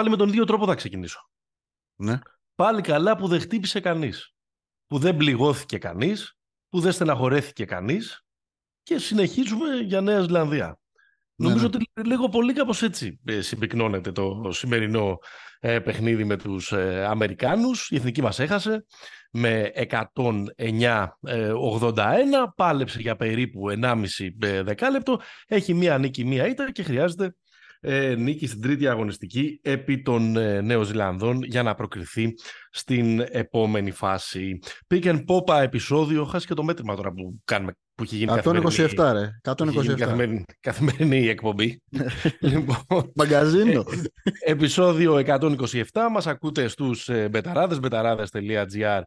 Κοίτα, πάλι με τον ίδιο τρόπο θα ξεκινήσω. Ναι. Πάλι καλά που δεν χτύπησε κανείς. Που δεν πληγώθηκε κανείς. Που δεν στεναχωρέθηκε κανείς. Και συνεχίζουμε για Νέα Ζηλανδία. Ναι, Νομίζω ναι. ότι λίγο πολύ κάπως έτσι ε, συμπυκνώνεται το σημερινό ε, παιχνίδι με τους ε, Αμερικάνους. Η εθνική μας έχασε με 109-81. Πάλεψε για περίπου 1,5 ε, δεκάλεπτο. Έχει μία νίκη, μία ήττα και χρειάζεται ε, νίκη στην τρίτη αγωνιστική επί των ε, Νέων Ζηλανδών για να προκριθεί στην επόμενη φάση. Pick and Popa επεισόδιο, χάσει και το μέτρημα τώρα που κάνουμε που έχει γίνει 127 καθημερινή- ρε. έχει γίνει 127. καθημερινή, καθημερινή εκπομπή. λοιπόν, Μαγκαζίνο. επεισόδιο 127 μας ακούτε στους ε, μπεταράδες, μπεταράδες.gr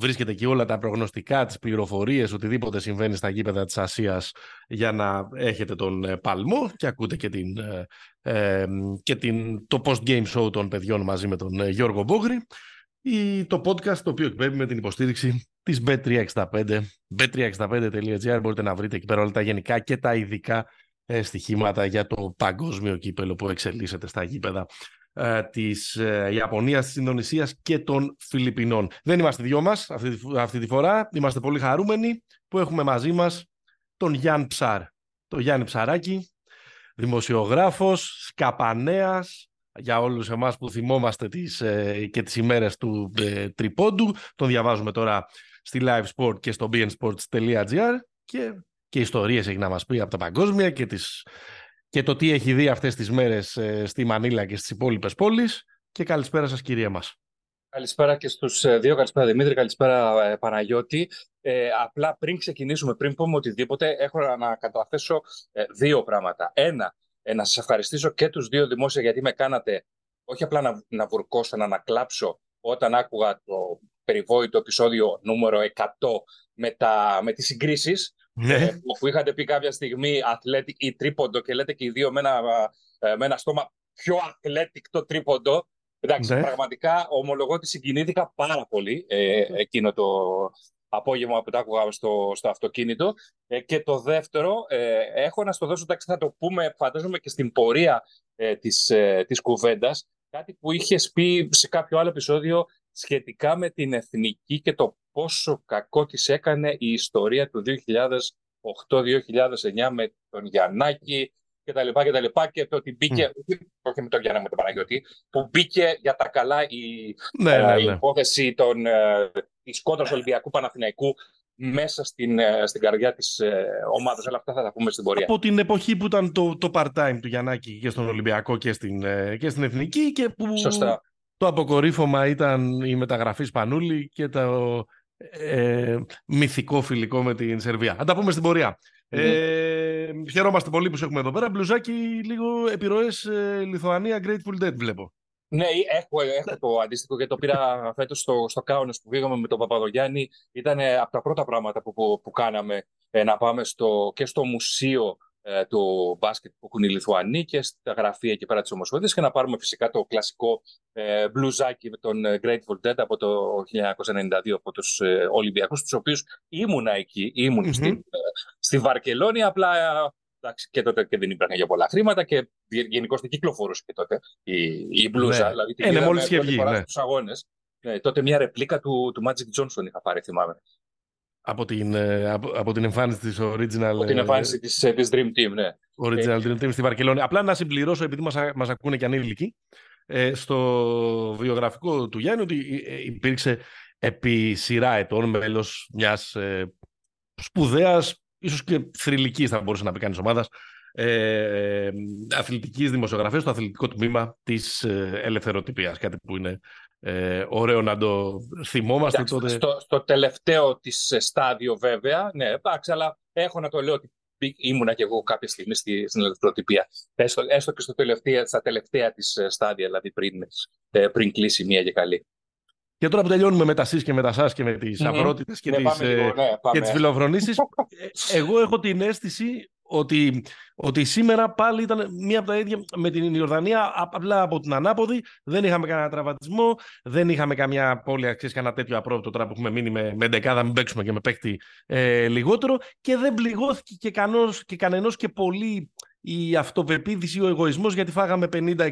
βρίσκεται και όλα τα προγνωστικά, τις πληροφορίες, οτιδήποτε συμβαίνει στα γήπεδα της Ασίας για να έχετε τον ε, παλμό και ακούτε και, την, ε, ε, και την, το post-game show των παιδιών μαζί με τον ε, Γιώργο Μπόγρη. Ή το podcast το οποίο εκπέμπει με την υποστήριξη της Bet365 bet365.gr μπορείτε να βρείτε εκεί πέρα όλα τα γενικά και τα ειδικά ε, στοιχήματα για το παγκόσμιο κύπελο που εξελίσσεται στα γήπεδα. ε, της ε, Ιαπωνίας, της Ινδονησίας και των Φιλιππινών. Δεν είμαστε δυο μας αυτή, τη φο- αυτή τη φορά. Είμαστε πολύ χαρούμενοι που έχουμε μαζί μας τον Γιάνν Ψάρ. Τον Γιάννη Ψαράκη, δημοσιογράφος, σκαπανέας, για όλους εμάς που θυμόμαστε τις, ε, και τις ημέρες του ε, Τριπόντου. Τον διαβάζουμε τώρα στη Live Sport και στο bnsports.gr και, και ιστορίες έχει να μας πει από τα παγκόσμια και, τις, και το τι έχει δει αυτές τις μέρες ε, στη Μανίλα και στις υπόλοιπες πόλεις. Και καλησπέρα σας κυρία μας. Καλησπέρα και στους ε, δύο. Καλησπέρα Δημήτρη, καλησπέρα ε, Παναγιώτη. Ε, απλά πριν ξεκινήσουμε, πριν πούμε οτιδήποτε, έχω να καταθέσω ε, δύο πράγματα. Ένα, ε, να σας ευχαριστήσω και τους δύο δημόσια γιατί με κάνατε όχι απλά να, να βουρκώσω, να ανακλάψω όταν άκουγα το περιβόητο επεισόδιο νούμερο 100 με, τα, με τις συγκρίσεις Ναι. ε, που είχατε πει κάποια στιγμή athletic ή τρίποντο και λέτε και οι δύο με ένα, ε, με ένα στόμα πιο athletic το τρίποντο. Εντάξει, Ναι. πραγματικά ομολογώ ότι συγκινήθηκα πάρα πολύ ε, εκείνο το απόγευμα που τα άκουγα στο, στο αυτοκίνητο. Ε, και το δεύτερο, ε, έχω να στο δώσω, εντάξει, θα το πούμε, φαντάζομαι και στην πορεία ε, της, ε, της κουβέντας, κάτι που είχες πει σε κάποιο άλλο επεισόδιο σχετικά με την εθνική και το πόσο κακό της έκανε η ιστορία του 2008-2009 με τον Γιαννάκη και τα λοιπά και τα λοιπά και το ότι μπήκε, όχι με τον Γιάννα με τον Παναγιώτη, που μπήκε για τα καλά η, Ναι, ε, ναι, η ναι. υπόθεση των, ε, της κόντρας Ολυμπιακού Παναθηναϊκού μέσα στην, ε, στην καρδιά της ε, ομάδας. Αλλά αυτά θα τα πούμε στην πορεία. Από την εποχή που ήταν το, το part-time του Γιαννάκη και στον Ολυμπιακό και στην, ε, και στην Εθνική και που Σωστά. το αποκορύφωμα ήταν η μεταγραφή Σπανούλη και το ε, μυθικό φιλικό με την Σερβία. Θα τα πούμε στην πορεία. Ε, χαιρόμαστε πολύ που σε έχουμε εδώ πέρα. Μπλουζάκι, λίγο επιρροές ε, Λιθουανία Grateful Dead βλέπω. Ναι, έχω, έχω το αντίστοιχο και το πήρα φέτος στο, στο Κάουνας που πήγαμε με τον Παπαδογιάννη. Ήταν ε, από τα πρώτα πράγματα που, που, που κάναμε ε, να πάμε στο, και στο μουσείο ε, του μπάσκετ που έχουν οι Λιθουανοί και στα γραφεία εκεί πέρα της Ομοσπονδίας και να πάρουμε φυσικά το κλασικό ε, μπλουζάκι με τον ε, Grateful Dead από το 1992 από τους ε, Ολυμπιακούς, τους οποίους ήμουνα εκεί, ήμουν Μμμ. στην, ε, στη Βαρκελόνη. Απλά ε, εντάξει, και τότε και δεν υπήρχαν για πολλά χρήματα και γενικώ δεν κυκλοφορούσε και τότε η, η μπλούζα. Ναι. Δηλαδή, την Ε, ναι, είδαμε μόλις είχε πρώτη βγει, φορά ναι. στους αγώνες. Ναι, τότε μια ρεπλίκα του, του Magic Johnson είχα πάρει, θυμάμαι. Από την, ε, από, από την εμφάνιση της original, Από την ε, εμφάνιση της, ε, της Dream Team, ναι. original Dream Team στη Βαρκελόνη. Απλά να συμπληρώσω, επειδή μας, α- μας ακούνε και ανήλικοι, ε, στο βιογραφικό του Γιάννη ότι ε, υπήρξε επί σειρά ετών μέλος μιας ε, σπουδαίας, ίσως και θρηλυκής θα μπορούσε να πει κανείς ομάδας, ε, αθλητικής δημοσιογραφίας στο αθλητικό τμήμα της ε, ελευθεροτυπίας. Κάτι που είναι ε, ωραίο να το θυμόμαστε Εντάξει, τότε. στο, στο τελευταίο της ε, στάδιο βέβαια, ναι, εντάξει, αλλά έχω να το λέω ότι μπή- ήμουνα και εγώ κάποια στιγμή στη, στην ελευθεροτυπία. Έστω, έστω και στο τελευταία, στα τελευταία της ε, στάδια, δηλαδή πριν, ε, πριν κλείσει μία και καλή. Και τώρα που τελειώνουμε με τα σεις και με τα σας και με τις Μμμ. αυρότητες και Ναι, τις, πάμε ε, λίγο, ναι, και πάμε. τις φιλοφρονήσεις. Ε, Εγώ έχω την αίσθηση ότι, ότι σήμερα πάλι ήταν μία από τα ίδια με την Ιορδανία, α- απλά από την ανάποδη. Δεν είχαμε κανένα τραυματισμό, δεν είχαμε καμιά απώλεια, ξέρεις, κανένα τέτοιο απρόπτο τώρα που έχουμε μείνει με, με δεκάδα, μην παίξουμε και με παίκτη ε, λιγότερο και δεν πληγώθηκε και, κανός, και κανενός και πολύ η αυτοπεποίθηση, ο εγωισμός γιατί φάγαμε 50-60.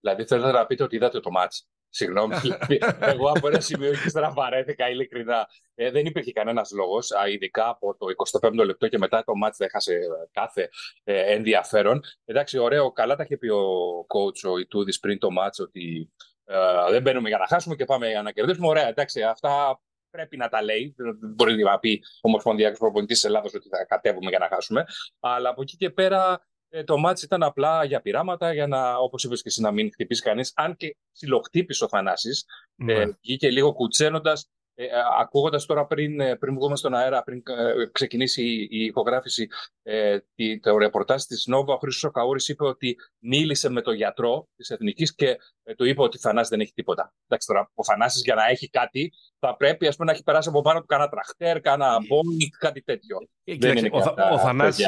Δηλαδή, θέλετε να πείτε ότι είδατε το μάτς. Συγγνώμη, δηλαδή, εγώ από ένα σημείο και ύστερα βαρέθηκα ειλικρινά. Ε, δεν υπήρχε κανένας λόγος, ειδικά από το 25ο λεπτό και μετά το μάτς δεν έχασε κάθε ε, ενδιαφέρον. Εντάξει, ωραίο, καλά τα είχε πει ο coach ο Ιτούδης πριν το μάτς ότι ε, δεν μπαίνουμε για να χάσουμε και πάμε για να κερδίσουμε. Ωραία, εντάξει, αυτά πρέπει να τα λέει. Δεν μπορεί να πει ο Ομοσπονδιακός Προπονητής της Ελλάδα ότι θα κατέβουμε για να χάσουμε. Αλλά από εκεί και πέρα ε, το μάτς ήταν απλά για πειράματα, για να, όπως είπες και εσύ, να μην χτυπήσει κανείς. Αν και ψιλοχτύπησε ο Θανάσης, ναι. ε, βγήκε λίγο κουτσένοντας, ε, ακούγοντας τώρα πριν, ε, πριν βγούμε στον αέρα, πριν ε, ξεκινήσει η, η ηχογράφηση, ε, τη, το ρεπορτάζ της Νόβα, ο Χρήστος Καούρης είπε ότι μίλησε με τον γιατρό της Εθνικής και ε, του είπε ότι ο Θανάσης δεν έχει τίποτα. Εντάξει, τώρα ο Θανάσης για να έχει κάτι θα πρέπει ας πούμε, να έχει περάσει από πάνω του κανένα τραχτέρ, κανένα μπόνι, κάτι τέτοιο. δεν είναι ο, ο Θανάσης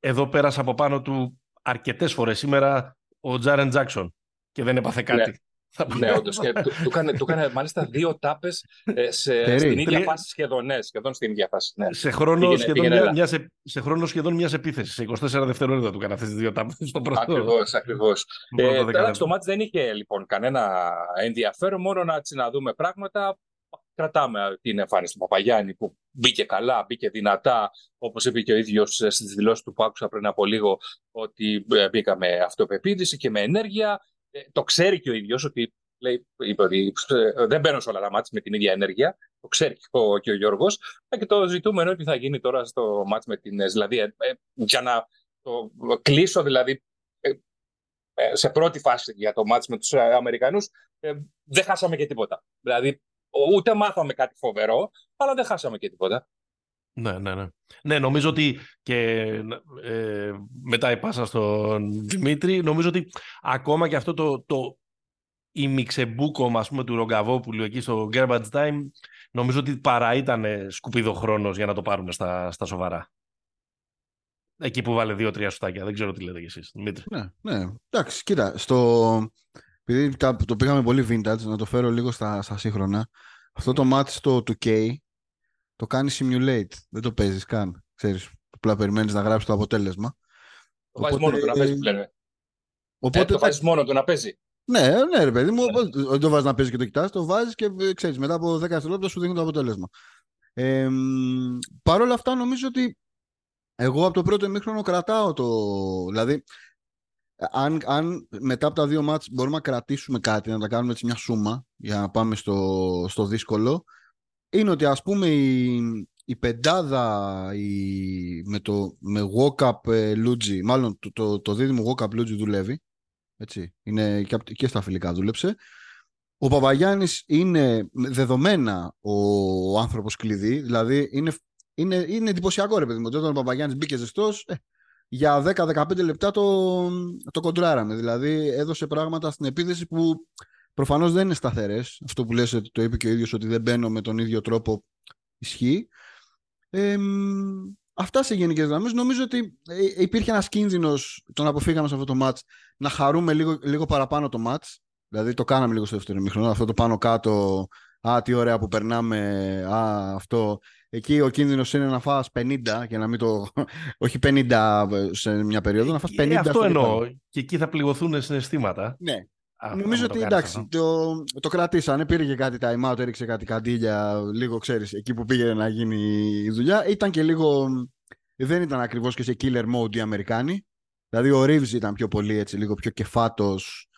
εδώ πέρασε από πάνω του αρκετές φορές σήμερα ο Τζάρεν Τζάξον και δεν έπαθε κάτι. Ναι. ναι, όντως. του, του, έκανε, του έκανε μάλιστα δύο τάπες ε, στην ίδια φάση σχεδόν. Ναι, σχεδόν στην ίδια φάση. Ναι. Σε, χρόνο πήγαινε, σχεδόν πήγαινε μια, σε, σε χρόνο σχεδόν μιας επίθεσης. Σε 24 δευτερόλεπτα του έκανε αυτέ τι δύο τάπες στο πρώτο. Ακριβώς, ακριβώς. Ε, τώρα το μάτι δεν είχε λοιπόν κανένα ενδιαφέρον, μόνο να, να δούμε πράγματα. Κρατάμε την εμφάνιση του Παπαγιάννη που μπήκε καλά, μπήκε δυνατά, όπως είπε και ο ίδιος στις δηλώσεις του που άκουσα πριν από λίγο, ότι ε, μπήκα με αυτοπεποίθηση και με ενέργεια. Ε, το ξέρει και ο ίδιος ότι λέει, είπε ότι ε, δεν μπαίνω σε όλα τα μάτια με την ίδια ενέργεια. Το ξέρει και ο, και ο Γιώργος. Και το ζητούμενο τι θα γίνει τώρα στο μάτς με την Ισλανδία. για να το κλείσω δηλαδή σε πρώτη φάση για το μάτς με τους Αμερικανούς, δεν χάσαμε και τίποτα. Δηλαδή Ούτε μάθαμε κάτι φοβερό, αλλά δεν χάσαμε και τίποτα. Ναι, ναι, ναι. Ναι, νομίζω ότι και ε, μετά η πάσα στον Δημήτρη, νομίζω ότι ακόμα και αυτό το, το ημιξεμπούκο ας πούμε, του Ρογκαβόπουλου εκεί στο Garbage Time, νομίζω ότι παρά ήταν σκουπίδο χρόνος για να το πάρουμε στα, στα σοβαρά. Εκεί που βάλε δύο-τρία σουτάκια. Δεν ξέρω τι λέτε κι εσείς, Δημήτρη. Ναι, ναι. Εντάξει, κοίτα, στο, επειδή το πήγαμε πολύ vintage, να το φέρω λίγο στα, στα σύγχρονα. Αυτό το μάτι στο 2K το κάνει simulate. Δεν το παίζεις καν. Ξέρεις, απλά περιμένεις να γράψεις το αποτέλεσμα. Το βάζεις μόνο του να παίζει πλέον. Ε. Οπότε, ε, το βάζεις μόνο του να παίζει. Ναι, ναι, ρε παιδί μου. Ναι. Δεν το βάζεις να παίζει και το κοιτάς, το βάζεις και ε, ξέρεις, μετά από 10 δευτερόλεπτα σου δίνει το αποτέλεσμα. Ε, Παρ' όλα αυτά, νομίζω ότι εγώ από το πρώτο ημίχρονο κρατάω το. Δηλαδή, αν, αν μετά από τα δύο μάτς μπορούμε να κρατήσουμε κάτι, να τα κάνουμε έτσι μια σούμα για να πάμε στο, στο δύσκολο, είναι ότι ας πούμε η, η πεντάδα η, με, το, με walk-up ε, μάλλον το, το, το δίδυμο walk-up Λούτζι δουλεύει, έτσι, είναι και, και στα φιλικά δούλεψε. Ο Παπαγιάννης είναι δεδομένα ο, ο άνθρωπος κλειδί, δηλαδή είναι, είναι, είναι εντυπωσιακό ρε παιδί μου. Όταν ο Παπαγιάννης μπήκε ζεστός, ε, για 10-15 λεπτά το, το κοντράραμε. Δηλαδή έδωσε πράγματα στην επίθεση που προφανώς δεν είναι σταθερές. Αυτό που λες, το είπε και ο ίδιος ότι δεν μπαίνω με τον ίδιο τρόπο ισχύει. Ε, αυτά σε γενικές γραμμές. Νομίζω ότι ε, υπήρχε ένας κίνδυνος, τον αποφύγαμε σε αυτό το match, να χαρούμε λίγο, λίγο παραπάνω το match. Δηλαδή το κάναμε λίγο στο δεύτερο μήχρονο. Αυτό το πάνω κάτω. Α, τι ωραία που περνάμε. Α, αυτό. Εκεί ο κίνδυνος είναι να φας 50 και να μην το. Όχι 50 σε μια περίοδο, να φας 50. Ε, αυτό εννοώ. Και εκεί θα πληγωθούν συναισθήματα. Ναι. Α, Νομίζω ότι εντάξει, το, το κρατήσανε. Πήρε και κάτι time out, έριξε κάτι καντήλια, λίγο ξέρεις, εκεί που πήγε να γίνει η δουλειά. Ήταν και λίγο. Δεν ήταν ακριβώς και σε killer mode οι Αμερικάνοι. Δηλαδή ο Reeves ήταν πιο πολύ έτσι, λίγο πιο κεφάτος,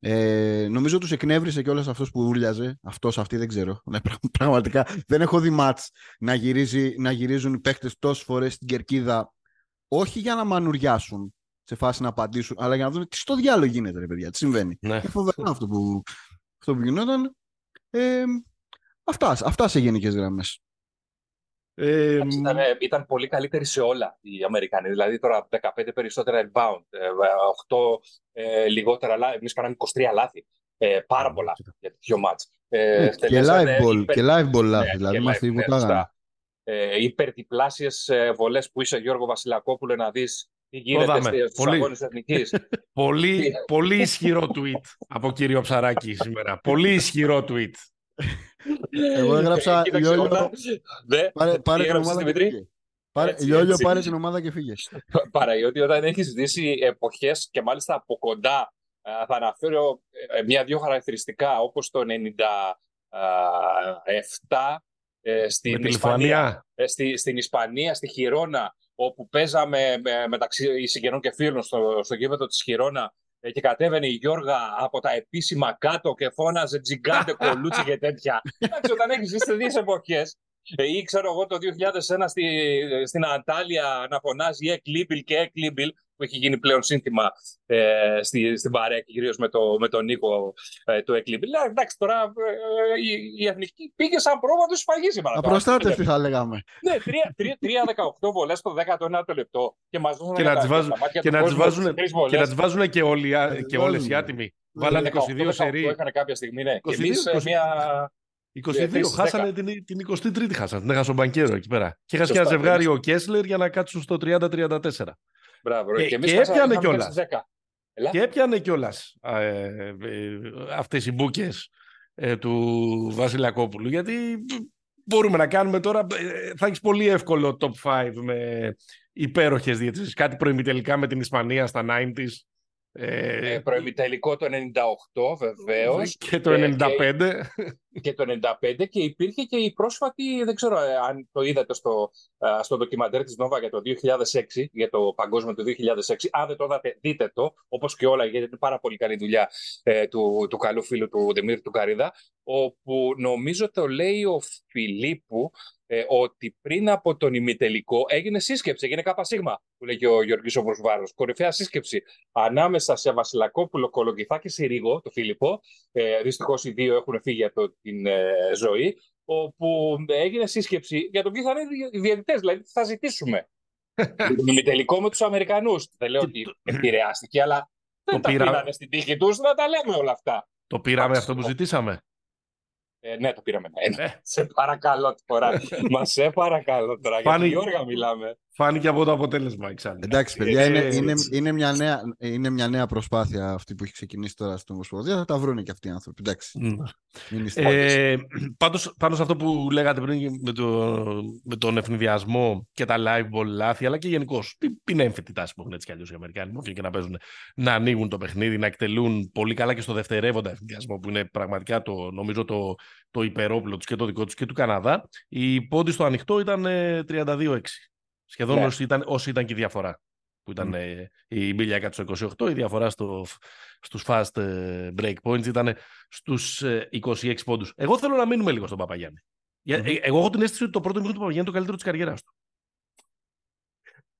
ε, νομίζω τους εκνεύρισε και όλο αυτός που ούλιαζε. Αυτός, αυτή δεν ξέρω. Ναι, πραγματικά δεν έχω δει μάτς να, γυρίζει, να γυρίζουν οι παίχτε τόσες φορές στην κερκίδα. Όχι για να μανουριάσουν σε φάση να απαντήσουν, αλλά για να δουν τι στο διάλογο γίνεται, ρε παιδιά, τι συμβαίνει. Ναι. Είναι φοβερό αυτό που, αυτό που γινόταν. Ε, αυτά, αυτά σε γενικές γραμμές. Ε, ήταν, ήταν, πολύ καλύτεροι σε όλα οι Αμερικανοί. Δηλαδή τώρα 15 περισσότερα rebound, 8 ε, ε, λιγότερα λάθη. Εμείς κάναμε 23 λάθη. Ε, πάρα πολλά για δύο μάτς. Ε, και, live ball, και live ball λάθη. Ναι, δηλαδή μας τίποτα ε, υπερτιπλάσιες ε, βολές που είσαι Γιώργο Βασιλακόπουλο να δεις τι γίνεται στους πολύ, αγώνες εθνικής. πολύ, πολύ ισχυρό tweet από κύριο Ψαράκη σήμερα. Πολύ ισχυρό tweet. Εγώ έγραψα Λιόλιο, πάρε, πάρε την ομάδα και φύγε. Πάρε, Λιόλιο, πάρε την ομάδα και φύγε. Παραϊότι όταν έχεις δει εποχές και μάλιστα από κοντά θα αναφέρω μια-δυο χαρακτηριστικά όπως το 97 στην Ισπανία, στη, στην Ισπανία, στη Χιρόνα, όπου παίζαμε μεταξύ συγγενών και φίλων στο, στο γήπεδο της Χιρόνα ε, και κατέβαινε η Γιώργα από τα επίσημα κάτω και φώναζε τζιγκάντε κολούτσι και τέτοια. Εντάξει, όταν έχεις ζήσει τέτοιε εποχές, ε, ή ξέρω εγώ το 2001 στη, στην Αντάλια να φωνάζει Εκλίμπιλ και Εκλίμπιλ που έχει γίνει πλέον σύνθημα ε, στη, στην παρέα κυρίως με, το, με τον Νίκο ε, του Εκλίμπιλ. Ε, εντάξει, τώρα ε, η, η, εθνική πήγε σαν πρόβα του σφαγίζει Απροστάτευτη θα λέγαμε. Ναι, 3-18 βολές στο 19ο λεπτό και μας δώσουν και να τις βάζουν και να τις βάζουν και να τις βάζουν και όλοι και όλες οι άτιμοι. Βάλανε 22 σερί. Έκανε κάποια στιγμή, ναι. 22, εμείς, 22. μια 22, χάσανε την, την 23η χάσανε, την έχασε ο Μπανκέρο εκεί πέρα. Και είχα και ένα ζευγάρι ο Κέσλερ για να κάτσουν στο 30-34. Μπράβο, και, και, και έπιανε κιόλας. Και έπιανε κιόλας ε, ε, αυτές οι μπουκέ ε, του Βασιλακόπουλου. Γιατί μπορούμε να κάνουμε τώρα, ε, θα έχεις πολύ εύκολο top 5 με υπέροχες διαιτήσεις. Κάτι προημιτελικά με την Ισπανία στα 90s ε, ε προημιτελικό το 98 βεβαίως. Και το 95. Και, το 95 και υπήρχε και η πρόσφατη, δεν ξέρω ε, αν το είδατε στο, ε, στο ντοκιμαντέρ της Νόβα για το 2006, για το παγκόσμιο του 2006. Αν δεν το είδατε, δείτε το, όπως και όλα, γιατί είναι πάρα πολύ καλή δουλειά του, του καλού φίλου του Δημήτρη του Καρίδα, όπου νομίζω το λέει ο Φιλίππου, ε, ότι πριν από τον ημιτελικό έγινε σύσκεψη, έγινε ΚΣ, που λέει και ο Γιώργης ο Κορυφαία σύσκεψη ανάμεσα σε Βασιλακόπουλο, Κολογιθά και Συρίγο, το Φίλιππο. Ε, Δυστυχώς οι δύο έχουν φύγει από την ε, ζωή. Όπου έγινε σύσκεψη για το ποιοι θα είναι οι διαιτητές, δηλαδή τι θα ζητήσουμε. τον ημιτελικό με τους Αμερικανούς. Δεν λέω ότι επηρεάστηκε, αλλά δεν τα πήραμε στην τύχη τους να τα λέμε όλα αυτά. Το πήραμε αυτό που ζητήσαμε. Ε, ναι, το πήραμε. Ε, ναι. Σε παρακαλώ τώρα. Μα σε παρακαλώ τώρα. Για την Γιώργα μιλάμε. Φάνηκε από το αποτέλεσμα εξάλλου. Εντάξει, παιδιά, είναι, ε, είναι, είναι, μια νέα, είναι μια νέα προσπάθεια αυτή που έχει ξεκινήσει τώρα στην Ομοσπονδία. Θα τα βρουν και αυτοί οι άνθρωποι. Εντάξει. Mm. Ε, πάντως, πάνω σε αυτό που λέγατε πριν με, το, με τον ευνηδιασμό και τα live ball λάθη, αλλά και γενικώς την έμφυτη τάση που έχουν έτσι κι αλλιώς οι Αμερικάνοι που και να παίζουν, να ανοίγουν το παιχνίδι, να εκτελούν πολύ καλά και στο δευτερεύοντα ευνηδιασμό που είναι πραγματικά το, νομίζω το, το υπερόπλο τους και το δικό τους και του Καναδά. Η πόντι στο ανοιχτό ήταν 32-6. Σχεδόν ναι. όσοι, ήταν, όσοι ήταν και η διαφορά. Που ήταν mm. η Μπίλια στο 28, η διαφορά στο, στους fast ε, break points ήταν στους 26 ε, πόντους. Εγώ θέλω να μείνουμε λίγο στον Παπαγιάννη. Mm-hmm. Εγώ έχω την αίσθηση ότι το πρώτο μήνυμα του Παπαγιάννη είναι το καλύτερο της καριέρας του.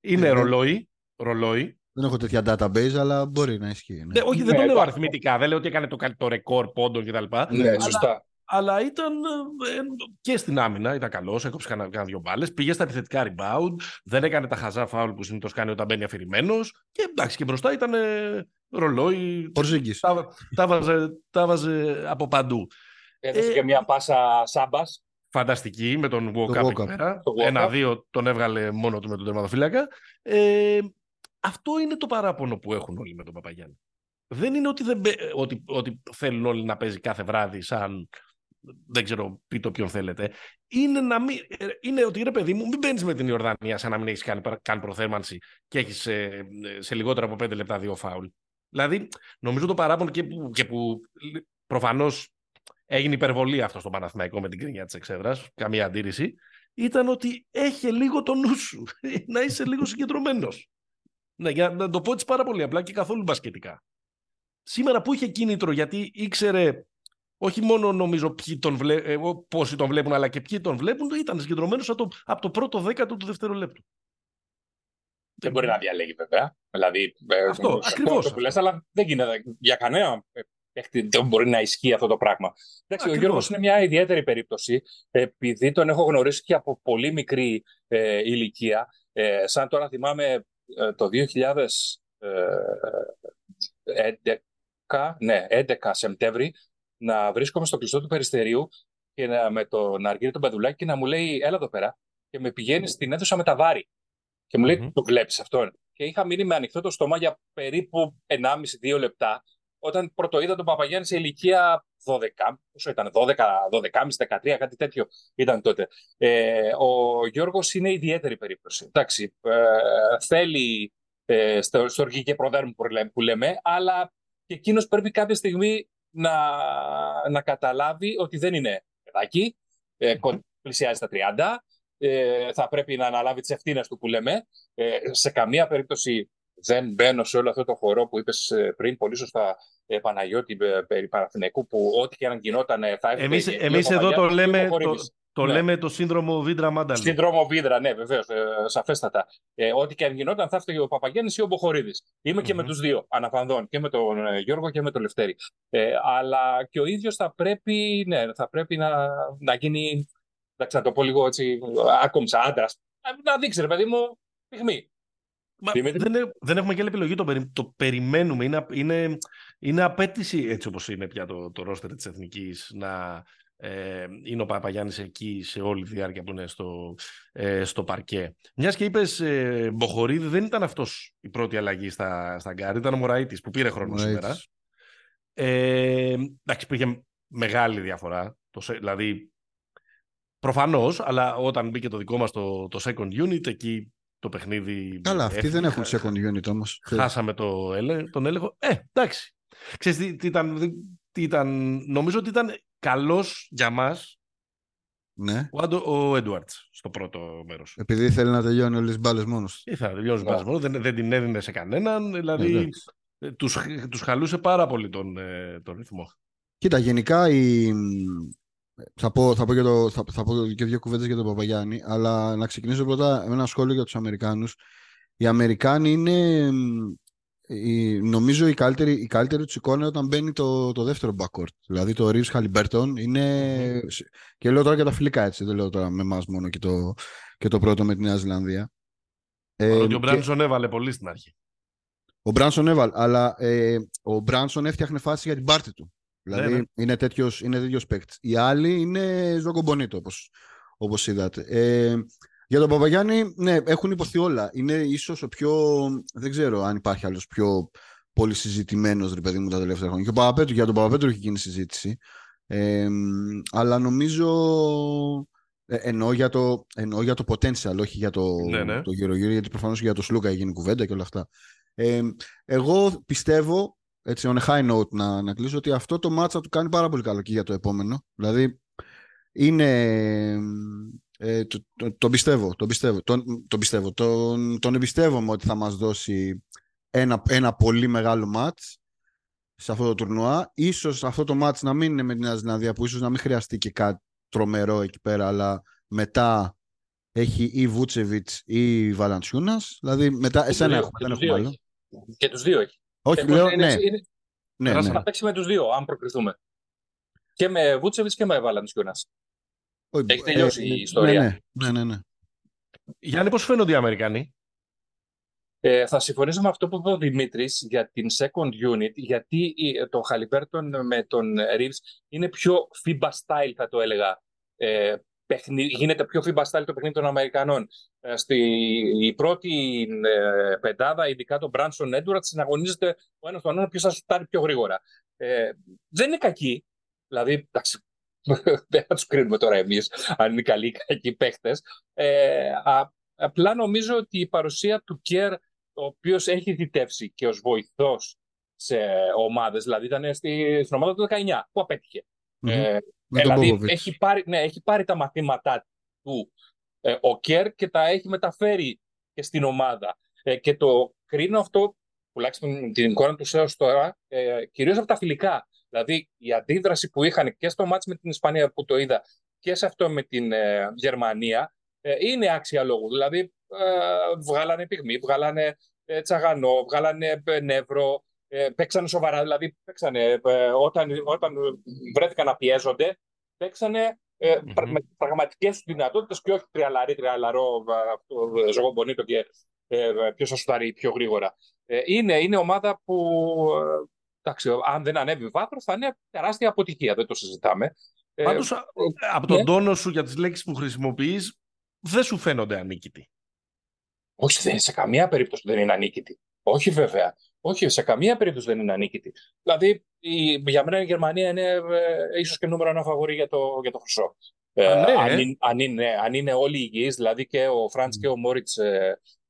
Είναι ρολόι, ρολόι. Δεν έχω τέτοια database, αλλά μπορεί να ισχύει. Ναι. Ναι, όχι, δεν ναι, το λέω αριθμητικά. Δεν λέω ότι έκανε το, το ρεκόρ πόντων κτλ. Ναι, σωστά αλλά ήταν ε, και στην άμυνα, ήταν καλός, έκοψε κανένα δύο μπάλες. Πήγε στα επιθετικά rebound, δεν έκανε τα χαζά φάουλ που συνήθως κάνει όταν μπαίνει αφηρημένος. Και εντάξει, και μπροστά ήταν ρολόι. Τα, τα, βάζε, τα βάζε από παντού. Έδωσε ε, και μια πάσα σάμπας. Φανταστική με τον Walkup Ένα-δύο τον έβγαλε μόνο του με τον τερματοφύλακα. Ε, αυτό είναι το παράπονο που έχουν όλοι με τον Παπαγιάννη. Δεν είναι ότι, δεν, ότι, ότι θέλουν όλοι να παίζει κάθε βράδυ σαν δεν ξέρω, πείτε ποιον θέλετε, είναι, να μην, ε, είναι ότι ρε παιδί μου, μην μπαίνεις με την Ιορδανία σαν να μην έχεις κάνει, κάνει προθέρμανση και έχεις σε, σε λιγότερο από πέντε λεπτά δύο φάουλ. Δηλαδή, νομίζω το παράπονο και που, και που προφανώς έγινε υπερβολή αυτό στο Παναθηναϊκό με την κρίνια της εξέδρας, καμία αντίρρηση, ήταν ότι έχει λίγο το νου σου, να είσαι λίγο συγκεντρωμένος. Ναι, για να το πω έτσι πάρα πολύ απλά και καθόλου μπασκετικά. Σήμερα που είχε κίνητρο γιατί ήξερε όχι μόνο νομίζω ποιοι τον βλέ... Ε, πόσοι τον βλέπουν, αλλά και ποιοι τον βλέπουν, ήταν συγκεντρωμένος από, από το πρώτο δέκατο του δευτερολέπτου. Δεν μπορεί να διαλέγει βέβαια. Δηλαδή, ε, αυτό, ακριβώς. Το που λες, αλλά δεν γίνεται για κανένα δεν μπορεί να ισχύει αυτό το πράγμα. Εντάξει, ο Γιώργος είναι μια ιδιαίτερη περίπτωση, επειδή τον έχω γνωρίσει και από πολύ μικρή ε, ηλικία. Ε, σαν τώρα θυμάμαι ε, το 2011, ναι, 11 Σεπτέμβρη, να βρίσκομαι στο κλειστό του περιστερίου και να, με τον Αργύρι τον Παδουλάκη και να μου λέει: Έλα εδώ πέρα. Και με πηγαίνει στην αίθουσα με τα βάρη. Και μου λέει: mm-hmm. Το βλέπεις αυτόν. Και είχα μείνει με ανοιχτό το στόμα για περίπου 1,5-2 λεπτά. Όταν πρωτοείδα τον Παπαγιάννη σε ηλικία 12, πόσο ήταν, 12, 12,5, 13, κάτι τέτοιο ήταν τότε. Ε, ο Γιώργος είναι ιδιαίτερη περίπτωση. Εντάξει, ε, θέλει ε, στο, στο και προδέρμου που λέμε, αλλά και εκείνος πρέπει κάποια στιγμή να, να καταλάβει ότι δεν είναι παιδάκι, ε, πλησιάζει στα 30, ε, θα πρέπει να αναλάβει τις ευθύνες του που λέμε. Ε, σε καμία περίπτωση δεν μπαίνω σε όλο αυτό το χορό που είπες ε, πριν, πολύ σωστά, ε, Παναγιώτη, ε, περί Παναθηναϊκού, που ό,τι και αν γινόταν θα έρθει. Εμείς, εμείς εδώ το λέμε, το, το ναι. λέμε το σύνδρομο Βίντρα Μάνταλου. Σύνδρομο Βίντρα, ναι, βεβαίως, ε, σαφέστατα. Ε, ό,τι και αν γινόταν θα έφταιγε ο Παπαγέννης ή ο Μποχορίδης. Είμαι mm-hmm. και με τους δύο αναφανδών, και με τον ε, Γιώργο και με τον Λευτέρη. Ε, αλλά και ο ίδιος θα πρέπει, ναι, θα πρέπει να, να γίνει. Εντάξει, να το πω λίγο έτσι, άκομψα άντρα. Να δείξει, ρε παιδί μου, πυγμή. Μα δεν, δεν έχουμε και άλλη επιλογή, το, περι, το περιμένουμε. Είναι, είναι, είναι απαίτηση, έτσι όπως είναι πια το, το ρόστερ της Εθνικής, να, ε, είναι ο Παπαγιάννης εκεί σε όλη τη διάρκεια που είναι στο, ε, στο παρκέ. Μιας και είπες ε, Μποχωρίδη δεν ήταν αυτός η πρώτη αλλαγή στα, στα γκάρ, ήταν ο Μωραΐτης που πήρε χρόνο σήμερα. Ε, εντάξει, υπήρχε μεγάλη διαφορά. Το, δηλαδή, προφανώς, αλλά όταν μπήκε το δικό μας το, το second unit, εκεί το παιχνίδι... Καλά, αυτοί δεν έχουν second unit όμως. Χάσαμε το, τον έλεγχο. Ε, εντάξει. Ξέρεις τι, τι, ήταν, τι ήταν, νομίζω ότι ήταν Καλός για μας. ναι. ο, ο στο πρώτο μέρος. Επειδή θέλει να τελειώνει όλε τι μπάλες μόνος. Ήθελα να τελειώνει τι μπάλες μόνος. Δεν, δεν την έδινε σε κανέναν. Δηλαδή ε, τους, τους χαλούσε πάρα πολύ τον, ε, τον ρυθμό. Κοίτα, γενικά η... θα, πω, θα, πω και το, θα, θα πω και δύο κουβέντες για τον Παπαγιάννη, αλλά να ξεκινήσω πρώτα με ένα σχόλιο για τους Αμερικάνους. Οι Αμερικάνοι είναι η, νομίζω η καλύτερη, η καλύτερη τους εικόνα όταν μπαίνει το, το δεύτερο backcourt. Δηλαδή το Reeves Halliburton είναι. Και λέω τώρα για τα φιλικά έτσι, δεν λέω τώρα με εμάς μόνο και το, και το πρώτο με τη Νέα Ζηλανδία. Ε, ότι ο Μπράνσον έβαλε πολύ στην αρχή. Ο Μπράνσον έβαλε, αλλά ε, ο Μπράνσον έφτιαχνε φάση για την πάρτη του. Δηλαδή ναι, ναι. είναι τέτοιος είναι τέτοιος παίκτης. Οι άλλοι είναι ζωκομπονίτο όπως, όπως είδατε. Ε, για τον Παπαγιάννη, ναι, έχουν υποθεί όλα. Είναι ίσως ο πιο. Δεν ξέρω αν υπάρχει άλλος πιο πολύ συζητημένο ρε παιδί μου τα τελευταία χρόνια. Και ο Παπαπέτρου, για τον Παπαπέτρου έχει γίνει συζήτηση. Ε, αλλά νομίζω. Ε, εννοώ, για το, εννοώ για το potential, όχι για το, ναι, ναι. το γύρω-γύρω, γιατί προφανώς για το Σλούκα έγινε κουβέντα και όλα αυτά. Ε, εγώ πιστεύω, έτσι, on a high note να, να κλείσω, ότι αυτό το μάτσα του κάνει πάρα πολύ καλό και για το επόμενο. Δηλαδή, είναι ε, το, το, πιστεύω, το πιστεύω, τον, το πιστεύω. Τον, τον εμπιστεύομαι ότι θα μας δώσει ένα, ένα πολύ μεγάλο μάτς σε αυτό το τουρνουά. Ίσως αυτό το μάτς να μην είναι με την Αζηλανδία που ίσως να μην χρειαστεί και κάτι τρομερό εκεί πέρα, αλλά μετά έχει ή Βούτσεβιτς ή Βαλαντσιούνας. Δηλαδή μετά εσένα έχουμε, δεν έχουμε άλλο. Και τους δύο έχει. Όχι, λέω, ναι. Είναι... Ναι, ναι. Θα παίξει με τους δύο, αν προκριθούμε. Και με Βούτσεβιτς και με Βαλαντσιούνας. Έχει τελειώσει η ε, ιστορία. Ναι, ναι, ναι. ναι. Γιάννη, πώς φαίνονται οι Αμερικανοί; Ε, θα συμφωνήσω με αυτό που είπε ο Δημήτρης για την second unit, γιατί το Χαλιμπέρτον με τον Reeves είναι πιο FIBA style, θα το έλεγα. Ε, γίνεται πιο FIBA style το παιχνίδι των Αμερικανών. Ε, στη, η πρώτη ε, πεντάδα, ειδικά τον Branson Edwards, συναγωνίζεται ο ένας τον άλλο ποιο θα σουτάρει πιο γρήγορα. Ε, δεν είναι κακή. Δηλαδή, εντάξει, δεν θα τους κρίνουμε τώρα εμείς αν είναι καλοί ή κακοί παίχτες. Ε, απλά νομίζω ότι η παρουσία του Κέρ, ο οποίος έχει θητεύσει και ως βοηθός σε ομάδες, δηλαδή ήταν στη, στην ομάδα του 19, που απέτυχε. Mm-hmm. Ε, δηλαδή έχει πάρει, ναι, έχει πάρει τα μαθήματά του ε, ο Κέρ και τα έχει μεταφέρει και στην ομάδα. Ε, και το κρίνω αυτό, τουλάχιστον την εικόνα του έως τώρα, ε, κυρίως από τα φιλικά. Δηλαδή η αντίδραση που είχαν και στο μάτς με την Ισπανία που το είδα και σε αυτό με την ε, Γερμανία ε, είναι άξια λόγου. Δηλαδή ε, βγάλανε πυγμή, βγάλανε ε, τσαγανό, βγάλανε νεύρο, παίξανε σοβαρά. Δηλαδή παίξανε, όταν, όταν βρέθηκαν να πιέζονται, παίξανε mm-hmm. με πραγματικές του δυνατότητες και όχι τριαλαρί, τριαλαρό, ζωγομπονίτο και ποιος θα σου πιο γρήγορα. είναι, είναι ομάδα που εντάξει, αν δεν ανέβει βάθρο, θα είναι τεράστια αποτυχία. Δεν το συζητάμε. Ε, Πάντως, ε, από τον ναι. τόνο σου για τις λέξεις που χρησιμοποιείς, δεν σου φαίνονται ανίκητοι. Όχι, δεν, σε καμία περίπτωση δεν είναι ανίκητοι. Όχι, βέβαια. Όχι, σε καμία περίπτωση δεν είναι ανίκητοι. Δηλαδή, η, για μένα η Γερμανία είναι ε, ίσως και νούμερο ένα φαβορή για το, για το χρυσό. Ε, ναι, αν, ε. είναι, αν, είναι, αν είναι όλοι υγιείς, δηλαδή και ο Φραντς και ο Μόριτς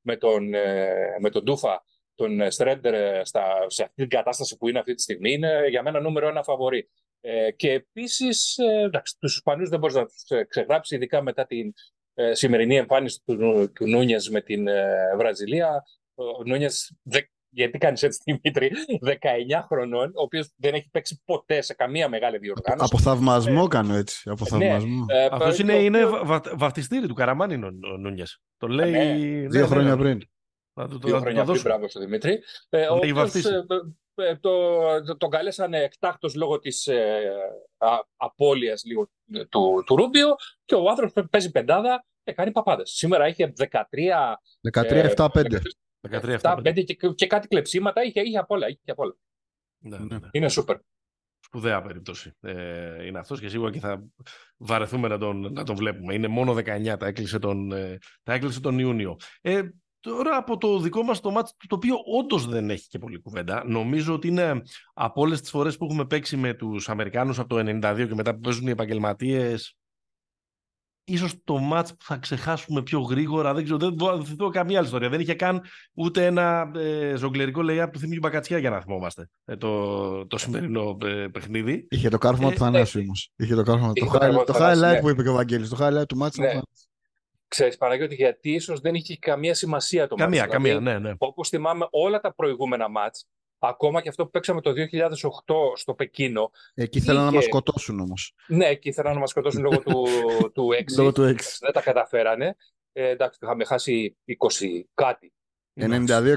με, τον, με τον Ντούφα τον Στρέντερ σε αυτή την κατάσταση που είναι αυτή τη στιγμή είναι για μένα νούμερο ένα φαβορή. Ε, και επίσης, ε, εντάξει, τους Ισπανούς δεν μπορεί να τους ξεγράψει, ειδικά μετά την ε, σημερινή εμφάνιση του, του Νούνιες με την ε, Βραζιλία. Ο Νούνιες, γιατί κάνει έτσι Δημήτρη, 19 χρονών, ο οποίο δεν έχει παίξει ποτέ σε καμία μεγάλη διοργάνωση. Από θαυμασμό ε, κάνω έτσι. Από ναι, θαυμασμό. Ναι, ε, Αυτό είναι, είναι βα, βαφτιστήρι του Καραμάνι ο Νούνιε. Το λέει. Ναι. Δύο ναι, χρόνια πριν. Δύο χρόνια πριν, μπράβο στον Δημήτρη. Ε, ο οποίος, ε, το, τον καλέσανε εκτάκτος λόγω της ε, απώλειας λίγο του, του Ρούμπιο και ο άνθρωπος παίζει πεντάδα και κάνει παπάδες. Σήμερα είχε 13... 13-7-5. 13-7-5 και, και κάτι κλεψίματα, είχε, είχε απ' όλα. Είχε απ όλα. Ναι, ναι, ναι. Είναι σούπερ. Σπουδαία περίπτωση ε, είναι αυτός και σίγουρα και θα βαρεθούμε να τον, να τον βλέπουμε. Είναι μόνο 19, τα έκλεισε τον, ε, τα έκλεισε τον Ιούνιο. Ε, Τώρα από το δικό μας το μάτι, το οποίο όντως δεν έχει και πολύ κουβέντα, νομίζω ότι είναι από όλες τις φορές που έχουμε παίξει με τους Αμερικάνους από το 92 και μετά που παίζουν οι επαγγελματίες. ίσως το μάτς που θα ξεχάσουμε πιο γρήγορα, δεν ξέρω, δεν μπορώ να θυμηθώ καμία άλλη ιστορία. Δεν είχε καν ούτε ένα ε, ζογκλερικό λέει του Θήμιου Μπακατσιά για να θυμόμαστε ε, το, το σημερινό ε, παιχνίδι. Είχε το κάρφωμα ε, του Θανάσου όμως. Είχε το κάρφωμα. Το, το, highlight ναι. που είπε και ο Βαγγέλης, το highlight του μάτς. Ναι. Ξέρεις Παναγιώτη, γιατί ίσως δεν είχε καμία σημασία το καμία, μάτς. Καμία, δηλαδή, ναι, ναι. Όπως θυμάμαι όλα τα προηγούμενα μάτς, ακόμα και αυτό που παίξαμε το 2008 στο Πεκίνο. Εκεί ήθελαν να μας σκοτώσουν όμως. Ναι, εκεί ήθελαν να μας σκοτώσουν λόγω του, του 6. λόγω του 6. Δεν τα καταφέρανε. Ε, εντάξει, είχαμε χάσει 20 κάτι. 92-69.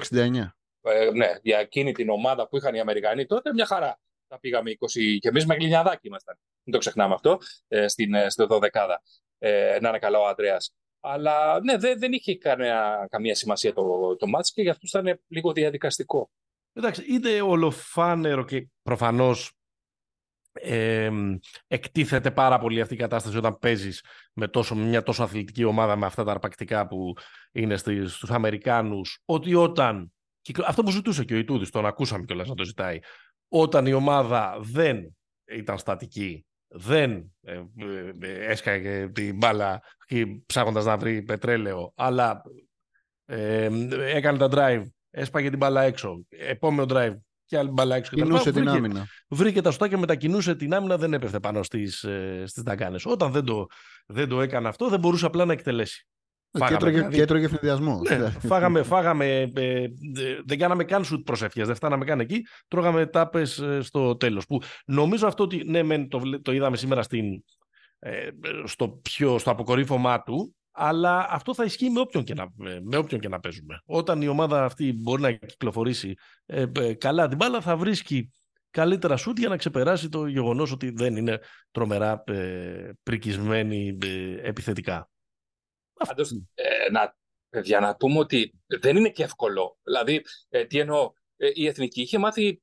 Ε, ναι, για εκείνη την ομάδα που είχαν οι Αμερικανοί τότε, μια χαρά. Τα πήγαμε 20 και εμείς με γλινιαδάκι ήμασταν. Δεν το ξεχνάμε αυτό, ε, στην, ε, στο 12 ε, να είναι καλά ο Αντρέα. Αλλά ναι, δεν, δεν είχε κανένα, καμία σημασία το, το μάτς και γι' αυτό ήταν λίγο διαδικαστικό. Εντάξει, είναι ολοφάνερο και προφανώς ε, εκτίθεται πάρα πολύ αυτή η κατάσταση όταν παίζεις με τόσο, μια τόσο αθλητική ομάδα με αυτά τα αρπακτικά που είναι στις, στους Αμερικάνους ότι όταν, αυτό που ζητούσε και ο Ιτούδης, τον ακούσαμε κιόλας να το ζητάει, όταν η ομάδα δεν ήταν στατική δεν ε, ε, ε, έσκαγε την μπάλα ψάχνοντας να βρει πετρέλαιο, αλλά ε, έκανε τα drive, έσπαγε την μπάλα έξω, επόμενο drive και άλλη μπάλα έξω. Κινούσε την άμυνα. Βρήκε τα και μετακινούσε την άμυνα, δεν έπεφτε πάνω στις, στις Όταν δεν το, δεν το έκανε αυτό, δεν μπορούσε απλά να εκτελέσει. Φάγαμε, και, έτρωγε, δηλαδή... Ναι, φάγαμε, φάγαμε ε, δεν κάναμε καν σουτ προσευχές, δεν φτάναμε καν εκεί, τρώγαμε τάπες ε, στο τέλος. Που νομίζω αυτό ότι, ναι, το, το είδαμε σήμερα στην, ε, στο, πιο, στο αποκορύφωμά του, αλλά αυτό θα ισχύει με όποιον, και να, με όποιον και να παίζουμε. Όταν η ομάδα αυτή μπορεί να κυκλοφορήσει ε, καλά την μπάλα, θα βρίσκει καλύτερα σουτ για να ξεπεράσει το γεγονός ότι δεν είναι τρομερά ε, πρικισμένη επιθετικά. Πάντως, ε, να, για να πούμε ότι δεν είναι και εύκολο. Δηλαδή, ε, τι εννοώ, ε, η Εθνική είχε μάθει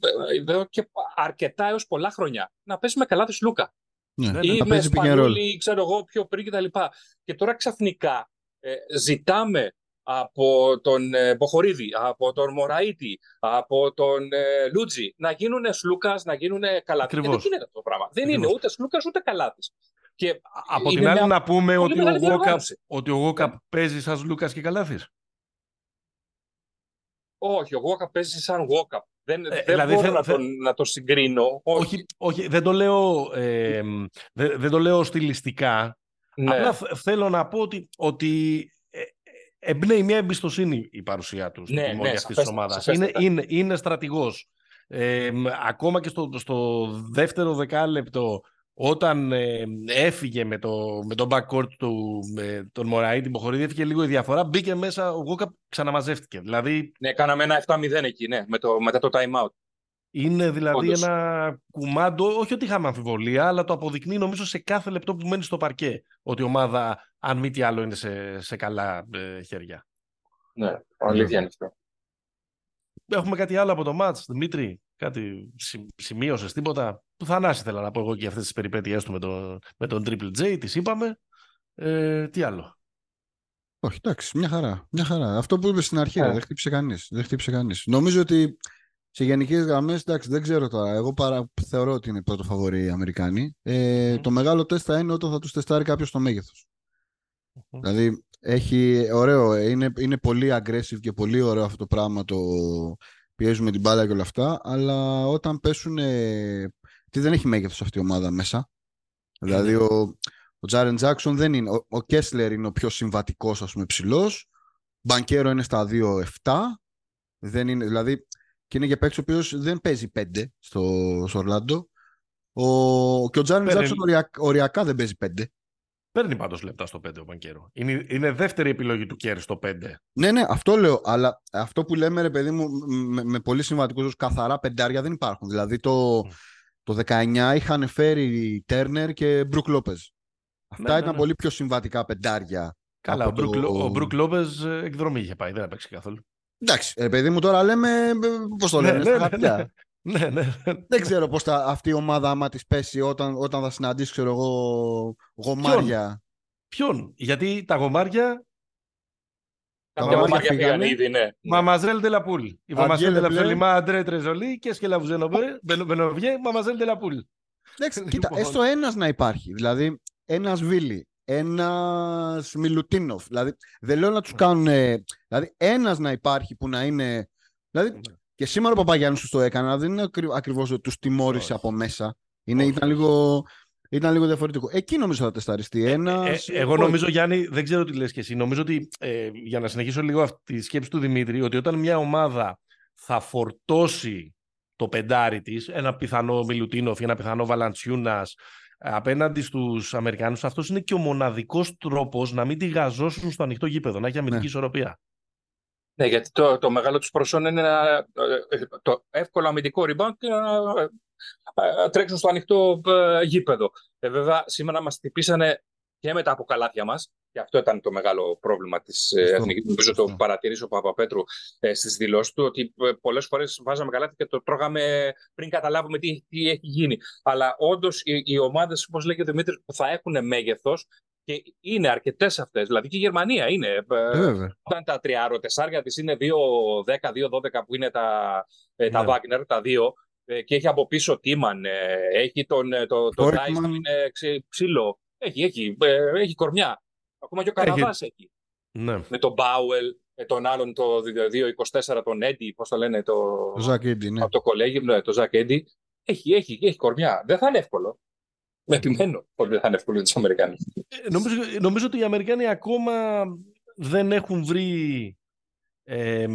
ε, εδώ και αρκετά έως πολλά χρόνια να πέσει με καλά της Λούκα. Ναι, ή με Σπανούλη, ξέρω εγώ, πιο πριν κτλ. Και, και τώρα ξαφνικά ε, ζητάμε από τον ε, Μποχορίδη, από τον Μωραήτη, από τον ε, Λούτζι να γίνουν Σλούκας, να γίνουν Καλάτης. δεν γίνεται αυτό το πράγμα. Δεν είναι ούτε Σλούκας ούτε Καλάτης. Και από την άλλη να πούμε ότι ο, Γόκα, ότι ο Γόκα παίζει σαν Λούκας και Καλάθης. Όχι, ο Γόκα παίζει σαν Γόκα. Δεν, ε, δεν δηλαδή μπορώ να, τον, να το συγκρίνω. Όχι, όχι δεν, το λέω, ε, δεν, δεν, το λέω στιλιστικά. Ναι. Απλά θέλω να πω ότι, ότι ε, εμπνέει μια εμπιστοσύνη η παρουσία του ναι, ναι, αυτής της ομάδας. Είναι, είναι, είναι στρατηγός. Ε, ακόμα και στο, στο δεύτερο δεκάλεπτο όταν ε, έφυγε με, το, με τον backcourt του, με τον Μωραή, την Ποχορίδη, έφυγε λίγο η διαφορά, μπήκε μέσα, ο Γόκα ξαναμαζεύτηκε. Δηλαδή, ναι, κάναμε ένα 7-0 εκεί, ναι, με το, μετά το time out. Είναι δηλαδή Όντως. ένα κουμάντο, όχι ότι είχαμε αμφιβολία, αλλά το αποδεικνύει νομίζω σε κάθε λεπτό που μένει στο παρκέ, ότι η ομάδα, αν μη τι άλλο, είναι σε, σε καλά ε, χέρια. Ναι, αλήθεια είναι αυτό. Έχουμε κάτι άλλο από το μάτς, Δημήτρη. Κάτι σημείωσες, τίποτα; Του Θανάση θέλω να πω εγώ και αυτές τις περιπέτειές του με, το, με τον Triple J, τις είπαμε. Ε, τι άλλο; Όχι, εντάξει, μια χαρά. Μια χαρά. Αυτό που είπες στην αρχή, yeah. δεν χτύπησε κανείς. Δεν χτύπησε κανείς. Νομίζω ότι σε γενικές γραμμές, εντάξει, δεν ξέρω τώρα. Εγώ παρα... θεωρώ ότι είναι πρώτο φαβορή οι Αμερικάνοι. Ε, mm. Το μεγάλο τεστ θα είναι όταν θα τους τεστάρει κάποιος το μέγεθος. Mm. Δηλαδή, έχει ωραίο, είναι, είναι πολύ aggressive και πολύ ωραίο αυτό το πράγμα το πιέζουμε την μπάλα και όλα αυτά, αλλά όταν πέσουν, τι δεν έχει μέγεθος αυτή η ομάδα μέσα. Δηλαδή ο, ο Τζάρεν Τζάξον δεν είναι, ο, ο Κέσλερ είναι ο πιο συμβατικός ας πούμε ψηλός, Μπανκέρο είναι στα 2-7, δεν είναι, δηλαδή και είναι για παίκτη ο οποίος δεν παίζει 5 στο, στο Ορλάντο. Ο, και ο Τζάρεν Τζάξον οριακά δεν παίζει 5. Παίρνει πάντως λεπτά στο 5 ο Μπανκέρο. Είναι, είναι δεύτερη επιλογή του Κέρι στο 5. Ναι, ναι, αυτό λέω. Αλλά αυτό που λέμε, ρε παιδί μου, με, με πολύ σημαντικού καθαρά πεντάρια δεν υπάρχουν. Δηλαδή το, το 19 είχαν φέρει Τέρνερ και Μπρουκ Λόπες. Αυτά ναι, ήταν ναι, ναι. πολύ πιο συμβατικά πεντάρια. Καλά, ο, Μπρουκ, το... ο Μπρουκ Λόπες εκδρομή είχε πάει, δεν έπαιξε καθόλου. Εντάξει, ρε παιδί μου, τώρα λέμε. Πώς το ναι, λένε, ναι, ναι, ναι, ναι, ναι. Δεν ξέρω πώς αυτή η ομάδα, άμα της πέσει όταν, όταν θα συναντήσει, ξέρω εγώ, γομάρια. Ποιον, Ποιον; γιατί τα γομάρια. Τα γομάρια πήγαν ήδη, ναι. Μαμαζέλ Τελαπούλ. Η Μαμαζέλ Τελαπούλ, Λιμά Αντρέ Τρεζολί και Σκελαβουζένοβε, Μπενοβιέ, Μαμαζέλ Τελαπούλ. Εντάξει, κοίτα, λοιπόν. έστω ένας να υπάρχει. Δηλαδή, ένας Βίλι, ένας Μιλουτίνοφ. Δηλαδή, δεν λέω να τους κάνουν. Δηλαδή, ένας να υπάρχει που να είναι. Δηλαδή, ναι. Και σήμερα ο Παπαγιάννης τους το έκανα, δεν είναι ακριβώς ότι τους τιμώρησε από μέσα. Είναι, ήταν, λίγο, ήταν λίγο διαφορετικό. Εκεί νομίζω θα τεσταριστεί. Ε, ένας. Ε, εγώ νομίζω, Γιάννη, δεν ξέρω τι λες και εσύ. Νομίζω ότι ε, για να συνεχίσω λίγο αυτή τη σκέψη του Δημήτρη, ότι όταν μια ομάδα θα φορτώσει το πεντάρι της, ένα πιθανό Μιλουτίνοφ ή ένα πιθανό Βαλαντσιούνας απέναντι στους Αμερικάνους, αυτός είναι και ο μοναδικός τρόπος να μην τη γαζώσουν στο ανοιχτό γήπεδο, να έχει αμυντική ναι. ισορροπία. Ναι, γιατί το, το μεγάλο τους προσόν είναι να, το εύκολο αμυντικό rebound και να τρέξουν στο ανοιχτό ε, γήπεδο. Ε, βέβαια, σήμερα μας χτυπήσανε και μετά από καλάθια μας και αυτό ήταν το μεγάλο πρόβλημα της ε, Εθνικής. Νομίζω το παρατηρήσω ο Παπαπέτρου ε, στις δηλώσεις του, ότι ε, πολλές φορές βάζαμε καλάθι και το τρώγαμε πριν καταλάβουμε τι, τι έχει γίνει. Αλλά όντως οι, οι ομάδες, όπως λέγει ο Δημήτρης, που θα έχουν μέγεθος, και είναι αρκετές αυτές. Δηλαδή και η Γερμανία είναι. Ε, όταν τα τριάρο τεσσάρια της είναι 2-10, 2-12 που είναι τα, ε, τα ναι. Wagner, τα δύο. Ε, και έχει από πίσω Τίμαν. Έχει τον, το, το που είναι ψήλο. Έχει, έχει, έχει κορμιά. Ακόμα και ο Καραβάς έχει. έχει. Ναι. Με τον Μπάουελ, με τον άλλον το 2-24, τον Έντι, πώς το λένε, το, το ναι. από το κολέγιο, ναι, το Ζακ Έντι. Έχει, έχει, έχει κορμιά. Δεν θα είναι εύκολο. Με επιμένω ότι δεν θα είναι εύκολο τους Αμερικάνους. Ε, νομίζω, νομίζω ότι οι Αμερικάνοι ακόμα δεν έχουν βρει ε,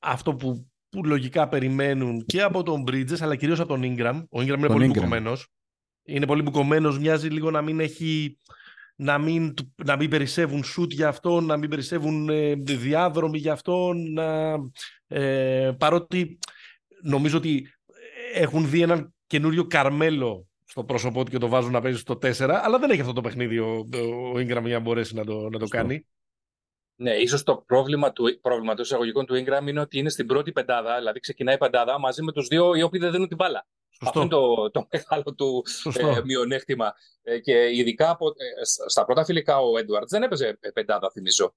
αυτό που, που λογικά περιμένουν και από τον Bridges αλλά κυρίως από τον Ingram. Ο Ingram είναι πολύ μπουκωμένος. Είναι πολύ μπουκωμένος, μοιάζει λίγο να μην έχει να μην, να μην περισσεύουν σουτ για αυτόν, να μην περισσεύουν ε, διάδρομοι για αυτόν, να, ε, παρότι νομίζω ότι έχουν δει έναν καινούριο Καρμέλο στο πρόσωπό του και το βάζουν να παίζει στο 4, αλλά δεν έχει αυτό το παιχνίδι ο, ο Ingram για να μπορέσει να το, να το κάνει. Ναι, ίσως το πρόβλημα του, πρόβλημα του εισαγωγικών του Ingram είναι ότι είναι στην πρώτη πεντάδα, δηλαδή ξεκινάει η πεντάδα μαζί με τους δύο οι οποίοι δεν δίνουν την μπάλα. Αυτό είναι το, το μεγάλο του ε, μειονέκτημα. Ε, και ειδικά από, ε, στα πρώτα φιλικά ο Έντουαρτ δεν έπαιζε πεντάδα, θυμίζω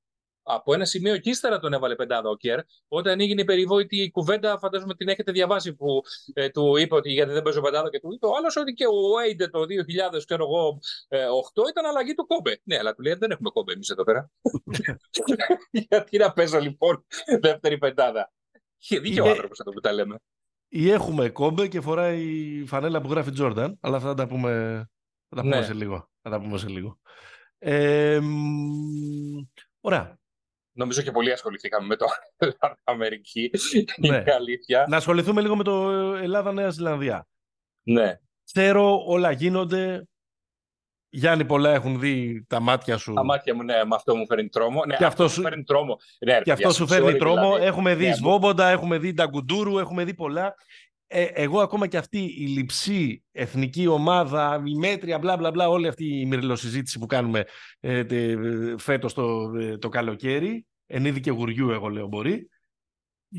από ένα σημείο και ύστερα τον έβαλε πεντάδα ο Κέρ. Όταν έγινε η περιβόητη κουβέντα, φαντάζομαι την έχετε διαβάσει, που ε, του είπε ότι γιατί δεν παίζω πεντάδα και του είπε ο άλλος ότι και ο Έιντε το 2000, ξέρω εγώ, 8 ήταν αλλαγή του κόμπε. Ναι, αλλά του λέει δεν έχουμε κόμπε εμείς εδώ πέρα. γιατί να παίζω λοιπόν δεύτερη πεντάδα. Είχε δίκιο ο άνθρωπος αυτό που τα λέμε. Ή έχουμε κόμπε και φοράει η φανέλα που γράφει Τζόρνταν, αλλά αυτά θα τα πούμε, θα τα πούμε ναι. σε λίγο. Θα τα πούμε σε λίγο. Ε, ωραία. Νομίζω και πολύ ασχοληθήκαμε με το Αμερική. Ναι. Είναι αλήθεια. Να ασχοληθούμε λίγο με το Ελλάδα-Νέα Ζηλανδία. Ναι. Ξέρω όλα γίνονται. Γιάννη, πολλά έχουν δει τα μάτια σου. Τα μάτια μου, ναι, με αυτό μου φέρνει τρόμο. Ναι, και αυτό, σου φέρνει τρόμο. Ναι, και αυτός σου φέρνει τρόμο. Δηλαδή. Έχουμε δει ναι, Σβόμποντα, έχουμε δει Νταγκουντούρου, έχουμε δει πολλά. Ε, εγώ ακόμα και αυτή η λυψή εθνική ομάδα, η μέτρια, μπλα μπλα μπλα, όλη αυτή η μυριλοσυζήτηση που κάνουμε ε, φέτος το, ε, το καλοκαίρι, εν είδη και γουριού εγώ λέω μπορεί,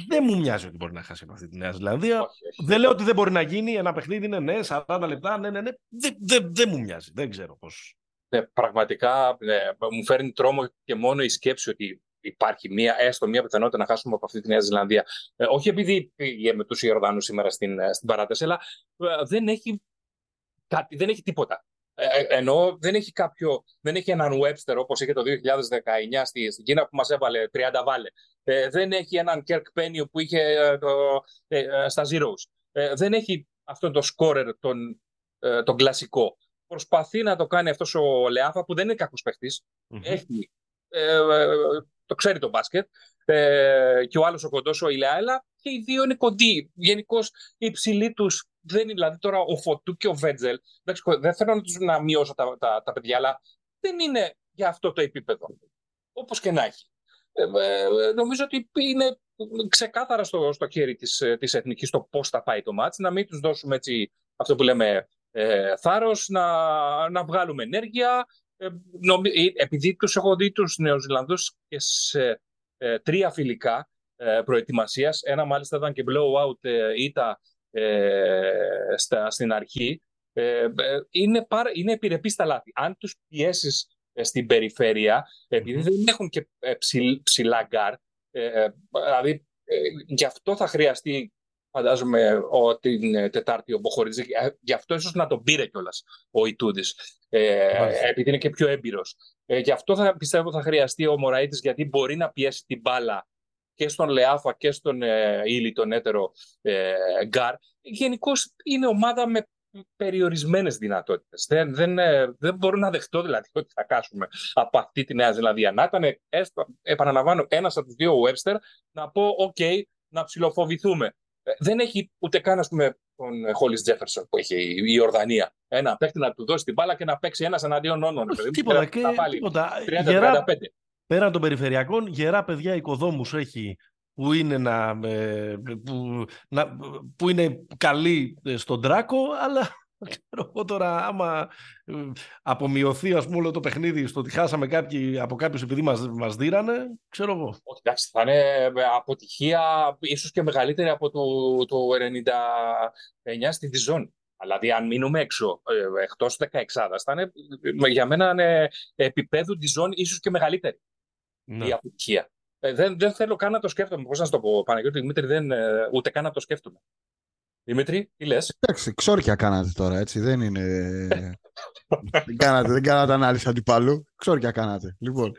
δεν μου μοιάζει ότι μπορεί να χάσει από αυτή τη Νέα Ζηλανδία. Δεν λέω ότι δεν μπορεί να γίνει. Ένα παιχνίδι είναι ναι, 40 λεπτά. Ναι, ναι, ναι. Δεν, δεν, δεν μου μοιάζει. Δεν ξέρω πώς. Ναι, πραγματικά ναι, μου φέρνει τρόμο και μόνο η σκέψη ότι υπάρχει μία, έστω μία πιθανότητα να χάσουμε από αυτή τη Νέα Ζηλανδία. Ε, όχι επειδή πήγε με τους Ιορδάνους σήμερα στην, ε, στην παράταση, αλλά ε, δεν, έχει, κάτι, δεν έχει τίποτα. Ε, ενώ δεν έχει κάποιο, δεν έχει έναν Webster όπως είχε το 2019 στη, στην Κίνα που μας έβαλε 30 βάλε. Ε, δεν έχει έναν Kirk Penny που είχε ε, το, ε, στα Zeros. Ε, δεν έχει αυτόν τον scorer, τον, τον κλασικό. Προσπαθεί να το κάνει αυτός ο Λεάφα που δεν είναι κακός Έχει, το ξέρει το μπάσκετ. και ο άλλος ο κοντός ο Ηλιάελα και οι δύο είναι κοντοί. Γενικώς οι υψηλοί τους δεν είναι. Δηλαδή τώρα ο Φωτού και ο Βέτζελ. Δεν θέλω να, τους, να μειώσω τα, τα, τα παιδιά, αλλά δεν είναι για αυτό το επίπεδο. Όπως και να έχει. Ε, ε, νομίζω ότι είναι ξεκάθαρα στο, στο χέρι της, της Εθνικής το πώς θα πάει το μάτς, να μην τους δώσουμε έτσι αυτό που λέμε ε, θάρρος, να, να βγάλουμε ενέργεια. Ε, νομι, επειδή τους έχω δει τους Νεοζηλανδούς και σε ε, τρία φιλικά ε, προετοιμασίας, ένα μάλιστα ήταν και blowout ε, ήττα ε, στα, στην αρχή, ε, είναι, πάρα, είναι επιρρεπής στα λάθη. Αν τους πιέσεις στην περιφέρεια, επειδή δεν έχουν και ψηλά γκάρ, δηλαδή γι' αυτό θα χρειαστεί φαντάζομαι ο, την Τετάρτη ο Μποχωρίδης. Γι' αυτό ίσως να τον πήρε κιόλας ο Ιτούδης, επειδή είναι και πιο έμπειρος. γι' αυτό θα, πιστεύω θα χρειαστεί ο Μωραΐτης, γιατί μπορεί να πιέσει την μπάλα και στον Λεάφα και στον ε, Ήλι, τον έτερο ε, Γκάρ. Γενικώς είναι ομάδα με περιορισμένες δυνατότητες. Δεν, δεν, ε, δεν μπορώ να δεχτώ δηλαδή ότι θα χάσουμε από αυτή τη Νέα Ζηλανδία. Να ήταν, έστω, επαναλαμβάνω, ένας από τους δύο Webster να πω, OK, okay, να ψηλοφοβηθούμε. Ε, δεν έχει ούτε καν, ας πούμε, τον Χόλι Τζέφερσον που έχει η Ορδανία. Ένα παίκτη να του δώσει την μπάλα και να παίξει ένας εναντίον όνων. Τίποτα. Και, τίποτα. 30-35 πέραν των περιφερειακών, γερά παιδιά οικοδόμους έχει που είναι, να, ε, που, να, που είναι καλοί στον τράκο, αλλά ξέρω εγώ τώρα άμα ε, απομειωθεί ας πούμε όλο το παιχνίδι στο ότι χάσαμε κάποιοι, από κάποιους επειδή μας, μας δίρανε, ξέρω εγώ. Όχι, εντάξει, θα είναι αποτυχία ίσως και μεγαλύτερη από το, το 99 στη Διζόν. Δηλαδή, αν μείνουμε έξω, ε, εκτός 16 θα είναι για μένα είναι επίπεδου τη ζώνη ίσως και μεγαλύτερη ναι. η αποτυχία. Ε, δεν, δεν θέλω καν να το σκέφτομαι. Πώς να σου το πω, Παναγιώτη Δημήτρη, δεν, ε, ούτε καν να το σκέφτομαι. Δημήτρη, τι λες; Εντάξει, ξόρκια κάνατε τώρα, έτσι. Δεν είναι. δεν, κάνατε, δεν κάνατε ανάλυση αντιπάλου. Ξόρκια κάνατε. Λοιπόν.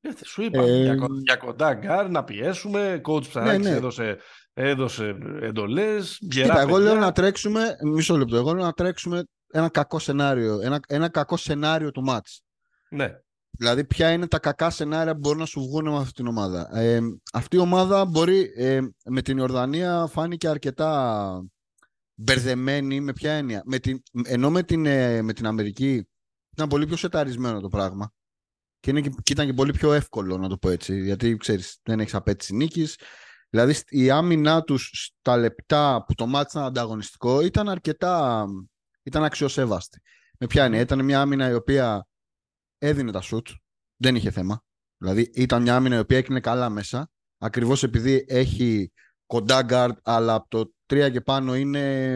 Ε, σου είπα, ε... για, για, κοντά γκάρ να πιέσουμε. Coach Ψαράκης ναι, ναι. έδωσε, έδωσε εντολές. Κοίτα, εγώ λέω να τρέξουμε, μισό λεπτό, εγώ λέω να τρέξουμε ένα κακό σενάριο, ένα, ένα κακό σενάριο του ματς. Ναι. Δηλαδή, ποια είναι τα κακά σενάρια που μπορούν να σου βγουν με αυτή την ομάδα. Ε, αυτή η ομάδα μπορεί, ε, με την Ιορδανία φάνηκε αρκετά μπερδεμένη, με ποια έννοια; Με την, ενώ με την, ε, με την Αμερική ήταν πολύ πιο σεταρισμένο το πράγμα. Και, είναι, και ήταν και πολύ πιο εύκολο, να το πω έτσι. Γιατί, ξέρεις, δεν έχεις απέτηση νίκης. Δηλαδή, η άμυνά τους στα λεπτά που το μάτι ήταν ανταγωνιστικό ήταν αρκετά... ήταν αξιοσέβαστη. Με ποια έννοια; Ήταν μια άμυνα η οποία έδινε τα σουτ, δεν είχε θέμα. Δηλαδή ήταν μια άμυνα η οποία έκρινε καλά μέσα, ακριβώς επειδή έχει κοντά guard, αλλά από το 3 και πάνω είναι,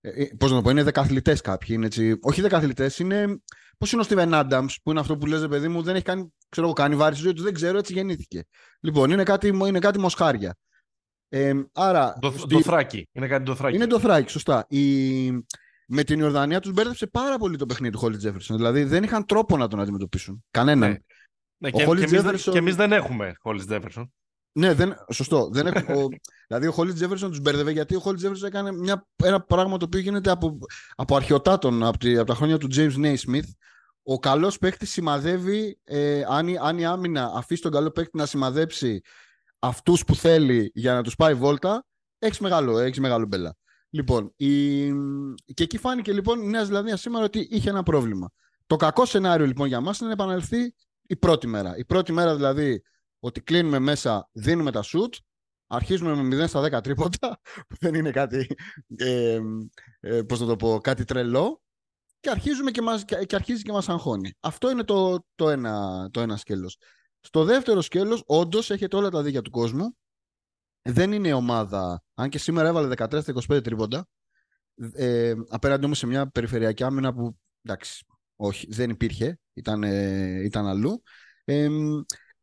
ε, ε, πώς να το πω, είναι δεκαθλητές κάποιοι. Είναι έτσι, όχι δεκαθλητές, είναι, πώς είναι ο Steven Adams, που είναι αυτό που λες, παιδί μου, δεν έχει κάνει, ξέρω εγώ, κάνει βάρη στη ζωή του, δεν ξέρω, έτσι γεννήθηκε. Λοιπόν, είναι κάτι, είναι κάτι μοσχάρια. Ε, άρα, το, στη... το θράκι. Είναι κάτι το θράκι. Είναι το θράκι, σωστά. Η, με την Ιορδανία τους μπέρδεψε πάρα πολύ το παιχνίδι του Χόλι Τζέφερσον. Δηλαδή δεν είχαν τρόπο να τον αντιμετωπίσουν. Κανέναν. Ναι. Ναι, και, και, Jefferson... και εμείς δεν έχουμε Χόλι Τζέφερσον. Ναι, δεν, σωστό. Δεν έχω, ο, δηλαδή ο Χόλι Τζέφερσον τους μπέρδευε γιατί ο Χόλι Τζέφερσον έκανε μια, ένα πράγμα το οποίο γίνεται από, από αρχαιοτάτων από, τη, από τα χρόνια του James Naismith. Ο καλός παίκτης σημαδεύει, ε, αν, αν η άμυνα αφήσει τον καλό παίκτη να σημαδέψει αυτούς που θέλει για να τους πάει βόλτα, έχεις μεγάλο, έχεις μεγάλο μπέλα. Λοιπόν, η... και εκεί φάνηκε λοιπόν η Νέα Ζηλανδία σήμερα ότι είχε ένα πρόβλημα. Το κακό σενάριο λοιπόν για μας είναι να επαναληφθεί η πρώτη μέρα. Η πρώτη μέρα δηλαδή ότι κλείνουμε μέσα, δίνουμε τα σουτ, αρχίζουμε με 0 στα 10 τρίποτα, που δεν είναι κάτι, ε, ε, πώς το πω, κάτι τρελό, και, αρχίζουμε και, μας, και αρχίζει και μας αγχώνει. Αυτό είναι το, το, ένα, το ένα σκέλος. Στο δεύτερο σκέλος, όντως έχετε όλα τα δίκια του κόσμου δεν είναι ομάδα, αν και σήμερα έβαλε 13-25 τρίποντα, ε, απέναντι όμως σε μια περιφερειακή άμυνα που εντάξει, όχι, δεν υπήρχε, ήταν, ε, ήταν αλλού. Ε,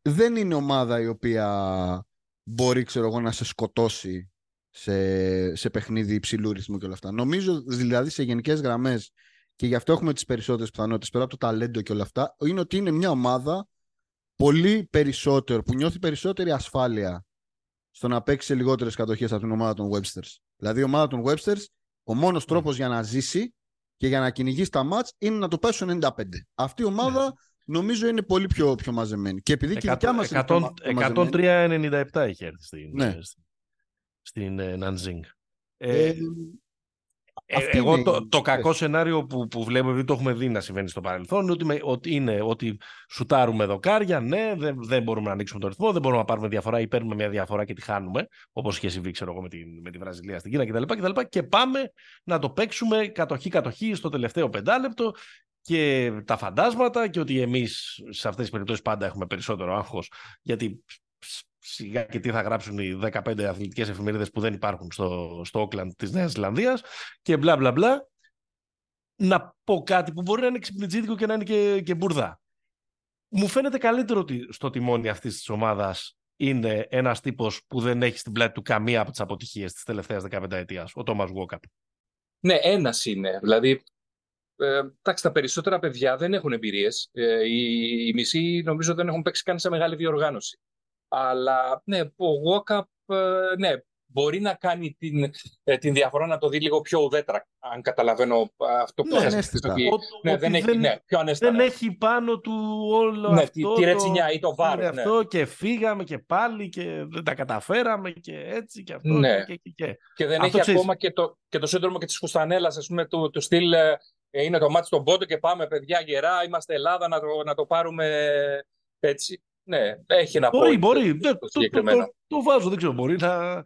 δεν είναι ομάδα η οποία μπορεί ξέρω εγώ, να σε σκοτώσει σε, σε παιχνίδι υψηλού ρυθμού και όλα αυτά. Νομίζω δηλαδή σε γενικές γραμμές και γι' αυτό έχουμε τις περισσότερες πιθανότητες πέρα από το ταλέντο και όλα αυτά, είναι ότι είναι μια ομάδα πολύ περισσότερο, που νιώθει περισσότερη ασφάλεια στο να παίξει σε λιγότερες κατοχές από την ομάδα των Websters. Δηλαδή, η ομάδα των Websters, ο μόνος ναι. τρόπος για να ζήσει και για να κυνηγήσει τα μάτς είναι να το πέσει 95. Αυτή η ομάδα ναι. νομίζω είναι πολύ πιο, πιο μαζεμένη. Και επειδή 100, και η δικιά μας. 103-97 έχει έρθει στην, ναι. στην, στην ε, ε, ε, εγώ το, το κακό σενάριο που, που βλέπω, επειδή το έχουμε δει να συμβαίνει στο παρελθόν, είναι ότι, ότι είναι ότι σουτάρουμε δοκάρια, ναι, δεν, δεν μπορούμε να ανοίξουμε το ρυθμό, δεν μπορούμε να πάρουμε διαφορά ή παίρνουμε μια διαφορά και τη χάνουμε, όπως είχε συμβεί, ξέρω εγώ, με τη, με τη Βραζιλία στην Κίνα κτλ, κτλ. Και πάμε να το παίξουμε κατοχή-κατοχή στο τελευταίο πεντάλεπτο και τα φαντάσματα και ότι εμείς σε αυτές τις περιπτώσεις πάντα έχουμε περισσότερο άγχος, γιατί σιγά και τι θα γράψουν οι 15 αθλητικές εφημερίδες που δεν υπάρχουν στο, στο Όκλαντ της Νέας Ζηλανδίας και μπλα μπλα μπλα να πω κάτι που μπορεί να είναι ξυπνητζίδικο και να είναι και, και μπουρδά. Μου φαίνεται καλύτερο ότι στο τιμόνι αυτής της ομάδας είναι ένας τύπος που δεν έχει στην πλάτη του καμία από τις αποτυχίες της τελευταίας 15 ετία, ο Τόμα Γουόκαπ. Ναι, ένας είναι. Δηλαδή, ε, εντάξει, τα περισσότερα παιδιά δεν έχουν εμπειρίες. Ε, οι, οι μισοί νομίζω δεν έχουν παίξει καν σε μεγάλη διοργάνωση. Αλλά ναι, ο Walkup ε, ναι, μπορεί να κάνει την, ε, την διαφορά να το δει λίγο πιο ουδέτερα, αν καταλαβαίνω ε, αυτό που ναι, ναι, δεν, έχει, ναι, πιο ανέστητα, δεν ναι. έχει πάνω του όλο ναι, αυτό. Τη, τη ρετσινιά ή το βάρος. Ναι, αυτό και φύγαμε και πάλι και δεν τα καταφέραμε και έτσι και αυτό ναι. και, και, και. και δεν αυτό έχει ξέρεις. ακόμα και το, και το σύνδρομο και της Φουστανέλας, ας πούμε, του, του στυλ είναι το μάτι στον πόντο και πάμε παιδιά γερά, είμαστε Ελλάδα να το, να το πάρουμε έτσι. Ναι, έχει ένα μπορεί, μπορεί. το, το, το, το, βάζω, δεν ξέρω. Μπορεί να.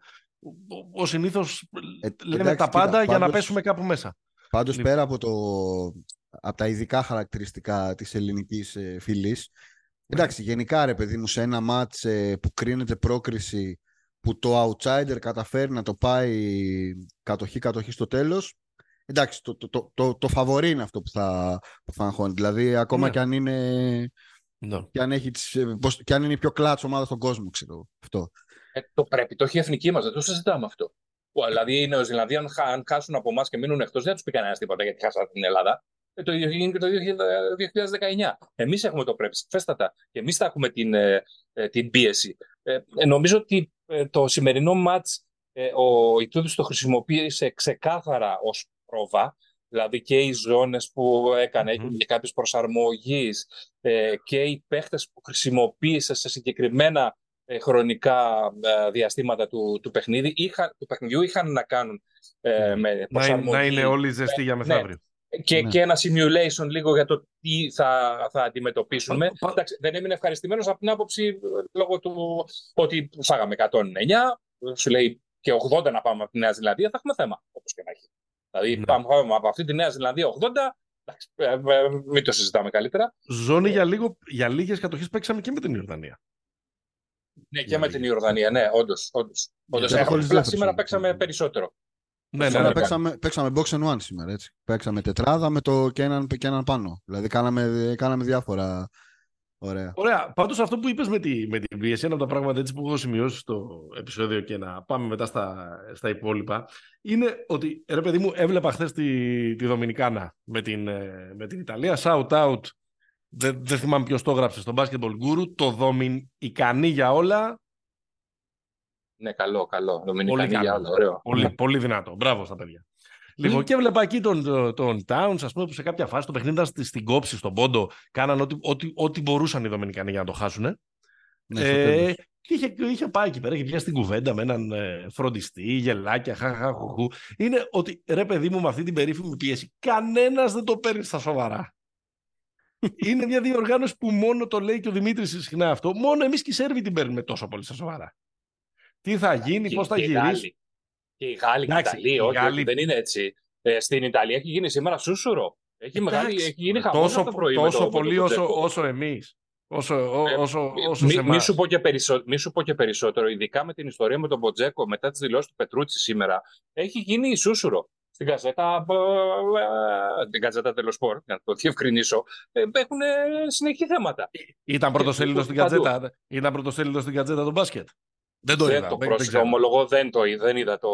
Ο συνήθως ε, λέμε τα πάντα κοίτα, για πάντως, να πέσουμε κάπου μέσα. Πάντως λοιπόν. πέρα από, το, από τα ειδικά χαρακτηριστικά της ελληνικής ε, φυλής. Εντάξει, γενικά ρε παιδί μου, σε ένα μάτς ε, που κρίνεται πρόκριση που το outsider καταφέρει να το πάει κατοχή-κατοχή στο τέλος, εντάξει, το, το, το, το, το φαβορεί είναι αυτό που θα, που θα αγχώνει. Δηλαδή, ακόμα ναι. και αν είναι ναι. Και, αν έχει τις, ε, πώς, και αν είναι η πιο κλάτσο ομάδα στον κόσμο, ξέρω αυτό. Ε, το πρέπει, το έχει η εθνική μας, δεν το συζητάμε αυτό. Δηλαδή οι Νεοζηλανδοί, αν, αν χάσουν από εμάς και μείνουν εκτός, δεν τους πει κανένας τίποτα γιατί χάσατε την Ελλάδα. Ε, το ίδιο γίνεται και το 2019. Εμείς έχουμε το πρέπει, φέστατα. Και εμείς θα έχουμε την, ε, ε, την πίεση. Ε, νομίζω ότι το σημερινό ματ ο Ιτούδης το χρησιμοποίησε ξεκάθαρα ως πρόβα δηλαδή και οι ζώνες που έκανε mm-hmm. και κάποιες προσαρμογής ε, και οι παίχτες που χρησιμοποίησε σε συγκεκριμένα ε, χρονικά ε, διαστήματα του, του, παιχνίδι, είχα, του παιχνιδιού είχαν να κάνουν ε, με προσαρμογή. Να, να είναι όλοι ζεστοί για μεθαύριο. Ναι. Και, ναι. και ένα simulation λίγο για το τι θα, θα αντιμετωπίσουμε. Πα, Εντάξει, δεν έμεινε ευχαριστημένος από την άποψη λόγω του ότι φάγαμε 109. Σου λέει και 80 να πάμε από τη Νέα Ζηλανδία, θα έχουμε θέμα, όπως και να έχει. Δηλαδή, ναι. πάμε από αυτή τη Νέα Ζηλανδία 80, εντάξει, ε, ε, μην το συζητάμε καλύτερα. Ζώνη για, λίγο, για λίγες κατοχές παίξαμε και με την Ιορδανία. Ναι, και με την Ιορδανία, ναι, όντως. όντως. όντως έχουμε, σήμερα παίξαμε περισσότερο. Ναι, ναι, ναι, παίξαμε, παίξαμε box and one σήμερα, έτσι. Παίξαμε τετράδα με το και έναν, και έναν πάνω. Δηλαδή, κάναμε, κάναμε διάφορα Ωραία. Ωραία. Πάντως αυτό που είπες με, τη, με την πίεση, ένα από τα πράγματα έτσι που έχω σημειώσει στο επεισόδιο και να πάμε μετά στα, στα υπόλοιπα, είναι ότι ρε παιδί μου, έβλεπα χθες τη, τη Δομινικάνα με την, ε, με την Ιταλία. Shout out. Δεν, δεν θυμάμαι ποιος το έγραψε στο Basketball Guru. Το Δομιν ικανή για όλα. Ναι, καλό, καλό. Δομινικανή για όλα. Ωραίο. Πολύ, πολύ δυνατό. Μπράβο στα παιδιά. Λοιπόν, και έβλεπα εκεί τον, τον Towns, ας πούμε, που σε κάποια φάση το παιχνίδι ήταν στην κόψη, στον πόντο. Κάναν ό,τι, ό,τι, ό,τι μπορούσαν οι Δομινικανοί για να το χάσουν. Ναι, ε, και είχε, είχε πάει εκεί πέρα, είχε πιάσει την κουβέντα με έναν ε, φροντιστή, γελάκια, χαχαχουχού. Είναι ότι ρε παιδί μου, με αυτή την περίφημη πίεση, κανένας δεν το παίρνει στα σοβαρά. είναι μια διοργάνωση που μόνο το λέει και ο Δημήτρης συχνά αυτό. Μόνο εμείς και οι Σέρβοι την παίρνουμε τόσο πολύ στα σοβαρά. Τι θα γίνει, πώς θα γυρίσει. Και οι Γάλλοι και οι Ιταλοί, όχι, Γάλλοι... δεν είναι έτσι. Ε, στην Ιταλία έχει γίνει σήμερα σούσουρο. Έχει, μεγάλη, έχει γίνει χαμός τόσο, το πρωί. Τόσο το, πολύ όσο, όσο εμείς. Όσο, ε, όσο, όσο μη, μη, σου πω και περισσότερο, μη σου πω και περισσότερο, ειδικά με την ιστορία με τον Μποτζέκο μετά τις δηλώσεις του Πετρούτσι σήμερα, έχει γίνει η σούσουρο. Στην καζέτα, την καζέτα Τελοσπορ, να το διευκρινίσω, ε, έχουν συνεχή θέματα. Ήταν πρωτοσέλιδο στην καζέτα, ήταν πρωτοσέλιδο στην καζέτα το μπάσκετ. Δεν το δεν είδα. το δεν- πρόσεχα, δεν ξέρω. ομολογώ, δεν, το, είδα- δεν είδα το,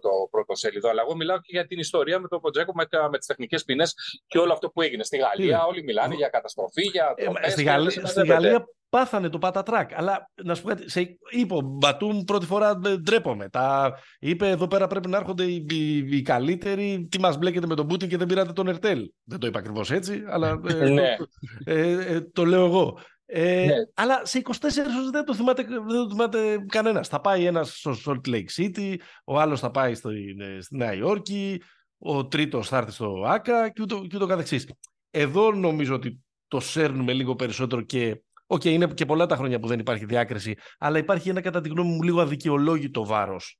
το πρώτο σελίδο. Αλλά εγώ μιλάω και για την ιστορία με τον Ποτζέκο, με, τα- με τις τεχνικές ποινέ και όλο αυτό που έγινε. Στη Γαλλία, Ναι. όλοι μιλάνε για καταστροφή, για Ε, τροπές στη, και Γαλλία, δεν στη συμμαζεύεται. Γαλλία πάθανε το πατατράκ. Αλλά να σου πω κάτι, σε είπε ο Μπατούμ πρώτη φορά ε, ντρέπομαι. Τα είπε εδώ πέρα πρέπει να έρχονται οι, οι, οι καλύτεροι. Τι μας μπλέκετε με τον Πούτιν και δεν πήρατε τον Ερτέλ. Δεν το είπα ακριβώς έτσι, αλλά ε, Ναι. το, ε, ε, το λέω εγώ. Ε, Ναι. Αλλά σε 24 ώρες δεν το θυμάται, δεν το θυμάται κανένας. Θα πάει ένας στο Salt Lake City, ο άλλος θα πάει στο, ε, στη Νέα Υόρκη, ο τρίτος θα έρθει στο ΟΑΚΑ και ούτω, και ούτω καθεξής. Εδώ νομίζω ότι το σέρνουμε λίγο περισσότερο και. Οκ, είναι και πολλά τα χρόνια που δεν υπάρχει διάκριση, αλλά υπάρχει ένα κατά τη γνώμη μου λίγο αδικαιολόγητο βάρος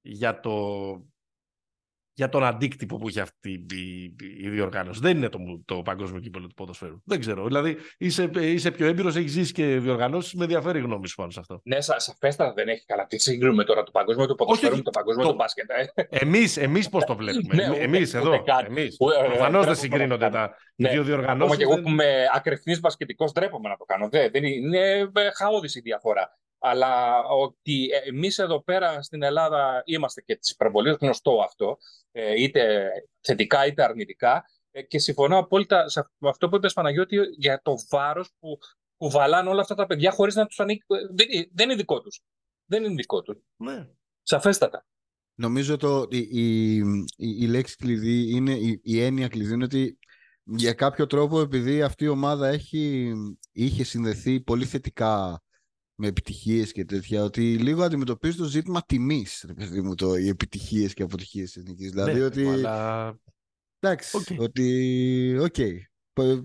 για, το, για τον αντίκτυπο που έχει αυτή η, η, η διοργάνωση. Δεν είναι το, το παγκόσμιο κύπελο του ποδοσφαίρου. Δεν ξέρω. Δηλαδή είσαι, είσαι πιο έμπειρος, έχεις ζήσει και διοργανώσεις. Με ενδιαφέρει η γνώμη σου πάνω σε αυτό. Ναι, σα, σαφέστατα δεν έχει καλά. Τι συγκρίνουμε τώρα το παγκόσμιο του ποδοσφαίρου Όχι, με το παγκόσμιο το- του μπάσκετ. ε; Εμείς εμείς πώς το βλέπουμε; Ναι, ούτε- Εμείς ούτε εδώ. καν. Εμείς. Που, ε, Προφανώς δεν ντρέπομαι συγκρίνονται να το τα Ναι, οι δύο διοργανώσεις. Ακόμα και εγώ που είμαι ακρεφνή μπασκετικός, ντρέπομαι να το κάνω. Δεν, δεν είναι, είναι χαόδης η διαφορά. Αλλά ότι εμείς εδώ πέρα στην Ελλάδα είμαστε και της υπερβολής, γνωστό αυτό, ε, είτε θετικά είτε αρνητικά. Ε, Και συμφωνώ απόλυτα σε αυτό- με αυτό που είπες Παναγιώτη για το βάρος που κουβαλάνε όλα αυτά τα παιδιά χωρίς να τους ανήκει. Δεν, είναι- δεν είναι δικό τους. Δεν είναι δικό τους. Ναι. Σαφέστατα. Νομίζω το, η, η, η, η λέξη κλειδί είναι, η, η έννοια κλειδί είναι ότι για κάποιο τρόπο επειδή αυτή η ομάδα έχει, είχε συνδεθεί πολύ θετικά με επιτυχίες και τέτοια, ότι λίγο αντιμετωπίζεις το ζήτημα τιμής, ρε παιδί μου, το, οι επιτυχίες και αποτυχίες της εθνικής. Δηλαδή Ναι, ότι, αλλά εντάξει, Οκ. ότι, οκ, Π-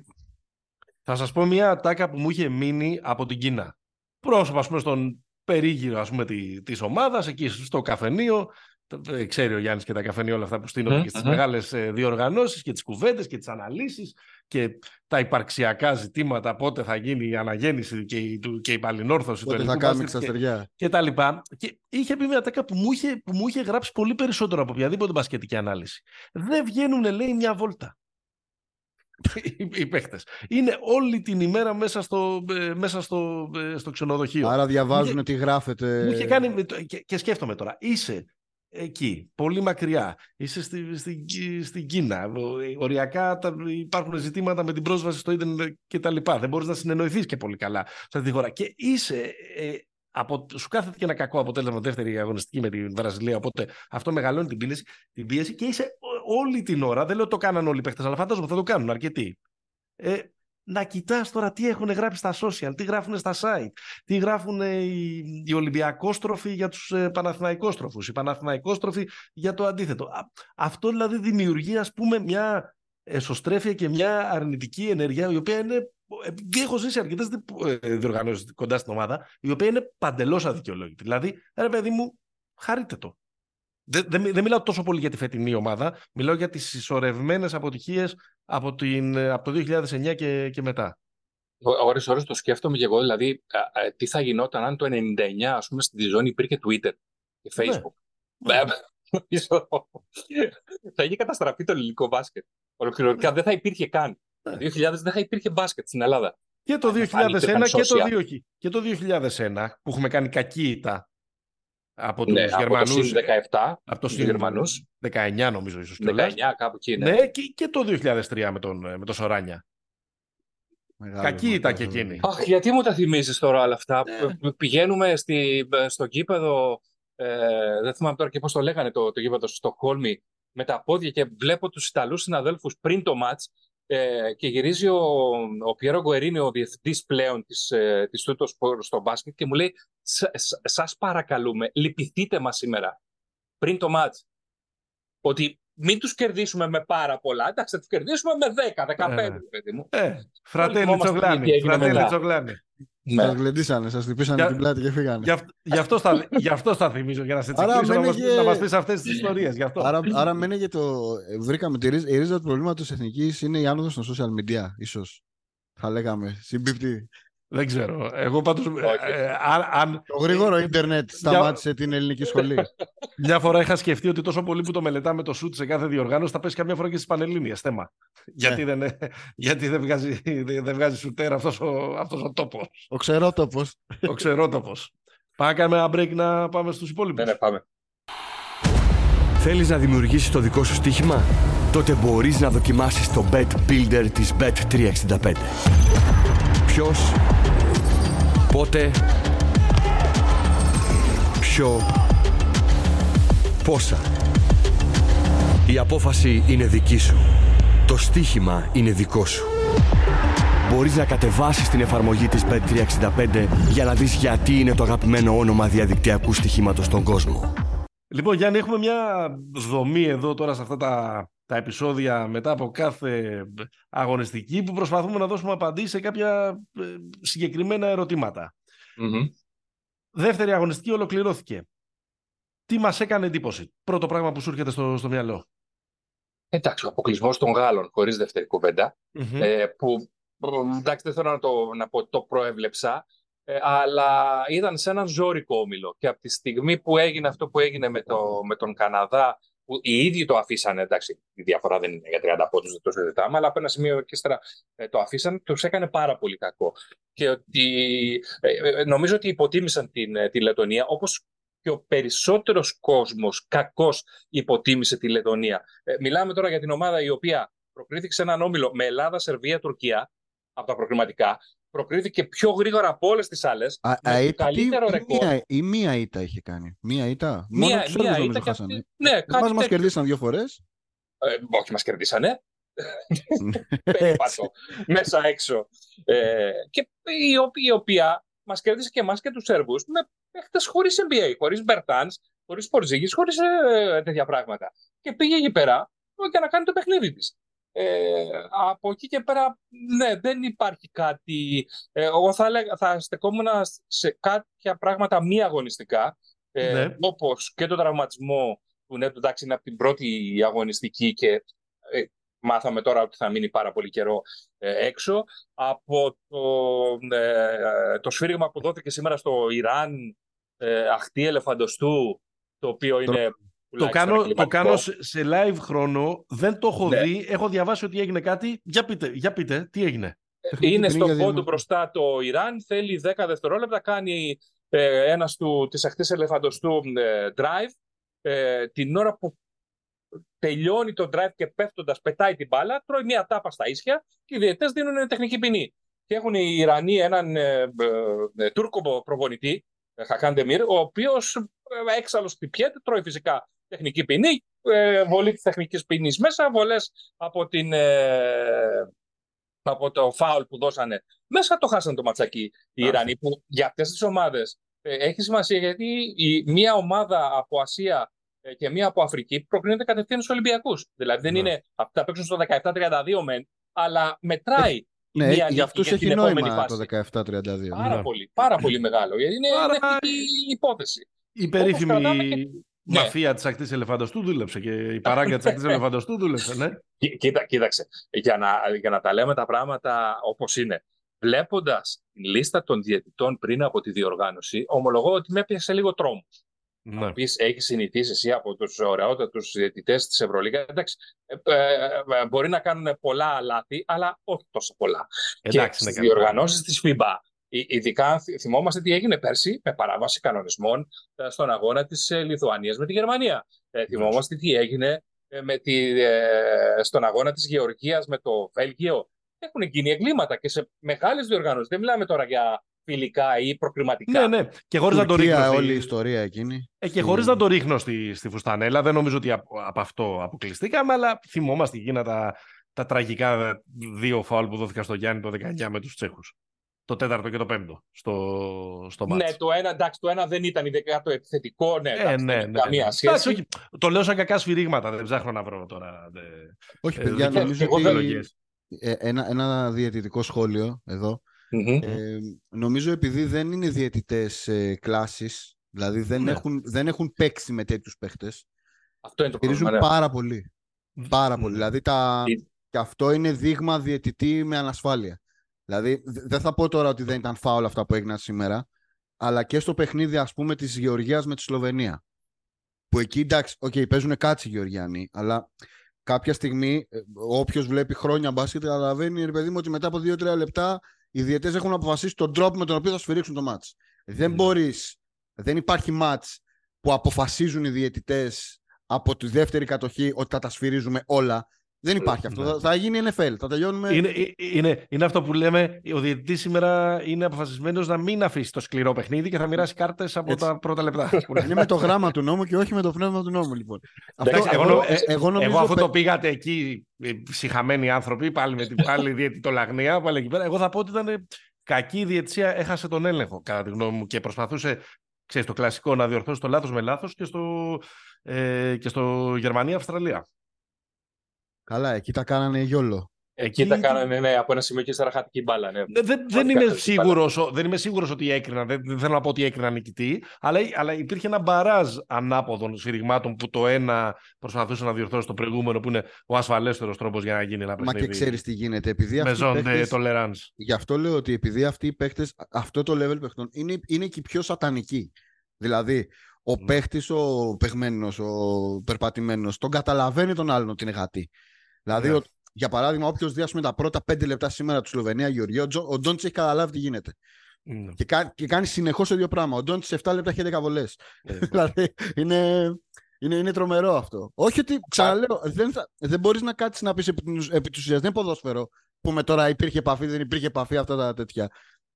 Θα σας πω μια ατάκα που μου είχε μείνει από την Κίνα. Πρόσωπα, ας πούμε, στον περίγυρο ας πούμε, τη, της ομάδας, εκεί στο καφενείο. Το- ε, Ξέρει ο Γιάννης και τα καφενεία όλα αυτά που στήνονται Μμμ, και στις μμμ. μεγάλες ε, διοργανώσεις και τις κουβέντες και τις αναλύσεις και τα υπαρξιακά ζητήματα, πότε θα γίνει η αναγέννηση και η, του- και η παλινόρθωση του πότε θα ελληνικού κάνουμε μπάσκετ και- ξαστεριά. και τα λοιπά. Και είχε πει μια ατάκα που μου είχε, που μου είχε γράψει πολύ περισσότερο από οποιαδήποτε μπασκετική ανάλυση. Δεν βγαίνουν, λέει, μια βόλτα. οι, οι παίχτες. Είναι όλη την ημέρα μέσα στο, ε, μέσα στο, ε, στο ξενοδοχείο. Άρα διαβάζουν Μου τι γράφεται. Μου είχε κάνει, και, και σκέφτομαι τώρα, είσαι εκεί, πολύ μακριά, είσαι στη, στη, στην Κίνα, ο- οριακά τα, υπάρχουν ζητήματα με την πρόσβαση στο ίντερνετ και τα λοιπά, δεν μπορείς να συνεννοηθείς και πολύ καλά σε αυτή τη χώρα. Και είσαι, ε, από, σου κάθεται και ένα κακό αποτέλεσμα δεύτερη αγωνιστική με την Βραζιλία, οπότε αυτό μεγαλώνει την πίεση, την πίεση και είσαι ό- όλη την ώρα, δεν λέω ότι το κάναν όλοι οι παίχτες, αλλά φαντάζομαι θα το κάνουν αρκετοί. Ε, να κοιτάς τώρα τι έχουν γράψει στα social, τι γράφουν στα site, τι γράφουν ε, οι, οι Ολυμπιακόστροφοι για τους ε, Παναθηναϊκόστροφους, οι Παναθηναϊκόστροφοι για το αντίθετο. Α, αυτό δηλαδή δημιουργεί ας πούμε μια εσωστρέφεια και μια αρνητική ενέργεια η οποία είναι, επειδή έχω ζήσει αρκετές δι- ε, διοργανώσεις κοντά στην ομάδα, η οποία είναι παντελώς αδικαιολόγητη. Δηλαδή, ρε παιδί μου, χαρείτε το. Δεν, δεν, δεν μιλάω τόσο πολύ για τη φετινή ομάδα, μιλάω για τις συσσωρευμένες αποτυχίες από, την, ε, από το 2009 και, και μετά. Ώρες ώρες το σκέφτομαι και εγώ, δηλαδή, α, α, τι θα γινόταν αν το 99, ας πούμε, στην ζώνη υπήρχε Twitter και Ναι. Facebook. Ε, Νομίζω θα είχε καταστραφεί το ελληνικό μπάσκετ. Ολοκληρωτικά δεν θα υπήρχε καν. Ναι. Το 2000 δεν θα υπήρχε μπάσκετ στην Ελλάδα. Και το Αν 2001 φάνηκε και το, social. 2000, και το 2001 που έχουμε κάνει κακή ήττα από τους Ναι, από το Γερμανούς. συν 17, από το τους συν Γερμανούς. 19 νομίζω ίσως 19 κιόλας. κάπου εκεί. Ναι. Ναι, και, και το 2003 με τον, με τον Σοράνια. Μεγάλο Κακή ήταν μεγάλο. και εκείνη. Αχ, γιατί μου τα θυμίζεις τώρα όλα αυτά; Ναι. Π- Πηγαίνουμε στη, στο γήπεδο, ε, δεν θυμάμαι τώρα και πώς το λέγανε το, το γήπεδο στο Στοκχόλμη, με τα πόδια και βλέπω τους Ιταλούς συναδέλφους πριν το μάτς ε, και γυρίζει ο, ο Πιέρο Γκουερίνη, ο διευθυντής πλέον της, ε, της Τούτος Σπορ στο μπάσκετ και μου λέει «Σα- σα- σας παρακαλούμε, λυπηθείτε μας σήμερα πριν το μάτς ότι μην τους κερδίσουμε με πάρα πολλά, εντάξει θα τους κερδίσουμε με 10, 15 Ναι, ναι. παιδί μου. Ε, φρατέλη θυμόμαστε τι Τσογλάνη. έγινε Φρατέλη μετά. Τσογλάνη. Ναι. Σας γλεντήσανε, σας χτυπήσανε Για- την πλάτη και φύγανε. Γι' αυ- Γι' αυτό στα, γι' αυτό στα θυμίζω, για να σε Άρα τσικλίσω, να μένει μας, και- να μας πεις αυτές τις ιστορίες. Γι' αυτό. Άρα, άρα μένει και το. ε, Βρήκαμε τη ρίζα, η ρίζα του προβλήματος εθνικής είναι η άνοδος των social media, ίσως. Θα λέγαμε. Συμπίπτει. Δεν ξέρω. Εγώ πάντως, Όχι. ε, αν, αν Το γρήγορο ίντερνετ σταμάτησε την ελληνική σχολή. μια φορά είχα σκεφτεί ότι τόσο πολύ που το μελετάμε το σουτ σε κάθε διοργάνωση θα πέσει καμιά φορά και στις Πανελλήνιες θέμα. Γιατί, δεν, γιατί δεν βγάζει, δεν, δεν βγάζει σουτέρ αυτός ο, αυτός ο τόπος, Ο ξερότοπος. ο ξερότοπος. Πάμε να κάνουμε ένα break να πάμε στους υπόλοιπους. Ναι, ναι, πάμε. Θέλεις να δημιουργήσεις το δικό σου στοίχημα; Τότε μπορείς να δοκιμάσεις το Bet Builder της Bet365. Ποιος, πότε, ποιο, πόσα. Η απόφαση είναι δική σου. Το στοίχημα είναι δικό σου. Μπορείς να κατεβάσεις την εφαρμογή της Bet365 για να δεις γιατί είναι το αγαπημένο όνομα διαδικτυακού στοιχήματος στον κόσμο. Λοιπόν, Γιάννη, έχουμε μια δομή εδώ τώρα σε αυτά τα, τα επεισόδια μετά από κάθε αγωνιστική που προσπαθούμε να δώσουμε απαντήσεις σε κάποια ε, συγκεκριμένα ερωτήματα. Μμμ. Δεύτερη αγωνιστική ολοκληρώθηκε. Τι μας έκανε εντύπωση; Πρώτο πράγμα που σου έρχεται στο, στο μυαλό. Εντάξει, ο αποκλεισμός των Γάλλων, χωρίς δεύτερη κουβέντα. Ε, που μ, εντάξει, δεν θέλω να, το, να πω ότι το προέβλεψα, ε, αλλά ήταν σε έναν ζώρικο όμιλο. Και από τη στιγμή που έγινε αυτό που έγινε με, το, με τον Καναδά, που οι ίδιοι το αφήσανε, εντάξει, η διαφορά δεν είναι για 30 πόντους, δεν το συζητάμε, αλλά από ένα σημείο και ύστερα ε, το αφήσανε, τους έκανε πάρα πολύ κακό. Και ότι, ε, ε, νομίζω ότι υποτίμησαν την, ε, τη Λετωνία, όπως και ο περισσότερος κόσμος κακώς υποτίμησε τη Λετωνία. Ε, μιλάμε τώρα για την ομάδα η οποία προκρίθηκε σε έναν όμιλο με Ελλάδα, Σερβία, Τουρκία από τα προκριματικά. Προκρίθηκε πιο γρήγορα από όλες τις άλλες. Α, με α, το ή- καλύτερο ή- ρεκόρ. μία- Ή μία ήττα είχε κάνει. Μία ήττα. Μόνο Μία, τους Σέρβους μία νομίζω ήττα και χάσανε. αυτή. Ναι, Εμάς κάτι μας τέτοιο. κερδίσαν δύο φορές. Ε, όχι, μας κερδίσανε. Περίπατο. μέσα έξω. Ε, και η, οποία- η οποία μας κέρδισε και εμάς και τους Σέρβους με παίχτες χωρίς NBA, χωρίς Μπερτάνς, χωρίς Πορζίγης, χωρίς ε, τέτοια πράγματα. Και πήγε εκεί πέρα για να κάνει το παιχνίδι της. Ε, από εκεί και πέρα, ναι, δεν υπάρχει κάτι. Ε, εγώ θα, έλεγα, θα στεκόμουν σε κάποια πράγματα μη αγωνιστικά, ε, Ναι. όπως και το τραυματισμό του Νέτου, εντάξει, είναι από την πρώτη αγωνιστική και ε, μάθαμε τώρα ότι θα μείνει πάρα πολύ καιρό ε, έξω. Από το, ε, το σφύριγμα που δόθηκε σήμερα στο Ιράν, ε, αχτή ελεφαντοστού, το οποίο είναι... Το τουλάχιστον κάνω, το εγκληματικό. κάνω σε, σε live χρόνο. Δεν το έχω Ναι. δει. Έχω διαβάσει ότι έγινε κάτι. Για πείτε, για πείτε τι έγινε; Τεχνική Είναι ποινή στο για πόντο διαμα- μπροστά το Ιράν, θέλει 10 δευτερόλεπτα, κάνει ε, ένας του, της αχτής ελεφαντοστού ε, drive. Ε, την ώρα που τελειώνει το drive και πέφτοντας πετάει την μπάλα, τρώει μια τάπα στα ίσια και οι διαιτές δίνουν τεχνική ποινή. Και έχουν οι Ιρανοί έναν ε, ε, ε, Τούρκο προπονητή, ε, Χακάν Ντεμίρ, ο οποίος ε, έξαλλος χτυπιέται, τρώει φυσικά τεχνική ποινή, ε, βολή της τεχνικής ποινής μέσα, βολές από την... ε, από το φάουλ που δώσανε μέσα το χάσανε το ματσάκι οι Α. Ιρανοί που για αυτές τις ομάδες ε, έχει σημασία γιατί η, μία ομάδα από Ασία ε, και μία από Αφρική προκρίνεται κατευθείαν στους Ολυμπιακούς. Δηλαδή δεν Ναι. είναι αυτά θα παίξουν στο 17-32 μεν, αλλά μετράει η Ναι, μία για νίκη αυτούς για έχει την επόμενη νόημα φάση. το 17-32. Πάρα Ναι. πολύ, πάρα πολύ μεγάλο. Γιατί είναι, Άρα- είναι εθνική υπόθεση. Η κρατάμε περίφημη και- Ναι. μαφία της ακτής ελεφαντοστού δούλεψε και η παράγκα της ακτής ελεφαντοστού δούλεψε, ναι. Κοί- Κοίτα, κοίταξε, για να, για να τα λέμε τα πράγματα όπως είναι. Βλέποντας τη λίστα των διαιτητών πριν από τη διοργάνωση, ομολογώ ότι με έπιασε λίγο τρόμος. ναι. πεις, έχεις συνηθίσει εσύ από τους ωραιότατους διαιτητές της Ευρωλίγα; Εντάξει, ε, ε, ε, μπορεί να κάνουν πολλά λάθη, αλλά όχι τόσο πολλά. Εντάξει, και ναι, στις καλά. διοργανώσεις της FIBA, ει- ειδικά αν θυ- θυμόμαστε τι έγινε πέρσι με παράβαση κανονισμών ε, στον αγώνα της Λιθουανίας με τη Γερμανία. Ε, θυμόμαστε τι έγινε ε, με τη, ε, στον αγώνα της Γεωργίας με το Βέλγιο. Έχουν γίνει εγκλήματα και σε μεγάλες διοργανώσεις. Δεν μιλάμε τώρα για φιλικά ή προκριματικά. Ναι, ναι. Και χωρίς να το ρίχνω. Τουρκία, στη- όλη η ιστορία εκείνη. Ε, και χωρίς να το ρίχνω στη, στη φουστανέλα, δεν νομίζω ότι από, από αυτό αποκλειστήκαμε, αλλά θυμόμαστε εκείνα τα, τα τραγικά δύο φάουλ που δόθηκαν στο Γιάννη το 19 με τους Τσέχους. Το τέταρτο και το πέμπτο στο, στο μάτς. Ναι, το ένα, εντάξει, το ένα δεν ήταν ειδικά το επιθετικό, ναι, Ε, εντάξει, ναι, δεν ναι, έχει ναι. καμία Εντάξει, σχέση. όχι, το λέω σαν κακά σφυρίγματα, δεν ψάχνω να βρω τώρα. δε- Όχι, ε, παιδιά, δικές- νομίζω εγώ ότι δεν- επιλογές. ε, ένα, ένα διαιτητικό σχόλιο εδώ. Μμμ. Ε, νομίζω επειδή δεν είναι διαιτητές ε, κλάσης, δηλαδή δεν, Ναι. έχουν, δεν έχουν παίξει με τέτοιους παίχτες, Αυτό είναι το γυρίζουν πρόβλημα. ναι. πάρα πολύ. Πάρα πολύ. Ναι. Δηλαδή τα... Ε, και αυτό είναι δείγμα διαιτητή με ανασφάλεια. Δηλαδή δε- δεν θα πω τώρα ότι δεν ήταν φάουλ αυτά που έγιναν σήμερα, αλλά και στο παιχνίδι ας πούμε της Γεωργίας με τη Σλοβενία. Που εκεί εντάξει, okay, παίζουν κάτσι οι Γεωργιανοί, αλλά κάποια στιγμή όποιος βλέπει χρόνια μπάσκετ καταλαβαίνει ρε παιδί μου ότι μετά από 2-3 λεπτά οι διαιτές έχουν αποφασίσει τον τρόπο με τον οποίο θα σφυρίξουν το μάτς. Δεν Ναι. μπορείς Δεν υπάρχει μάτς που αποφασίζουν οι διαιτητές από τη δεύτερη κατοχή ότι θα τα σφυρίζουμε όλα. Δεν υπάρχει αυτό. Ναι. Θα, θα γίνει NFL. Θα τελειώνουμε. Είναι, ε, είναι, είναι αυτό που λέμε, ο διαιτητής σήμερα είναι αποφασισμένος να μην αφήσει το σκληρό παιχνίδι και θα μοιράσει κάρτες από Έτσι. τα πρώτα λεπτά. Είναι με το γράμμα του νόμου και όχι με το πνεύμα του νόμου, λοιπόν. Εντάξει, αυτό, εγώ, εγώ, νο- ε, εγώ νομίζω εγώ αφού πε- το πήγατε εκεί, ε, συχαμένοι άνθρωποι, πάλι με την πάλι διαιτητολαγνία, πάλι εκεί πέρα, εγώ θα πω ότι ήταν ε, κακή η διαιτησία, έχασε τον έλεγχο, κατά τη γνώμη μου, και προσπαθούσε, ξέρεις, το κλασικό να διορθώσει το λάθος με λάθος και στο, ε, και στο Γερμανία-Αυστραλία. Καλά, εκεί τα κάνανε γιόλο. Εκεί Εκεί- τα κάνανε ναι, από ένα σημείο και ύστερα χάθηκε η μπάλα. Ναι. Δεν, δεν, δεν, Πραγματικά, είμαι χάθηκε η σίγουρος, ο- δεν είμαι σίγουρος ότι έκριναν, δεν, δεν θέλω να πω ότι έκριναν νικητή, αλλά, αλλά υπήρχε ένα μπαράζ ανάποδων συρριγμάτων που το ένα προσπαθούσε να διορθώσει το προηγούμενο, που είναι ο ασφαλέστερος τρόπος για να γίνει ένα Μα παιχνίδι. και ξέρεις τι γίνεται. Επειδή με αυτοί οι zone παίχτες- de tolerance. Γι' αυτό λέω ότι επειδή αυτοί οι παίχτε, αυτό το level παιχτών είναι, είναι και οι πιο σατανικοί. Δηλαδή, ο Ναι. παίχτη, ο παιχμένο, ο περπατημένος, τον καταλαβαίνει τον άλλον ότι είναι γατή. Δηλαδή, Ναι. ο- για παράδειγμα, όποιος δει ας πούμε, τα πρώτα πέντε λεπτά σήμερα του Σλοβενία Γεωργία, ο, Τζο- ο Ντόντ έχει καταλάβει τι γίνεται. Ναι. Και, κα- και κάνει συνεχώς το ίδιο πράγμα. Ο Ντόντ σε 7 λεπτά έχει 10 βολές. Ε, δηλαδή, είναι, είναι, είναι τρομερό αυτό. Όχι ότι, ξαναλέω, δεν, θα- δεν μπορείς να κάτσεις να πεις επί, του- επί του ουσίας, δεν είναι ποδόσφαιρο. Που με τώρα υπήρχε επαφή, δεν υπήρχε επαφή, αυτά τα τέτοια.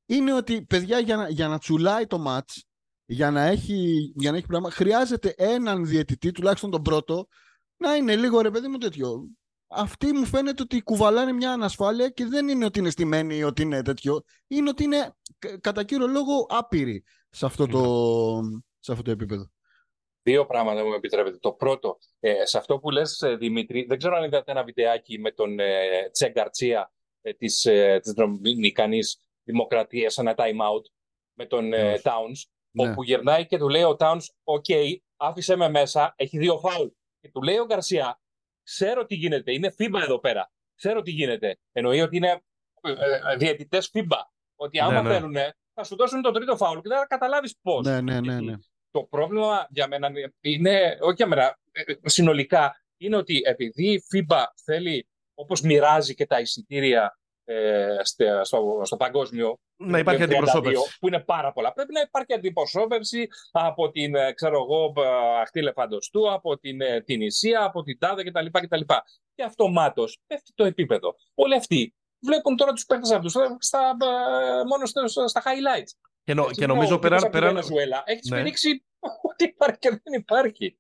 Είναι ότι, παιδιά, για να, για να τσουλάει το match, για να, έχει, για να έχει πράγμα, χρειάζεται έναν διαιτητή, τουλάχιστον τον πρώτο, να είναι λίγο ρε παιδί μου τέτοιο. Αυτοί μου φαίνεται ότι κουβαλάνε μια ανασφάλεια και δεν είναι ότι είναι στημένοι ή ότι είναι τέτοιο. Είναι ότι είναι κα- κατά κύριο λόγο άπειροι σε αυτό το, σε αυτό το επίπεδο. Δύο πράγματα μου επιτρέπετε. Το πρώτο, ε, σε αυτό που λες ε, Δημήτρη, δεν ξέρω αν είδατε ένα βιντεάκι με τον ε, Τσε Γκαρτσία ε, της, ε, της Δομινικανής Δημοκρατίας, ένα time out, με τον ε, Όχι. Towns, Ναι. όπου γυρνάει και του λέει ο Towns, OK, άφησε με μέσα, έχει δύο φάουλ. Και του λέει ο Γκαρσία, ξέρω τι γίνεται, είναι FIBA εδώ πέρα. Ξέρω τι γίνεται. Εννοεί ότι είναι ε, ε, διαιτητές FIBA. Ότι άμα Ναι, ναι. θέλουν, θα σου δώσουν το τρίτο φάουλ και δεν θα καταλάβεις πώς. Ναι, ναι, ναι, ναι. Το πρόβλημα για μένα είναι, όχι για μένα, ε, συνολικά, είναι ότι επειδή η FIBA θέλει, όπως μοιράζει και τα εισιτήρια ε, στε- στο, στο παγκόσμιο, Να υπάρχει το 32, αντιπροσώπευση. που είναι πάρα πολλά. Πρέπει να υπάρχει αντιπροσώπευση από την, ε, ξέρω εγώ, ε, αχτή λεφαντοστού, από την, ε, την Ισία, από την Τάδε κτλ. κτλ. Και αυτομάτως πέφτει το επίπεδο. Όλοι αυτοί βλέπουν τώρα τους παίκτες αυτούς ε, στα, ε, μόνο στα, στα highlights. Και, νο- Έτσι, και ο νομίζω τύπος πέραν, από τη πέραν, Βενεζουέλα έχει Ναι. σφυρίξει ό,τι υπάρχει και δεν υπάρχει.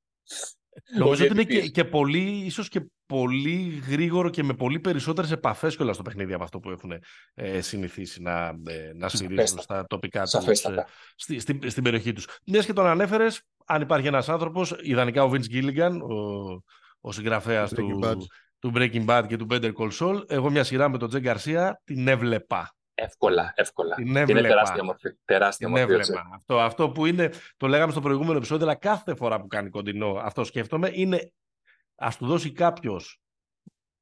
Νομίζω Ο ότι είναι και, διαιτητής. και πολύ, ίσως και πολύ γρήγορο και με πολύ περισσότερες επαφές κιόλας στο παιχνίδι από αυτό που έχουν ε, συνηθίσει να, ε, να σφυρίζουν Σαφέστατα. στα τοπικά τους, Σαφέστατα. ε, στη, στη- στην περιοχή τους. Μιας και τον ανέφερες, αν υπάρχει ένας άνθρωπος, ιδανικά ο Vince Gilligan, ο, ο συγγραφέας του, Breaking Bad. του Breaking Bad και του Better Call Saul, εγώ μια σειρά με τον Τζεν Γκαρσία την έβλεπα. Εύκολα, εύκολα. Την Είναι έβλεπα. τεράστια μορφή. Τεράστια Την μορφή. έβλεπα. Αυτό, αυτό που είναι, το λέγαμε στο προηγούμενο επεισόδιο, αλλά κάθε φορά που κάνει κοντινό, αυτό σκέφτομαι, είναι ας του δώσει κάποιος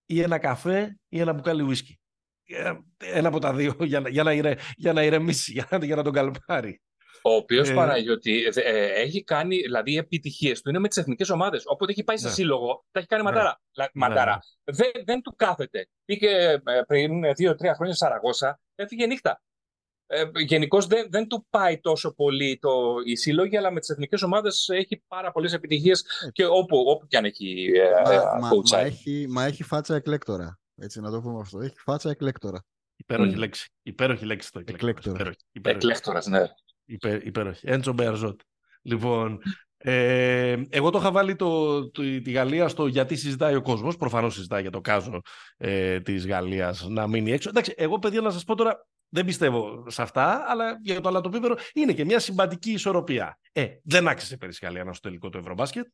ή ένα καφέ ή ένα μπουκάλι ουίσκι. Ε, Ένα από τα δύο για να, για να, ηρε, για να ηρεμήσει, για να, για να τον καλπάρει. Ο οποίος Ε, Παναγιώτη ε, ε, έχει κάνει δηλαδή οι επιτυχίες του είναι με τις εθνικές ομάδες. Όποτε έχει πάει σε Ναι. σύλλογο, τα έχει κάνει Ναι. ματάρα. Λα- Ναι, ματάρα. Δεν, δεν του κάθεται. Πήγε ε, πριν δύο-τρία χρόνια στη Σαραγώσα, έφυγε νύχτα. Ε, Γενικώς δεν, δεν του πάει τόσο πολύ το, η σύλλογη, αλλά με τις εθνικές ομάδες έχει πάρα πολλές επιτυχίες και όπου, όπου και αν έχει ε, Μα, μα, coach μα, side. έχει, μα έχει φάτσα εκλέκτορα. Έτσι να το πούμε αυτό. Έχει φάτσα εκλέκτορα. Υπέροχη Μμ. λέξη. Υπέροχη λέξη το εκλέκτορας. Εκλέκτορα. Υπέροχη. Υπέροχη. Εκλέκτορας, ναι. Υπέ, υπέροχη. Έντσο Μπεαρζότ. Λοιπόν, ε, εγώ το είχα βάλει το, το- τη Γαλλία στο γιατί συζητάει ο κόσμος. Προφανώς συζητάει για το κάζο ε, της Γαλλίας να μείνει έξω. Εντάξει, εγώ παιδιά να σας πω τώρα, δεν πιστεύω σε αυτά, αλλά για το αλατοπίπερο είναι και μια συμπαντική ισορροπία. Ε, δεν άξιζε πέρυσι η Γαλλία να στο τελικό του Ευρωμπάσκετ.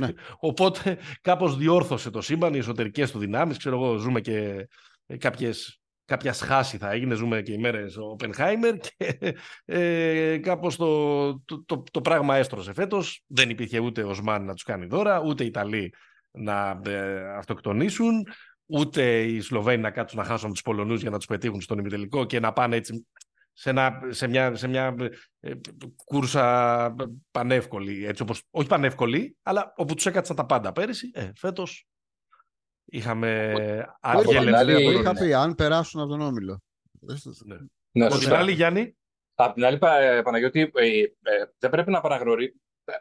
Ναι. Οπότε κάπως διόρθωσε το σύμπαν, οι εσωτερικές του δυνάμεις. Ξέρω εγώ, ζούμε και ε, κάποιες κάποια σχάση θα έγινε, ζούμε και οι μέρες ο Οπενχάιμερ και ε, κάπως το, το, το, το πράγμα έστρωσε φέτος. Δεν υπήρχε ούτε ο Σμάν να τους κάνει δώρα, ούτε οι Ιταλοί να ε, αυτοκτονήσουν, ούτε οι Σλοβαίνοι να κάτσουν να χάσουν από τους Πολωνούς για να τους πετύχουν στον ημιτελικό και να πάνε έτσι σε, ένα, σε μια, σε μια ε, κούρσα πανεύκολη, έτσι όπως, όχι πανεύκολη, αλλά όπου τους έκατσαν τα πάντα πέρυσι. Ε, φέτος είχαμε Από την αργέλευση άλλη, από Το τον είχα ναι. πει, αν περάσουν από τον Όμιλο. Ναι. Ναι, Από την σωστά. άλλη, Γιάννη, Απ' την άλλη, Πα- Παναγιώτη, ε, ε, δεν πρέπει να παραγνωρεί. ε,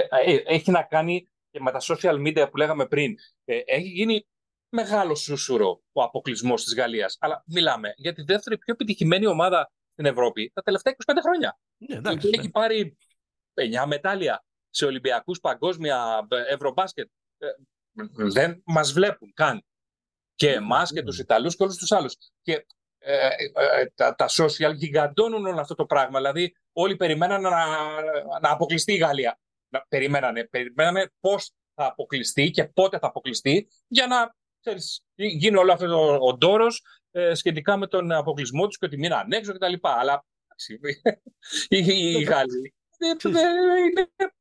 ε, ε, έχει να κάνει και με τα social media που λέγαμε πριν. Ε, έχει γίνει μεγάλο σούσουρο ο αποκλεισμός της Γαλλίας. Αλλά μιλάμε για τη δεύτερη πιο επιτυχημένη ομάδα στην Ευρώπη τα τελευταία 25 χρόνια. Ναι, Η εντάξει. οποία ναι. έχει πάρει 9 μετάλλια σε Ολυμπιακούς, παγκόσμια, ε, ευρωμπάσκετ. Ε, δεν μας βλέπουν καν. Και εμάς και τους Ιταλούς και όλους τους άλλους. Και ε, ε, ε, τα, τα social γιγαντώνουν όλο αυτό το πράγμα. Δηλαδή όλοι περιμέναν να, να αποκλειστεί η Γαλλία. Να, περιμένανε, περιμένανε πώς θα αποκλειστεί και πότε θα αποκλειστεί για να ξέρεις, γι- γίνει όλο αυτό το, ο ντόρος ε, σχετικά με τον αποκλεισμό τους και ότι μείναν έξω κτλ. Αλλά εντάξει, οι, οι Γάλλοι ε, Ξέρεις. ε, είναι Ξέρεις,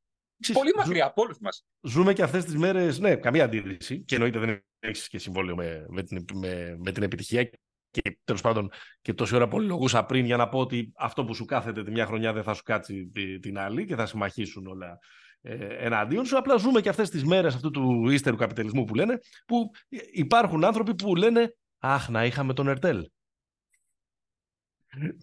πολύ ζου- μακριά από όλους μας. Ζούμε και αυτές τις μέρες, ναι, καμία αντίρρηση και εννοείται δεν έχεις και συμβόλαιο με, με, την, με, με την επιτυχία και τέλος πάντων και τόση ώρα πολυλογούσα πριν για να πω ότι αυτό που σου κάθεται τη μια χρονιά δεν θα σου κάτσει τη- την άλλη και θα συμμαχίσουν όλα ε, εναντίον σου. Απλά ζούμε και αυτές τις μέρες αυτού του ύστερου καπιταλισμού που λένε που υπάρχουν άνθρωποι που λένε Αχ, να είχαμε τον Ερτέλ.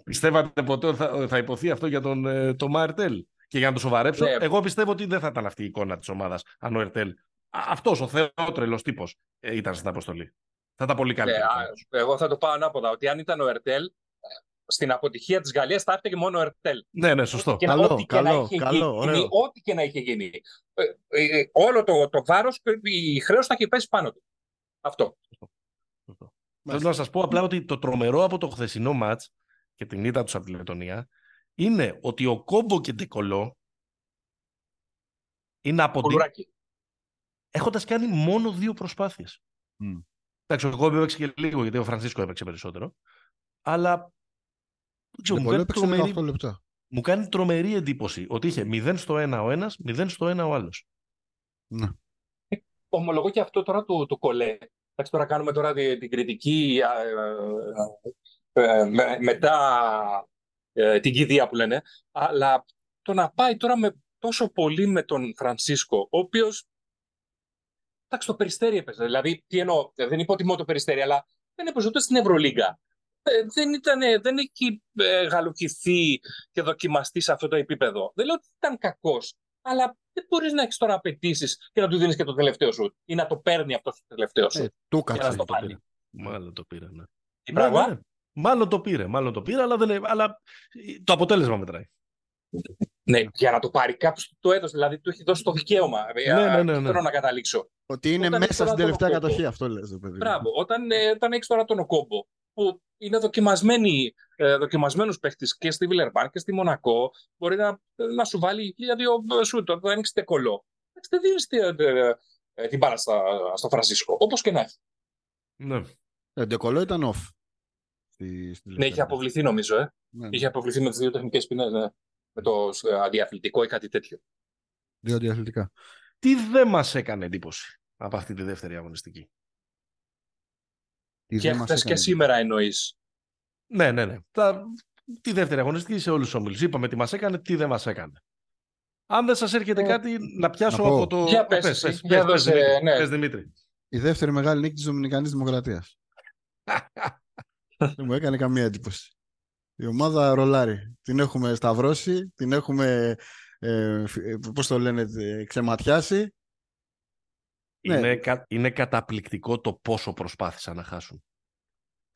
Πιστεύατε ποτέ ότι θα, θα υποθεί αυτό για τον ε, το Μάρτελ. Και για να το σοβαρέψω, Ναι. εγώ πιστεύω ότι δεν θα ήταν αυτή η εικόνα της ομάδας αν ο Ερτέλ. Αυτός ο θεότρελος τύπος ήταν στην αποστολή. Θα ήταν πολύ Ναι, καλύτερο. α, εγώ θα το πάω ανάποδα. Ότι αν ήταν ο Ερτέλ, ε, στην αποτυχία της Γαλλίας θα έφταιγε μόνο ο Ερτέλ. ναι, ναι, σωστό. Και να- Καλό, ό,τι και να καλό, είχε καλό, γίνει, ωραίο. ό,τι και να είχε γίνει. Ε, ε, ε, όλο το, το βάρος και η χρέος θα είχε πέσει πάνω του. Αυτό. σωστό. Θέλω να σας πω απλά ότι το τρομερό από το χθεσινό ματ και την ήττα τους από τη Λετωνία είναι ότι ο Κόμπο και Ντεκολό είναι από την Κουλουράκι. έχοντας κάνει μόνο δύο προσπάθειες. Μμ. Εντάξει, ο Κόμπο έπαιξε και λίγο γιατί ο Φρανσίσκο έπαιξε περισσότερο. Αλλά δεν ξέρω, μου, Πολύ κάνει έπαιξε τρομερή, 18 λεπτά. μου κάνει τρομερή εντύπωση ότι είχε 0 στο 1 ο ένας, 0 στο 1 ο άλλος. Ναι. Ομολογώ και αυτό τώρα το, το κολέ. Εντάξει, τώρα κάνουμε τώρα τη- την κριτική α, ε, ε, με- μετά ε, την κηδεία που λένε. Αλλά το να πάει τώρα με τόσο πολύ με τον Φρανσίσκο, ο οποίος εντάξει, το περιστέρι έπαιζε. Δηλαδή, τι εννοώ, ε, δεν υποτιμώ το περιστέρι, αλλά δεν έπαιζε ούτε στην Ευρωλίγκα. Ε, δεν, ήταν, δεν έχει ε, γαλουχηθεί και δοκιμαστεί σε αυτό το επίπεδο. Δεν λέω ότι ήταν κακός, αλλά δεν μπορείς να έχεις τώρα απαιτήσεις και να του δίνεις και το τελευταίο σου ή να το παίρνει αυτός το τελευταίο σου. Ε, του Για να κάτσε. στο το πάρει. πήρε. Μάλλον το πήρε, ναι. Τι Ναι, πράγμα. ναι, ναι. Μάλλον το πήρε, μάλλον το πήρε, αλλά, δεν, αλλά το αποτέλεσμα μετράει. Ναι, για να το πάρει κάποιος το έδωσε, δηλαδή του έχει δώσει το δικαίωμα. Ε, Ναι, α, ναι, ναι, εκεί ναι. θέλω να καταλήξω. Ότι είναι Όταν μέσα ήθελα στην τον τελευταία Οκόμπο. κατοχή, αυτό λες, ρε παιδί. μου. Μπράβο. Όταν, ε, όταν έχεις τώρα τον Οκόμπο, που είναι δοκιμασμένοι, ε, δοκιμασμένους παίχτες και στη Βιλερμπάν και στη Μονακό, μπορεί να, να σου βάλει χίλια-δύο σούτ, όταν ανοίξει τεκολό. Εντάξει, Δεν δίνεις τη- ε, ε, την μπάλα στα, στο Φρανσίσκο, όπως και να έχει. Ναι. Ε, Ντεκολό ήταν off. Στη, στη Ναι, τελευταία είχε αποβληθεί νομίζω, ε. Ναι, Είχε αποβληθεί με τις δύο τεχνικές ποινές, ναι. Με το ε, αντιαθλητικό ή κάτι τέτοιο. Δύο διαθλητικά. Τι δεν μας έκανε εντύπωση από αυτή τη δεύτερη αγωνιστική; Τι Και δεν μας χθες και έκανε. σήμερα εννοείς. Ναι, ναι, ναι. Τα... Τη δεύτερη αγωνιστική σε όλους τους ομίλους. Είπαμε τι μας έκανε, τι δεν μας έκανε. Αν δεν σας έρχεται Ε, κάτι, να πιάσω να πω. από το. Για Α, πες πες, εσύ, πες, για πες, πες, δώσε, Δημήτρη. ναι. Πες, Δημήτρη. Η δεύτερη μεγάλη νίκη της Δομινικανής Δημοκρατίας. δεν μου έκανε καμία εντύπωση. Η ομάδα ρολάρει. Την έχουμε σταυρώσει, την έχουμε, ε, φ- ε, πώς το λένε, ε, ξεματιάσει. Ναι. Είναι, κα- είναι καταπληκτικό το πόσο προσπάθησαν να χάσουν.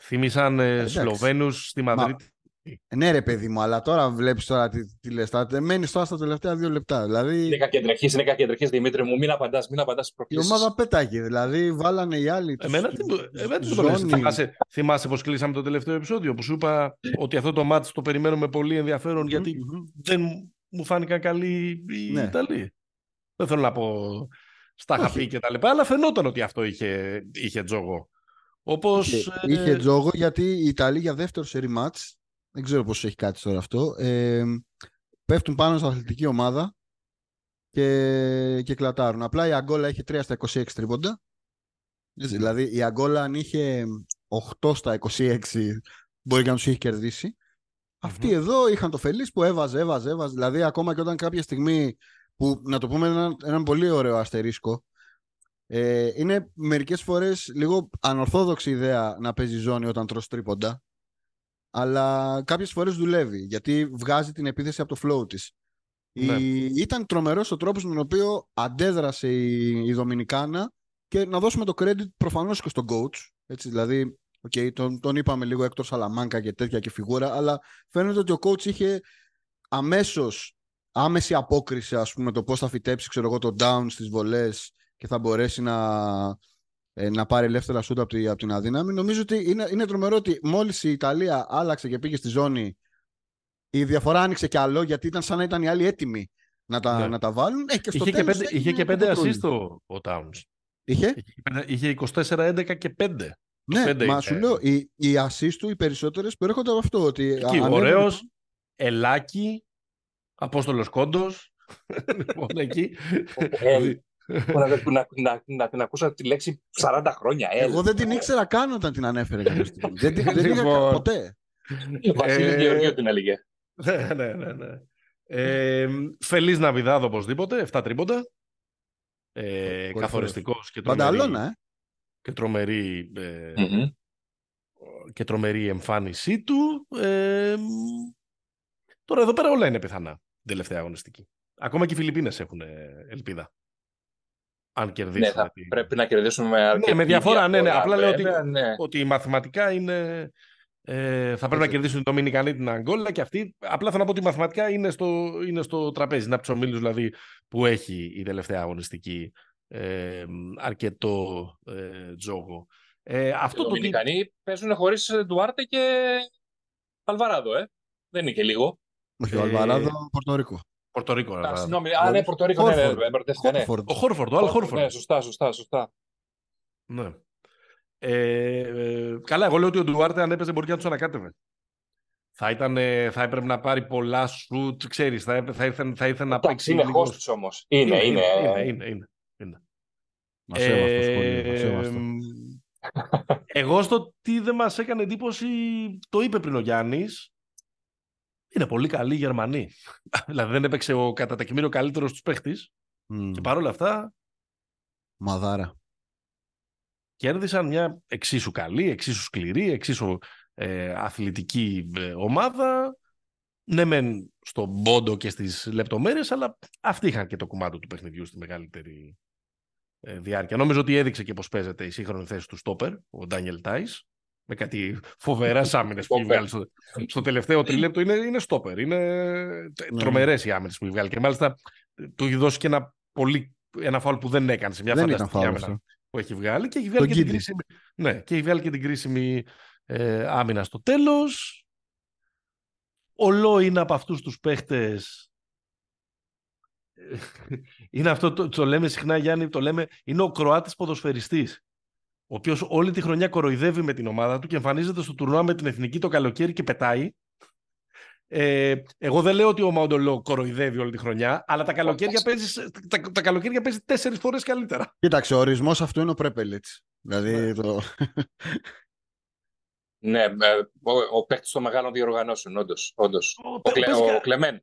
Θύμισαν ε, εντάξει. Σλοβαίνους στη Μαδρίτη. Ε, Ναι ρε παιδί μου, αλλά τώρα βλέπεις τώρα τι, τι λες. Τα- Μένεις τώρα στα τελευταία δύο λεπτά. Δηλαδή Είναι κακεντρεχής, είναι κακεντρεχής, Δημήτρη μου. Μην απαντάς, μην απαντάς στις η προκλήσεις. ομάδα πέταγε. Δηλαδή βάλανε οι άλλοι. τους- Εμένα τι, μου- εμένα τι μου το ζώνη. λες. Θυμάσαι, θυμάσαι πως κλείσαμε το τελευταίο επεισόδιο που σου είπα ότι αυτό το μάτς το περιμένουμε πολύ ενδιαφέρον γιατί Μμμ. δεν μου φάνηκαν καλοί οι Ναι. Ιταλοί. Δεν θέλω να πω στα Όχι. χαπί και τα λοιπά, αλλά φαινόταν ότι αυτό είχε, είχε τζόγο. Όπως... Είχε, ε, είχε τζόγο γιατί οι Ιταλοί για δεύτερο σερί μάτς, δεν ξέρω πώς έχει κάτι τώρα αυτό, ε, πέφτουν πάνω στην αθλητική ομάδα και, και κλατάρουν. Απλά η Αγκόλα είχε 3 στα 26 τρίποντα. Έτσι, Δηλαδή η Αγκόλα αν είχε 8 στα 26 μπορεί και να τους είχε κερδίσει. Αυτοί εδώ είχαν το φελής που έβαζε, έβαζε, έβαζε. Δηλαδή ακόμα και όταν κάποια στιγμή που να το πούμε έναν, έναν πολύ ωραίο αστερίσκο ε, είναι μερικές φορές λίγο ανορθόδοξη ιδέα να παίζει ζώνη όταν τρως τρίποντα. Αλλά κάποιες φορές δουλεύει, γιατί βγάζει την επίθεση από το flow της. Ναι. Η... Ήταν τρομερός ο τρόπος με τον οποίο αντέδρασε η, η Δομινικάνα και να δώσουμε το credit προφανώς και στον coach. Έτσι, δηλαδή, okay, τον, τον είπαμε λίγο Έκτορ Σαλαμάνκα και τέτοια και φιγούρα, αλλά φαίνεται ότι ο coach είχε αμέσως άμεση απόκριση, ας πούμε, το πώς θα φυτέψει, ξέρω εγώ, το down στις βολές και θα μπορέσει να, ε, να πάρει ελεύθερα σούτ από, τη, από την αδύναμη. Νομίζω ότι είναι, είναι τρομερό ότι μόλις η Ιταλία άλλαξε και πήγε στη ζώνη, η διαφορά άνοιξε κι άλλο, γιατί ήταν σαν να ήταν οι άλλοι έτοιμοι να τα, Ναι. να τα βάλουν. Ε, και στο Είχε και τέλος πέντε, έγινε είχε και το πέντε control. assist ο, ο Towns. Είχε; Είχε, πέντε- είχε 24-11 και 5. Ναι, πέντε μα είναι. σου λέω, οι, οι assist του οι περισσότερες προέρχονται από αυτό. Ότι Εκεί, ανέβαινε- ωραίος, ελάκι, Απόστολος Κόντος. λοιπόν, εκεί. Ε, να, να, να, να την ακούσα τη λέξη 40 χρόνια. Ε, Εγώ δεν την ήξερα καν όταν την ανέφερε κάποια στιγμή. δεν, την- δεν είχα Λοιπόν. ποτέ. Βασίλης Ε, Γεωργίου την έλεγε. ναι, ναι, ναι. ναι. Ε, Φελής Ναβιδάδο οπωσδήποτε, 7 τρίποντα. Ε, Κορυφαίος. καθοριστικός και τρομερή, Πανταλώνα, ε. και, τρομερή, ε, Μμμ. και τρομερή εμφάνισή του. Ε, τώρα εδώ πέρα όλα είναι πιθανά την τελευταία αγωνιστική. Ακόμα και οι Φιλιππίνες έχουν ε, ελπίδα. Αν κερδίσουν. Ναι, θα τη- πρέπει να κερδίσουμε με αρκετή με διαφορά, ναι, ναι. Απλά λέω ότι- βέβαια, ναι. ότι μαθηματικά είναι. Ε, θα πρέπει να Έτσι. κερδίσουν την Δομινικανή την Αγγόλα και αυτή. Απλά θέλω να πω ότι μαθηματικά είναι στο, είναι στο τραπέζι. Είναι από τους ομίλους δηλαδή που έχει η τελευταία αγωνιστική ε, αρκετό ε, τζόγο. Ε, Οι αυτό το ότι. Δομινικανοί παίζουν χωρίς Ντουάρτε και Αλβαράδο, ε. Δεν είναι και λίγο. Όχι, Ε, ο Αλβαράδο, Πορτορίκο. Πορτορίκο. Α, να- Συγγνώμη, α, ναι, Πορτορίκο, ναι, ναι, Χόρφορντ. ναι, μπερδεύτηκα, ναι. Χόρφορντ. Ο Χόρφορντ, ο Αλ Χόρφορντ, Χόρφορντ. Ναι, σωστά, σωστά, σωστά. Ναι. Ε, ε, καλά, εγώ λέω ότι ο Ντουάρτε αν έπαιζε μπορεί και να τους ανακάτευε. Θα, ήταν, ε, θα έπρεπε να πάρει πολλά σουτ, ξέρεις, θα, έπαι- θα, ήθελε, θα ήθελε να Εντάξει, παίξει είναι λίγος... host όμως. Είναι, είναι. είναι, είναι, είναι, είναι. Μας έβαστο σχολείο, μας Ε, έβαστο. μ, εγώ στο τι δεν μας έκανε εντύπωση, το είπε πριν ο Γιάννης, είναι πολύ καλή η Γερμανή. δηλαδή δεν έπαιξε ο κατά τεκμήριο καλύτερος τους παίχτης Μμ, και παρόλα αυτά Μαδάρα. κέρδισαν μια εξίσου καλή, εξίσου σκληρή, εξίσου ε, αθλητική ε, ομάδα. Ναι, μεν στον πόντο και στις λεπτομέρειες, αλλά αυτοί είχαν και το κομμάτι του παιχνιδιού στη μεγαλύτερη ε, διάρκεια. Νομίζω ότι έδειξε και πώς παίζεται η σύγχρονη θέση του στόπερ, ο Ντάνιελ Τάις, με κάτι φοβερά άμυνες που έχει βγάλει στο, στο τελευταίο τριλέπτο. Είναι, είναι στόπερ, είναι Ναι. τρομερές οι άμυνες που έχει βγάλει. Και μάλιστα του έχει δώσει και ένα, πολύ, ένα φάουλ που δεν έκανε σε μια Δεν ήταν φανταστική φάουλ άμυνα αυτό. που έχει βγάλει και έχει βγάλει, Τον και την, Γκίντι. κρίσιμη, ναι, και έχει βγάλει και την κρίσιμη ε, άμυνα στο τέλος. Ο Λό είναι από αυτούς τους παίχτες ε, είναι αυτό το, το λέμε συχνά Γιάννη, το λέμε είναι ο Κροάτης ποδοσφαιριστής ο οποίος όλη τη χρονιά κοροϊδεύει με την ομάδα του και εμφανίζεται στο τουρνουά με την εθνική το καλοκαίρι και πετάει. Ε, εγώ δεν λέω ότι ο Μαουντολό κοροϊδεύει όλη τη χρονιά, αλλά τα καλοκαίρια παίζει, τα, τα καλοκαίρια παίζει τέσσερις φορές καλύτερα. Κοίταξε, ο ορισμός αυτού είναι ο Πρέπελιτς. Δηλαδή, Ναι. το... Ναι, ε, ο, ο παίκτης των μεγάλων διοργανώσεων, όντως. Όντως. Ο, Ο, Κλε, παίζει ο κα- Κλεμέν.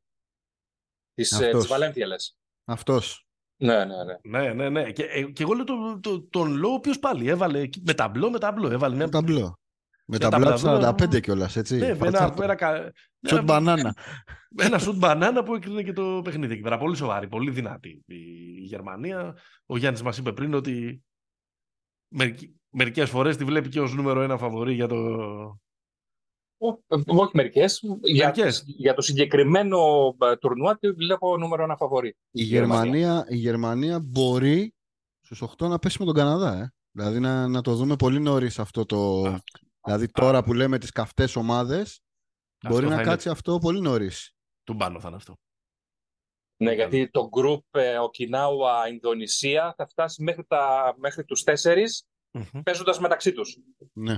Της Αυτός. Βαλένθια, λες. αυτός. Ναι, ναι, ναι. Ναι, ναι, ναι. Και, ε, και εγώ λέω τον, τον, τον Λό, ο οποίος πάλι έβαλε εκεί, με ταμπλό, με ταμπλό. Έβαλε μια. Με ταμπλό. Με τα ταμπλά τους μπλαδό, 45 κιόλας, έτσι. Ναι, με ένα, Παρτσάτο. ένα, κα- Σουτ ένα- μπανάνα. ένα σουτ μπανάνα που έκρινε και το παιχνίδι εκεί πέρα. Πολύ σοβαρή, πολύ δυνατή η η Γερμανία. Ο Γιάννης μας είπε πριν ότι μερικ- μερικές φορές τη βλέπει και ως νούμερο ένα φαβορή για το... Ο- ε, Όχι μερικές. Για, Μερικές. για το συγκεκριμένο ε, τουρνουά τη βλέπω νούμερο ένα φαβορή. Η Γερμανία, η Γερμανία μπορεί στους 8 να πέσει με τον Καναδά. Ε. Δηλαδή να, να το δούμε πολύ νωρίς αυτό το... Αυτό. Δηλαδή τώρα που λέμε τις καυτές ομάδες, μπορεί θα να είναι- κάτσει αυτό πολύ νωρίς. Του μπάνο θα είναι αυτό. Ναι, γιατί το group ε, Οκινάουα, Ινδονησία θα φτάσει μέχρι, τα, μέχρι τους τέσσερις Μμμ. παίζοντας μεταξύ τους. Ναι.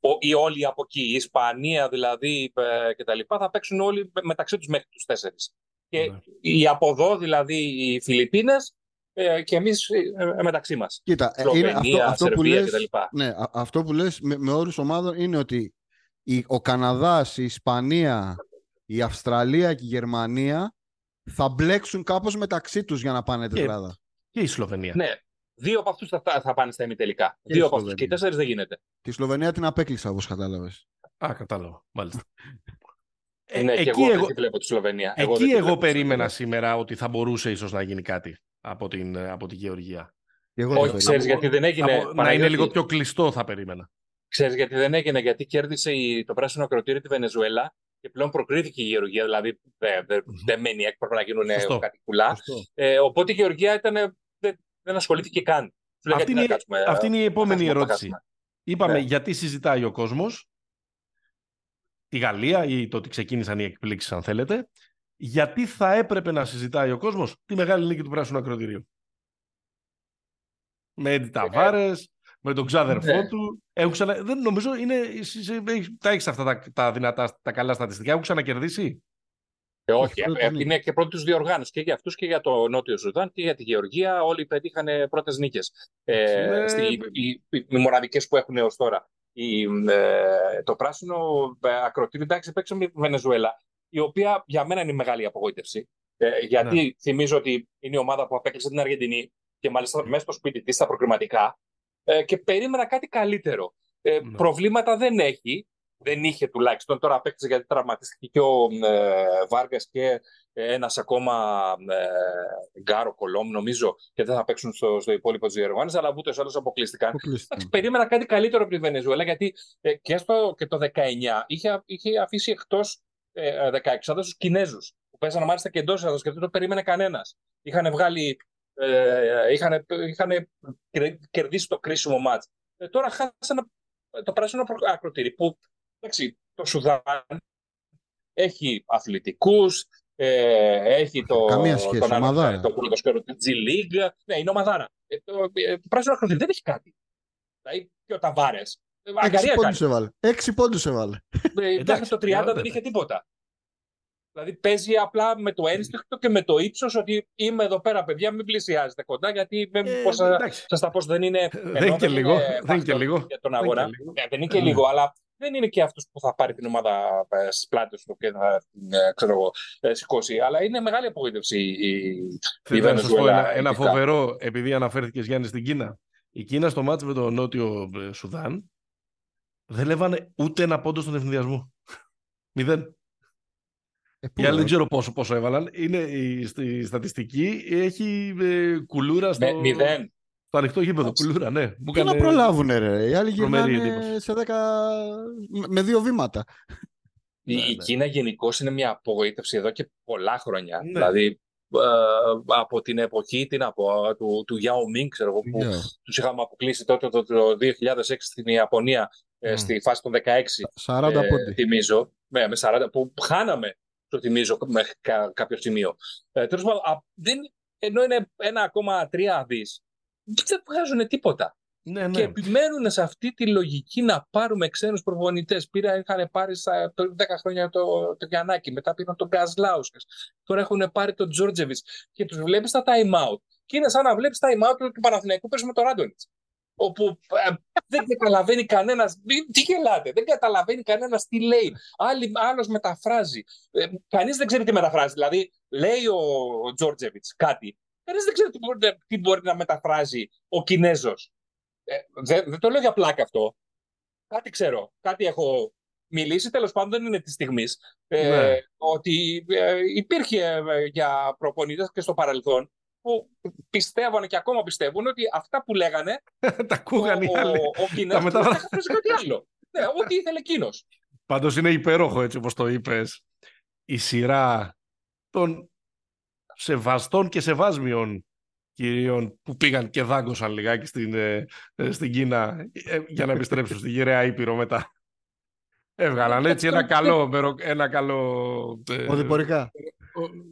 Ο, οι όλοι από εκεί, η Ισπανία δηλαδή ε, και τα λοιπά, θα παίξουν όλοι με- μεταξύ τους μέχρι τους τέσσερις. Και Ναι. οι από εδώ, δηλαδή οι Φιλιππίνες ε, και εμείς ε, ε, μεταξύ μας. Κοίτα, ε, είναι αυτό, Σλοβενία, αυτό, που Σερβία λες, και τα λοιπά. ναι, α- αυτό που λες με, με όρους ομάδων είναι ότι η, ο Καναδάς, η Ισπανία, η Αυστραλία και η Γερμανία θα μπλέξουν κάπως μεταξύ τους για να πάνε Και- τετράδα. Και η Σλοβενία. Ναι, δύο από αυτούς θα, θα πάνε στα ημιτελικά. Και Δύο η από αυτούς και οι Σλοβενία. τέσσερις δεν γίνεται. Τη Σλοβενία την απέκλεισα όπως κατάλαβες. Α, κατάλαβα. Μάλιστα. Ε, ναι, και εγώ, δεν βλέπω τη Σλοβενία. Εκεί εγώ, εγώ περίμενα σήμερα ότι θα μπορούσε ίσως να γίνει κάτι από την, από τη Γεωργία. Εγώ Όχι, ξέρεις γιατί δεν έγινε. Από, να είναι λίγο πιο κλειστό θα περίμενα. Ξέρεις γιατί δεν έγινε, γιατί κέρδισε η, το πράσινο ακροτήριο τη Βενεζουέλα και πλέον προκρίθηκε η Γεωργία, δηλαδή δεν δε, δε μένει έπρεπε να γίνουν Σωστό. κάτι κουλά. Ε, οπότε η Γεωργία ήταν, δεν, δεν ασχολήθηκε καν. Αυτή, είναι, κάτσουμε, αυτή είναι η επόμενη ερώτηση. Είπαμε ναι. γιατί συζητάει ο κόσμος, τη Γαλλία ή το ότι ξεκίνησαν οι εκπλήξεις αν θέλετε, γιατί θα έπρεπε να συζητάει ο κόσμος τη μεγάλη νίκη του Πράσινου Ακροτηρίου. Με Έντι Ταβάρες, με τον ξάδερφό ναι. του. Έχουν ξανα... Δεν νομίζω, είναι... τα έχεις αυτά τα, τα δυνατά, τα καλά στατιστικά. Έχουν ξανακερδίσει. Ε, όχι, ε, ε, είναι και πρώτη διοργάνωση και για αυτούς και για το Νότιο Σουδάν και για τη Γεωργία. Όλοι πετύχαν πρώτες νίκες. Ε, οι, οι, οι μοναδικές που έχουν έως τώρα. Η, ε, το πράσινο ε, ακροτήριο εντάξει παίξε με τη Βενεζουέλα, η οποία για μένα είναι μεγάλη απογοήτευση. Ε, γιατί ναι. θυμίζω ότι είναι η ομάδα που απέκλεισε την Αργεντινή και μάλιστα μέσα στο σπίτι της στα προκριματικά ε, και περίμενα κάτι καλύτερο. Ε, ναι. Προβλήματα δεν έχει. Δεν είχε τουλάχιστον. Τώρα απέκτησε γιατί τραυματίστηκε και ο ε, Βάργας και ένας ακόμα ε, Γκάρο Κολόμ, νομίζω, και δεν θα παίξουν στο, στο υπόλοιπο της διοργάνωση, αλλά ούτε άλλου αποκλείστηκαν. περίμενα κάτι καλύτερο από τη Βενεζουέλα, γιατί ε, και, στο, και το 19 είχε, είχε αφήσει εκτός ε, 16 του Κινέζους, που παίζανε μάλιστα και εντός έδρα και δεν το περίμενε κανένας. Είχαν βγάλει ε, είχαν, είχαν κερδίσει το κρίσιμο μάτς. Ε, τώρα χάσαν το πράσινο ακροτήρι που εντάξει, το Σουδάν έχει αθλητικούς, ε, έχει το, Καμία σχέση, τον, ομαδάρα. το πρωτοσκέρο του G League. Ναι, είναι ομαδάρα. Ε, το, ε, το πράσινο ακροτήρι δεν έχει κάτι. Δηλαδή και ο Ταβάρες. Έξι πόντους έβαλε. Έξι πόντους έβαλε. Ε, το 30 δεν είχε τίποτα. Δηλαδή παίζει απλά με το ένστικτο και με το ύψος ότι είμαι εδώ πέρα, παιδιά, μην πλησιάζετε κοντά, γιατί ε, πώς θα τα πω, δεν είναι. Δεν είναι και λίγο. Δεν είναι και λίγο. Για τον αγώνα. Ναι, δεν είναι και λίγο, αλλά δεν είναι και αυτός που θα πάρει την ομάδα ε, στις πλάτες του και θα την ε, ξέρω εγώ, ε, σηκώσει. Αλλά είναι μεγάλη απογοήτευση η, η Βενεζουέλα. Ένα, ένα φοβερό, επειδή αναφέρθηκες Γιάννη στην Κίνα. Η Κίνα στο μάτσο με το Νότιο Σουδάν δεν λέβανε ούτε ένα πόντο στον ευνηδιασμό. Μηδέν. Ε, Οι άλλοι δεν ξέρω πόσο, πόσο έβαλαν. Είναι η, στη στατιστική έχει ε, κουλούρα στο, μηδέν. Στο ανοιχτό γήπεδο. Κουλούρα, ναι. Μου Τι να προλάβουν, ρε. Οι άλλοι γυρνάνε σε 10... με δύο βήματα. Η, ναι, η ναι. Κίνα γενικώ είναι μια απογοήτευση εδώ και πολλά χρόνια. Ναι. Δηλαδή ε, από την εποχή την από, του, του Yao Ming, ξέρω εγώ, που yeah. τους είχαμε αποκλείσει τότε το, το 2006 στην Ιαπωνία, mm. στη φάση των 16, 40 ε, θυμίζω, με, με 40, που χάναμε το θυμίζω μέχρι κάποιο σημείο. Ε, Τέλος πάντων, ενώ είναι 1,3 δις, δεν βγάζουν τίποτα. Ναι, ναι. Και επιμένουν σε αυτή τη λογική να πάρουμε ξένους προπονητές. Πήρα, είχαν πάρει στα, το 10 χρόνια το, το Γιαννάκη, μετά πήραν τον Γκάζ Τώρα έχουν πάρει τον Τζόρτζεβιτς και τους βλέπεις στα time out. Και είναι σαν να βλέπεις time out του Παναθηναϊκού παίζει με τον Ράντονιτς όπου ε, δεν καταλαβαίνει κανένας. Τι γελάτε, δεν καταλαβαίνει κανένας τι λέει. Άλλος μεταφράζει. Ε, Κανείς δεν ξέρει τι μεταφράζει. Δηλαδή, λέει ο, ο Τζόρτζεβιτς κάτι. Κανείς δεν ξέρει τι μπορεί, τι μπορεί, να μεταφράζει ο Κινέζος. Ε, δεν, το λέω για πλάκα αυτό. Κάτι ξέρω. Κάτι έχω μιλήσει. Τέλος πάντων, δεν είναι της στιγμής. Ε, ναι. Ότι ε, υπήρχε για προπονητές και στο παρελθόν που πιστεύανε και ακόμα πιστεύουν ότι αυτά που λέγανε. τα ακούγαν οι άλλοι. Ο, ο Κινέζος μετα... κάτι άλλο. ναι, ό,τι ήθελε εκείνος. Πάντως είναι υπέροχο έτσι όπως το είπες. Η σειρά των σεβαστών και σεβάσμιων κυρίων που πήγαν και δάγκωσαν λιγάκι στην, ε, ε, στην Κίνα ε, για να επιστρέψουν στη γυραιά Ήπειρο μετά. Έβγαλαν έτσι ένα καλό, ένα καλό... Οδηπορικά.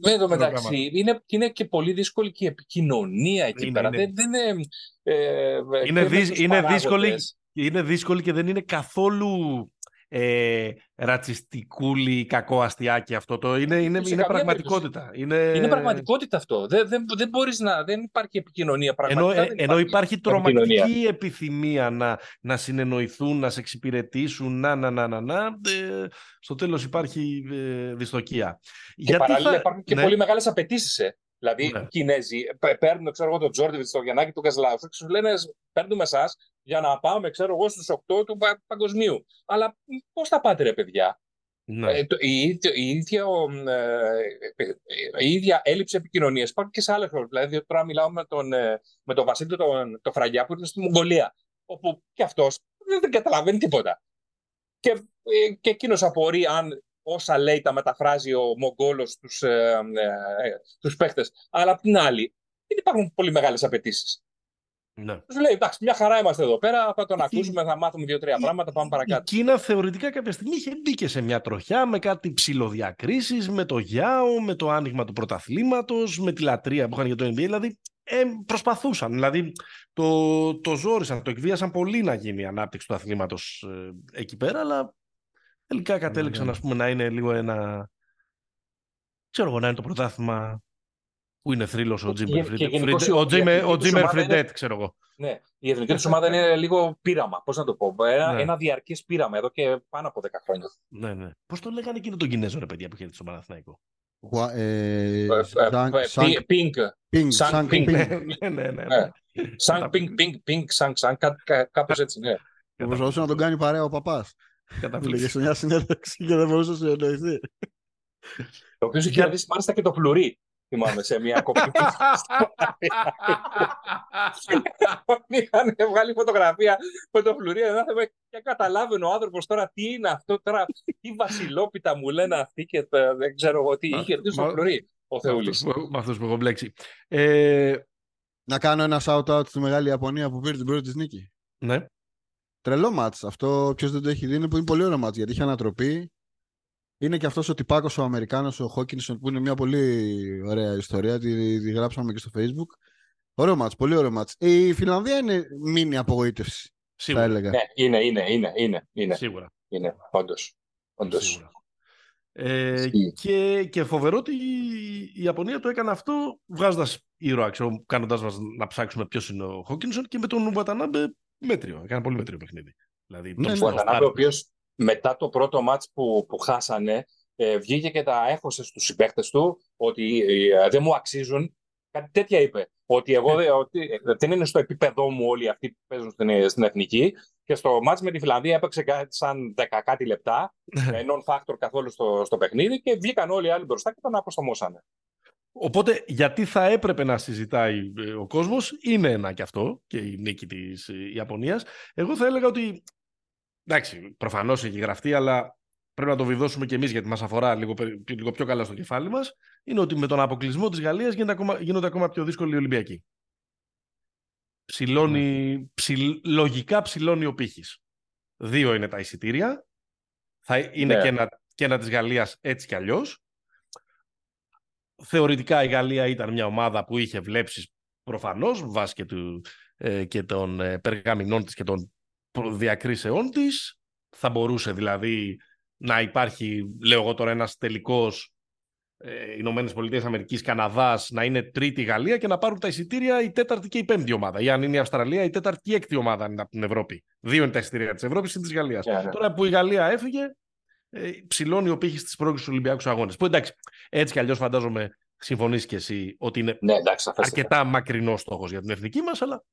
Με το μεταξύ, είναι, είναι και πολύ δύσκολη και η επικοινωνία εκεί είναι, πέρα. Είναι. Δεν, δεν είναι, ε, είναι, δυσ, είναι, δύσκολη, είναι δύσκολη και δεν είναι καθόλου ε, ρατσιστικούλη, κακό αστιάκι αυτό. Το είναι, είναι, είναι πραγματικότητα. Είναι... είναι πραγματικότητα αυτό. Δεν, δεν, δεν, μπορείς να, δεν υπάρχει επικοινωνία πραγματικά. Ενώ, ενώ υπάρχει τρομακτική επιθυμία να, να συνεννοηθούν, να σε εξυπηρετήσουν, να, να, να, να, να ε, στο τέλος υπάρχει ε, δυστοκία. Και Γιατί παράλληλα θα... υπάρχουν και ναι. πολύ μεγάλες απαιτήσεις. Ε. Δηλαδή, Ναι. οι Κινέζοι πε- παίρνουν, ξέρω εγώ, τον Τζόρντιβιτ, τον Γιαννάκη, τον Καζλάου, και σου λένε παίρνουμε εσάς για να πάμε, ξέρω εγώ, στους 8 του πα- παγκοσμίου. Αλλά πώς θα πάτε, ρε παιδιά; Ναι. Ε, το- η, ίδια, η, ίδια, ο, ε, ε, η ίδια έλλειψη επικοινωνίας υπάρχει και σε άλλες χώρες. Δηλαδή, τώρα μιλάω με τον, ε, με τον Βασίλη τον, τον Φραγκιά που είναι στη Μογγολία. Όπου και αυτός δεν, δεν καταλαβαίνει τίποτα. Και, ε, και εκείνος απορεί αν όσα λέει τα μεταφράζει ο Μογγόλος στους ε, ε, τους παίχτες. Αλλά απ' την άλλη, δεν υπάρχουν πολύ μεγάλες απαιτήσεις. ναι. Τους λέει: Εντάξει, μια χαρά είμαστε εδώ πέρα. Θα τον Η- ακούσουμε, θα μάθουμε δύο-τρία η- πράγματα. Πάμε Η παρακάτω. Κίνα θεωρητικά κάποια στιγμή είχε μπει και σε μια τροχιά με κάτι ψηλοδιακρίσεις, με το Γιάο, με το άνοιγμα του πρωταθλήματος, με τη λατρεία που είχαν για το NBA. Δηλαδή ε, προσπαθούσαν, δηλαδή το, το ζόρισαν, το εκβίασαν πολύ να γίνει η ανάπτυξη του αθλήματος ε, εκεί πέρα, αλλά τελικά κατέληξαν ναι. ας πούμε, να είναι λίγο ένα... Ξέρω εγώ, να είναι το πρωτάθλημα που είναι θρύλος ο Και- Τζίμερ και Φριντέτ. γενικώς η- Ο η Τζίμερ- εθνική Ο τους Τζίμερ ομάδα είναι- Φριντέτ, ξέρω εγώ. Ναι, η εθνική τους ομάδα είναι λίγο πείραμα. Πώς να το πω. Ένα, Ναι. ένα διαρκές πείραμα εδώ και πάνω από 10 χρόνια. Ναι, ναι. Πώς το λέγανε εκείνο τον Κινέζο, ρε παιδιά, που είχε έρθει στο Παναθηναϊκό; Γουα- ε, Ε, Σαν- ε, Σαν- πι- Pink. Ping, Σαν Σαν Ping. Ping. ναι, ναι, ναι, ναι. Ναι. Σαν pink, pink, pink, σαν, σαν, κάπως έτσι, ναι. Που Προσπαθούσε να τον κάνει παρέα ο παπάς. Που Καταπληκτικό. λέγε σε μια συνέντευξη και δεν μπορούσε να συνεννοηθεί. Το οποίος είχε Για- κερδίσει μάλιστα και το φλουρί. Θυμάμαι σε μια κοπή που είχαν βγάλει φωτογραφία με το φλουρί. Εδώ θα και καταλάβαινε ο άνθρωπος τώρα τι είναι αυτό, τώρα τι βασιλόπιτα μου λένε αυτοί και τα- δεν ξέρω εγώ τι. Μα- Είχε κερδίσει το μα- φλουρί ο Με Θεούλης. αυτούς που- Με αυτούς που έχω μπλέξει. Ε, Να κάνω ένα shout-out στη Μεγάλη Ιαπωνία που πήρε την πρώτη της νίκη. ναι. Τρελό μάτς. Αυτό ποιος δεν το έχει δει είναι, που είναι πολύ ωραίο μάτς γιατί είχε ανατροπή. Είναι και αυτός ο τυπάκος ο Αμερικάνος, ο Χόκκινσον, που είναι μια πολύ ωραία ιστορία. Τη, τη γράψαμε και στο facebook. Ωραίο μάτς, πολύ ωραίο μάτς. Η Φιλανδία είναι μήνυ απογοήτευση, θα Σίγουρα. έλεγα. Ναι, είναι, είναι, είναι, είναι, είναι, Σίγουρα. είναι, όντως. όντως. Σίγουρα. Ε, Ισχύει. και, και φοβερό ότι η Ιαπωνία το έκανε αυτό βγάζοντας ήρωα, ξέρω, κάνοντά μας να ψάξουμε ποιος είναι ο Χόκκινσον και με τον Βατανάμπε μέτριο. Έκανε πολύ μέτριο παιχνίδι. Δηλαδή, Ναι, τον ναι. Ο Βατανάμπε, ο σκοστάρει. οποίος μετά το πρώτο μάτς που, που χάσανε, ε, βγήκε και τα έχωσε στους συμπαίκτες του ότι ε, δεν μου αξίζουν. Κάτι τέτοια είπε. Ότι εγώ δεν, ότι, ε, δεν είναι στο επίπεδό μου όλοι αυτοί που παίζουν στην, στην εθνική. Και στο μάτς με τη Φιλανδία έπαιξε κάτι σαν 10 κάτι λεπτά, ε, non-factor καθόλου στο, στο παιχνίδι και βγήκαν όλοι οι άλλοι μπροστά και τον αποστομώσανε. Οπότε, γιατί θα έπρεπε να συζητάει ε, ο κόσμος, είναι ένα και αυτό και η νίκη της ε, Ιαπωνίας. Εγώ θα έλεγα ότι, εντάξει, προφανώς έχει γραφτεί, αλλά πρέπει να το βιδώσουμε και εμείς γιατί μας αφορά λίγο, περι- λίγο πιο καλά στο κεφάλι μας, είναι ότι με τον αποκλεισμό της Γαλλίας γίνονται ακόμα, γίνονται ακόμα πιο δύσκολοι οι Ολυμπιακοί. Ψηλώνει, ψηλ- λογικά ψηλώνει ο πύχης. Δύο είναι τα εισιτήρια. Θα είναι Ναι. και, ένα, και ένα της Γαλλίας έτσι κι αλλιώς. Θεωρητικά η Γαλλία ήταν μια ομάδα που είχε βλέψεις προφανώς βάσει και, του, ε, και των ε, περγαμηνών της και των προ- διακρίσεών της. Θα μπορούσε δηλαδή να υπάρχει, λέω εγώ τώρα, ένας τελικός ε, Ηνωμένες Πολιτείες Αμερικής, Καναδάς να είναι τρίτη η Γαλλία και να πάρουν τα εισιτήρια η τέταρτη και η πέμπτη ομάδα. Ή αν είναι η Αυστραλία, η τέταρτη και η έκτη ομάδα αν είναι από την Ευρώπη. Δύο είναι τα εισιτήρια της Ευρώπης ή της Γαλλίας. Ναι, ναι. Τώρα που η Γαλλία έφυγε, ε, ψηλώνει ο πύχης της πρόκλησης στους Ολυμπιακούς Αγώνες. Που εντάξει, έτσι κι αλλιώς φαντάζομαι συμφωνείς και εσύ ότι είναι Ναι, εντάξει, σαφέστατα. αρκετά μακρινό στόχος για την εθνική μας, αλλά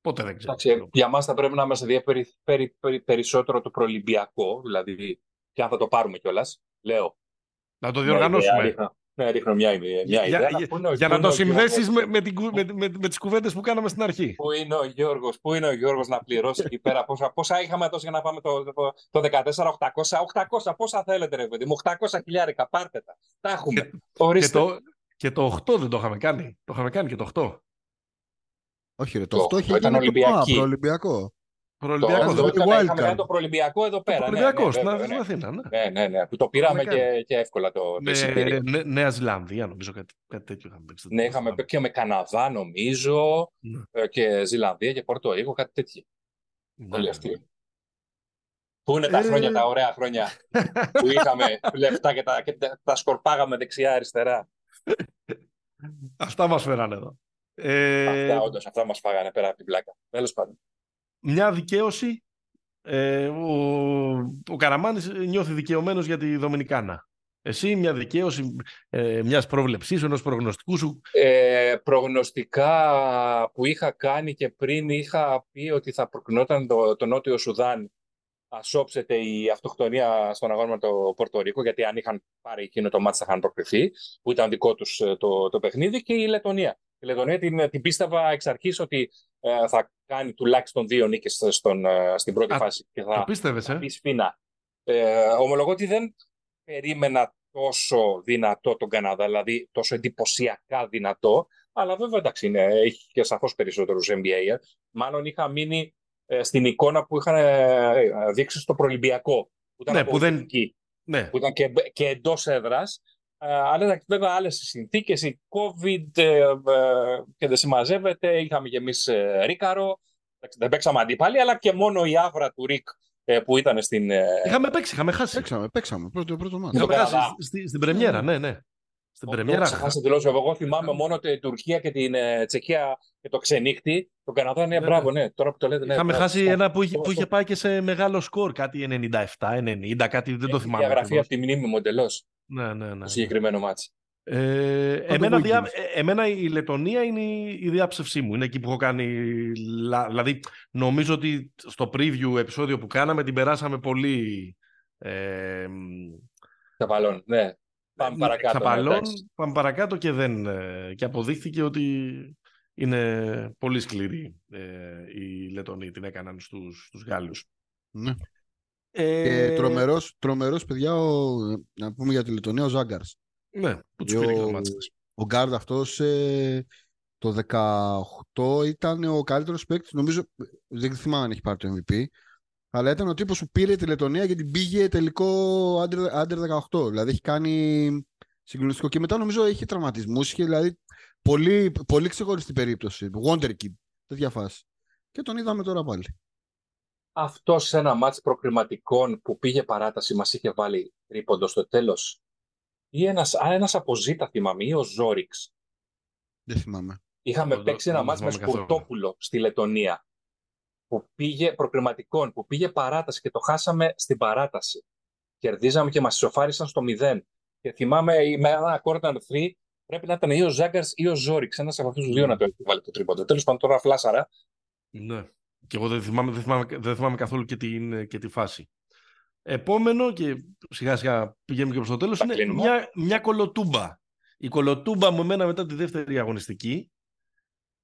ποτέ δεν ξέρω. Εντάξει, για μας θα πρέπει να μας ενδιαφέρει περι, περι- περισσότερο το προολυμπιακό, δηλαδή και αν θα το πάρουμε κιόλας. Λέω. Να το Ναι, διοργανώσουμε. ρίχνω- Ναι, ρίχνω μια, μια Για- ιδέα. για- Πού είναι ο- για πού να είναι το ο Γιώργος- συνδέσεις με, με, την κου- με, με, με τις κουβέντες που κάναμε στην αρχή. Πού είναι ο Γιώργος, πού είναι ο Γιώργος να πληρώσει εκεί πέρα, πόσα, πόσα είχαμε δώσει για να πάμε το, το, το 14, 800, 800, πόσα θέλετε ρε παιδί μου, 800 χιλιάρικα, πάρτε τα, τα έχουμε, Και ορίστε. το, και το 8 δεν το είχαμε κάνει. Το είχαμε κάνει και το 8. Όχι, ρε, το Το 8 είχε οκτώ ήταν γίνει Ολυμπιακή. το προολυμπιακό. Το, Προολυμπιακό. Κάνεις δεν το, το- το ήταν- wild είχαμε card. κάνει το προολυμπιακό εδώ Το πέρα, ναι, ναι, Προολυμπιακό στην βέβαια, στην ναι. Αθήνα, ναι. Ναι, ναι, ναι, που το πήραμε Είχαμε και, και εύκολα το, το εισιτήριο. Με, Νέ- Νέα Ζηλανδία, νομίζω κάτι, κάτι τέτοιο είχαμε παίξει. Ναι, είχαμε πει και με Καναδά νομίζω Ναι. ε, και Ζηλανδία και Πορτορίκο, κάτι τέτοιο. Ναι, Όλοι ναι, αυτοί. Πού είναι τα Ε. χρόνια, τα ωραία χρόνια που είχαμε λεφτά και τα, και τα, τα σκορπάγαμε δεξιά-αριστερά. Αυτά μας φέρανε εδώ. Ε, Αυτά όντως, αυτά μας φάγανε πέρα από την πλάκα. Τέλος πάντων. Μια δικαίωση. Ε, ο, ο Καραμάνης νιώθει δικαιωμένος για τη Δομινικάνα. Εσύ μια δικαίωση ε, μιας πρόβλεψής, ενός προγνωστικού σου; Ε, προγνωστικά που είχα κάνει και πριν είχα πει ότι θα προκρινόταν το, το Νότιο Σουδάν ασόψεται η αυτοκτονία στον αγώνα με το Πορτορίκο, γιατί αν είχαν πάρει εκείνο το μάτι θα είχαν προκριθεί, που ήταν δικό τους ε, το, το παιχνίδι, και η Λετωνία. Η Λετωνία την, την πίστευα εξ αρχής ότι ε, θα κάνει τουλάχιστον δύο νίκες στον, ε, στην πρώτη Α, φάση. Και θα, Το πίστευες, θα ε; πει σφίνα. Ε, ομολογώ ότι δεν περίμενα τόσο δυνατό τον Καναδά, δηλαδή τόσο εντυπωσιακά δυνατό, αλλά βέβαια εντάξει, είναι, έχει και σαφώς περισσότερους NBA. ε. Μάλλον είχα μείνει ε, στην εικόνα που είχαν ε, δείξει στο προελμπιακό. Που ήταν Ναι, που δεν- απογοητική, Ναι. που ήταν και, και εντός έδρας. Αλλά εντάξει, βέβαια άλλες συνθήκες, η COVID ε, ε, και δεν συμμαζεύεται. Είχαμε και εμείς ε, Ρίκαρο. Εντάξει, δεν παίξαμε αντίπαλοι, αλλά και μόνο η άβρα του Ρικ ε, που ήταν στην. ε, Είχαμε παίξει, είχαμε χάσει. Παίξαμε, παίξαμε. Πρώτο, πρώτο μάτι. Ναι. Είχαμε στον χάσει Καναδά. στη- στην πρεμιέρα, ναι, ναι. Στην Το πρεμιέρα. ξεχάσει εντελώς. Εγώ θυμάμαι μόνο την Τουρκία και την ε, Τσεχία και το ξενύχτη. Τον Καναδά, ναι, Ναι, μπράβο, ναι. Τώρα που το λέτε, ναι. Είχαμε μπράβο. χάσει ένα που είχε, που Αυτό. είχε πάει και σε μεγάλο σκορ, κάτι 97-90, κάτι δεν το Έχει θυμάμαι. διαγραφεί ακριβώς. από τη μνήμη μου εντελώς Ναι, ναι, ναι. το συγκεκριμένο μάτσο. Ε, το εμένα, Wiggins. διά, ε, εμένα η Λετωνία είναι η, η διάψευσή μου. Είναι εκεί που έχω κάνει. λα- Δηλαδή, νομίζω ότι στο preview επεισόδιο που κάναμε την περάσαμε πολύ. Ε, Καπαλών, ναι. Πάμε παρακάτω. ναι, Ξαπαλών, εντάξει. πάμε παρακάτω και, δεν, ε, και αποδείχθηκε ότι είναι πολύ σκληρή ε, οι Λετωνοί. Την έκαναν στους, στους Γάλλους. Ναι. Ε, Και τρομερός, τρομερός, παιδιά, ο, να πούμε για τη Λετωνία, ο Ζάγκαρς. Ναι, που τους Ο- πήρε και το μάτς χθες. Ο Γκάρντ αυτός ε, το 18 ήταν ο καλύτερος παίκτης, νομίζω, δεν θυμάμαι αν έχει πάρει το MVP, αλλά ήταν ο τύπος που πήρε τη Λετωνία και την πήγε τελικό under, under 18. Δηλαδή έχει κάνει συγκλονιστικό. Και μετά νομίζω έχει τραυματισμούς, είχε δηλαδή πολύ, πολύ ξεχωριστή περίπτωση. Wonder Kid, τέτοια φάση. Και τον είδαμε τώρα πάλι. Αυτό σε ένα μάτς προκριματικών που πήγε παράταση μας είχε βάλει τρίποντο στο τέλος; Ή ένας, α, ένας από Ζήτα θυμάμαι, ή ο Ζόριξ; Δεν θυμάμαι. Είχαμε Δεν- παίξει ένα δεν μάτς με θυμάμαι καθόλου. Σκουρτόπουλο στη Λετωνία. Που πήγε προκριματικών, που πήγε παράταση και το χάσαμε στην παράταση. Κερδίζαμε και μας ισοφάρισαν στο 0. Και θυμάμαι με ένα corner 3 πρέπει να ήταν ή ο Ζάγκαρς ή ο Ζόριξ. Ένας από αυτούς τους δύο να το έχει βάλει το τρίποντο. Τέλος πάντων τώρα φλάσαρα. Ναι. Και εγώ δεν θυμάμαι, δεν θυμάμαι, δεν θυμάμαι καθόλου και, την, και τη φάση. Επόμενο και σιγά σιγά πηγαίνουμε και προς το τέλος Τα είναι κλείνουμε. μια, μια κολοτούμπα. Η κολοτούμπα μου εμένα μετά τη δεύτερη αγωνιστική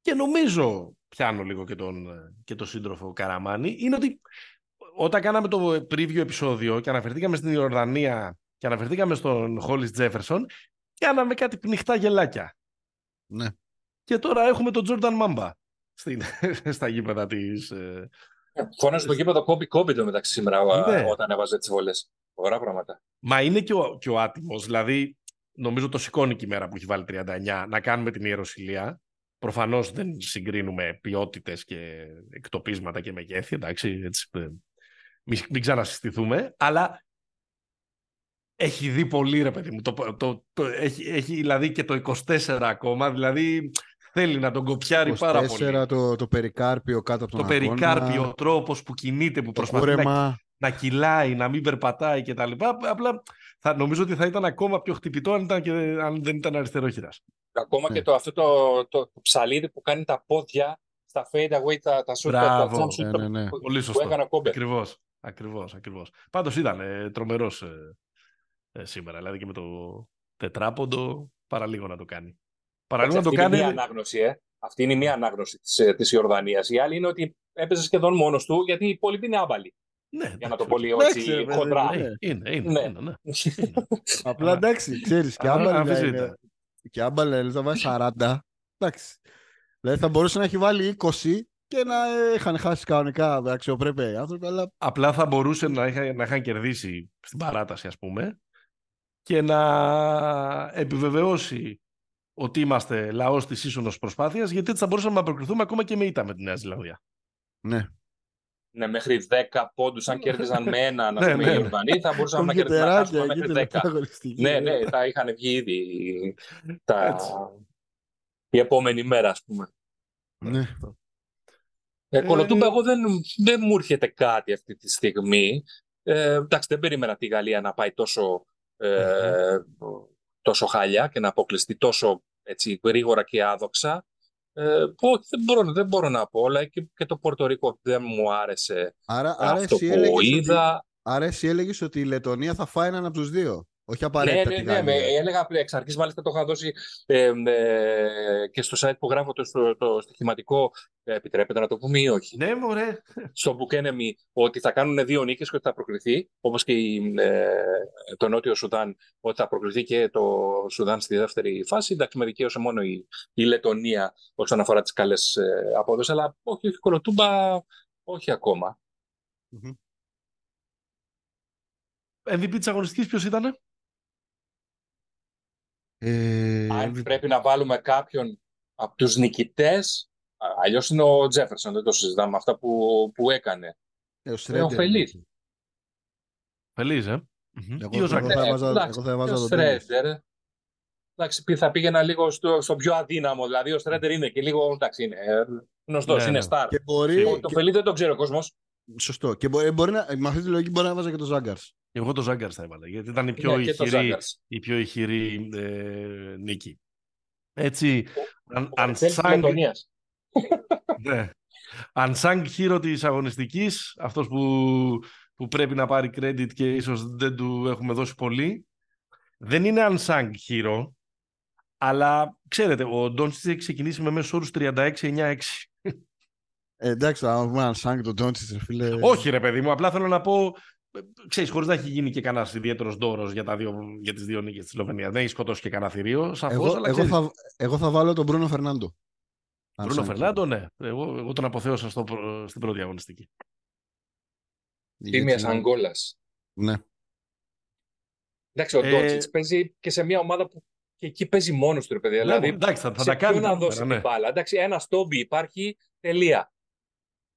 και νομίζω πιάνω λίγο και τον, και τον σύντροφο Καραμάνη είναι ότι όταν κάναμε το preview επεισόδιο και αναφερθήκαμε στην Ιορδανία και αναφερθήκαμε στον Χόλις Τζέφερσον κάναμε κάτι πνιχτά γελάκια. Ναι. Και τώρα έχουμε τον Τζόρνταν Μάμπα στην, στα γήπεδα της, ε, Φώναζε στο γήπεδο κόμπι κόμπι το μεταξύ σήμερα α, Ναι. όταν έβαζε τις βολές. Ωραία πράγματα. Μα είναι και ο, και ο άτιμος. Δηλαδή, νομίζω το σηκώνει και η μέρα που έχει βάλει 39 να κάνουμε την ιεροσιλία. Προφανώς δεν συγκρίνουμε ποιότητες και εκτοπίσματα και μεγέθη, εντάξει, έτσι, ε, μην, μην ξανασυστηθούμε, αλλά έχει δει πολύ ρε παιδί μου, το, το, το, έχει, έχει δηλαδή και το 24 ακόμα, δηλαδή θέλει να τον κοπιάρει πάρα πολύ. 24 το, το περικάρπιο κάτω από τον Το αγώνα, περικάρπιο, ο τρόπος που κινείται, που το προσπαθεί να κούρεμα. να κυλάει, να μην περπατάει κτλ. Απλά θα, νομίζω ότι θα ήταν ακόμα πιο χτυπητό αν, ήταν και, αν δεν ήταν αριστερόχειρας. Ακόμα Ναι. και το, αυτό το, το, το ψαλίδι που κάνει τα πόδια στα fade away, τα, τα shoot, τα, τα Μπράβο. jump shoot Ναι, ναι, ναι. που, Πολύ που σωστό. έκανε ο Κόμπερ. Ακριβώς, ακριβώς, ακριβώς. Πάντως ήταν ε, τρομερός ε, ε, σήμερα. Δηλαδή και με το τετράποντο παραλίγο να το κάνει. Παραλίγο να το Αυτή είναι κάνει. μία ανάγνωση, ε. Αυτή είναι μία ανάγνωση της, ε, της Ιορδανίας. Η άλλη είναι ότι έπαιζε σχεδόν μόνος του, γιατί οι υπόλοιποι είναι άμπαλοι. Ναι, Για να το εντάξει, πω λίγο Εντάξει, έτσι ρε, παιδί, χοντρά. ναι. Είναι, είναι, Ναι. είναι, ναι. Απλά εντάξει, ξέρεις, και Α, άμπαλ αμφισβήτητα. είναι, και άμπαλ είναι, θα βάζει 40. Εντάξει. Δηλαδή θα μπορούσε να έχει βάλει 20 και να ε, είχαν χάσει κανονικά με αξιοπρέπεια οι άνθρωποι, αλλά Απλά θα μπορούσε να, είχα, να είχαν κερδίσει στην παράταση, ας πούμε, και να επιβεβαιώσει ότι είμαστε λαός της ίσονος προσπάθειας, γιατί έτσι θα μπορούσαμε να προκριθούμε ακόμα και με ήττα με τη Νέα Ζηλανδία. ναι. Ναι, μέχρι 10 πόντους, αν κέρδιζαν με ένα, να Ναι, πούμε, ναι, οι ναι. Ιορδανοί, θα μπορούσαμε να κερδίσουμε να Κομπιουτεράκια χάσουμε εκεί μέχρι 10. τελευταία αγωνιστική. Ναι, ναι, θα είχαν βγει ήδη τα... Έτσι. η επόμενη μέρα, ας πούμε. Ναι. Ε, Ε, Κολοτούμπα, εγώ δεν, δεν μου έρχεται κάτι αυτή τη στιγμή. Ε, εντάξει, δεν περίμενα τη Γαλλία να πάει τόσο ε, τόσο χάλια και να αποκλειστεί τόσο έτσι, γρήγορα και άδοξα. Ε, δεν, μπορώ, δεν μπορώ να πω, αλλά και, και το Πορτορικό δεν μου άρεσε Άρα, αυτό που είδα. Ότι, άρα εσύ έλεγες ότι η Λετωνία θα φάει έναν από τους δύο. Όχι Ναι, απαραίτητα ναι, τη ναι, Γαλλία. με, έλεγα εξ αρχής μάλιστα το είχα δώσει ε, ε, και στο site που γράφω το, στο, το στοιχηματικό, ε, επιτρέπεται να το πούμε ή όχι, Ναι, μωρέ. στο Book Enemy, ότι θα κάνουν δύο νίκες και ότι θα προκριθεί, όπως και η, ε, το Νότιο Σουδάν, ότι θα προκριθεί και το Σουδάν στη δεύτερη φάση. Εντάξει, με δικαίωσε μόνο η, η Λετωνία όσον αφορά τις καλές ε, απόδοσεις, αλλά όχι, όχι κολοτούμπα, όχι ακόμα. Μμμ. MVP της αγωνιστικής ποιος ήτανε; Ε, Αν πρέπει να βάλουμε κάποιον από τους νικητές, α- αλλιώς είναι ο Τζέφερσον, δεν το συζητάμε, αυτά που, που έκανε. ε, ο Ε, Σρέντερ. ο Φελής. Φελίζ, ε. Μμμ. Εγώ- Ή ο εγώ Ζάγκας. θα Ναι, έβαζα- εντάξει, εγώ θα έβαζα και τον ο Ντένις. Στρέντερ. Εντάξει, πι- θα πήγαινα λίγο στο, στο πιο αδύναμο. Δηλαδή, ο Στρέντερ είναι και λίγο. Εντάξει, είναι γνωστός, Ναι, είναι ναι. στάρ. Και μπορεί, Το, το και- Φελή δεν τον ξέρει ο κόσμος. Σωστό. Και μπορεί, μπορεί να, με αυτή τη λογική μπορεί να βάζα και τον Ζάγκαρς. Εγώ το Ζάγκαρς θα έβαλα, γιατί ήταν η πιο Ναι, και το ηχηρή, Ζάγκαρς. η πιο ηχηρή ε, νίκη. Έτσι, αν, Ο αν Μαρσέλ της σαν, Λετωνίας. ναι, αν σαν χείρο της αγωνιστικής, αυτός που, που πρέπει να πάρει credit και ίσως δεν του έχουμε δώσει πολύ, δεν είναι unsung hero, αλλά ξέρετε, ο Ντόντσιτς έχει ξεκινήσει με μέσους όρους 36-9-6. Ε, εντάξει, θα πούμε αν Σάγκ τον Ντόντσιτ, φίλε. Όχι ρε παιδί μου, απλά θέλω να πω, ε, ξέρεις, χωρίς να έχει γίνει και κανένας ιδιαίτερος δώρος για, τα δύο, για τις δύο νίκες της Σλοβενίας. Δεν έχει σκοτώσει και κανένα θηρίο, σαφώς, Εγώ, αλλά εγώ, ξέρεις, θα, εγώ θα βάλω τον Μπρούνο Φερνάντο. Αν Μπρούνο Σάγκ. Φερνάντο, ναι. Εγώ, εγώ τον αποθέωσα στο, πρω- στην πρώτη αγωνιστική. Τίμιας Γιατί- Αγκόλα. Ναι. Εντάξει, ο Ε, Ντόντσιτ παίζει και σε μια ομάδα που και εκεί παίζει μόνος του, ρε παιδιά. Ναι, Δηλαδή, εντάξει, θα, θα σε τα κάνει. ποιον να εκεί δώσει πέρα, την ναι. μπάλα. Εντάξει, ένα στόμπι υπάρχει, τελεία.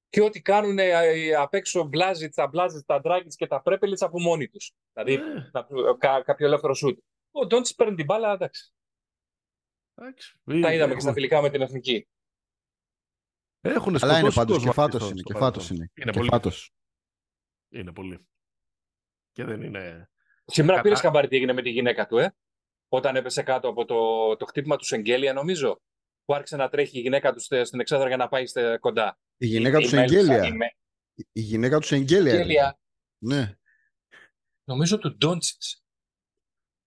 Και ό,τι κάνουν ε, απ' έξω μπλάζιτ, τα μπλάζιτ, τα ντράγκιτ και τα πρέπελιτ από μόνοι τους. Δηλαδή, Ναι, να- κα- κάποιο ελεύθερο σουτ. Ο Ντόντσιτ παίρνει την μπάλα, εντάξει. εντάξει. Τα είδαμε και Έχουν- στα φιλικά με την εθνική. Έχουν Αλλά είναι σκοτώσει πάντως κόσμο και φάτος στο- είναι. στο Και φάτος παρελθόν. είναι. Είναι Και πολύ. φάτος. Είναι πολύ. Και δεν είναι... Σήμερα Κατά- πήρες χαμπάρι τι έγινε με τη γυναίκα του, ε; Όταν έπεσε κάτω από το, το χτύπημα του Σεγγέλια, νομίζω. Που άρχισε να τρέχει η γυναίκα του στε- στην εξέδρα για να πάει στε- κοντά. Η γυναίκα Η του Μέλισσα, εγγέλια. η Με- Η γυναίκα του εγγέλια. Σεγγέλια, Ναι. νομίζω του Ντόντσιτς.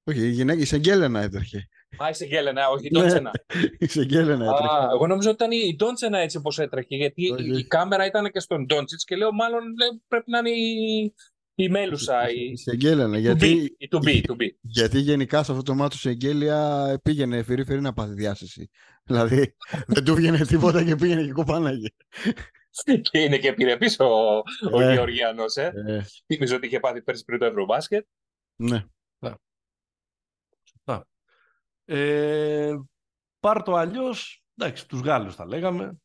Όχι, η γυναίκα η Σεγγέλενα έτρεχε. Α, η Σεγγέλενα, όχι η Ναι. Ντόντσενα. Η Σεγγέλενα έτρεχε. Α, εγώ νομίζω ότι ήταν η Ντόντσενα έτσι όπως έτρεχε. Γιατί Όχι, η, η όχι. κάμερα ήταν και στον Ντόντσιτς και λέω, μάλλον λέει, πρέπει να είναι η, η Μέλουσα. Η, Η Σεγγέλενα. η Γιατί, to be, η to be. γιατί γενικά σε αυτό το μάτι του Σεγγέλια πήγαινε φυρί-φυρί να πάθει διάσηση. Δηλαδή δεν του βγαίνει τίποτα και πήγαινε και κοπάναγε. και είναι και επιρρεπής ο, ο Ε. Γεωργιανός, ε. Ε, Θυμίζω ότι είχε πάθει πέρσι πριν το Ευρωμπάσκετ. ναι. Ε, πάρ το αλλιώς, εντάξει, τους Γάλλους θα λέγαμε.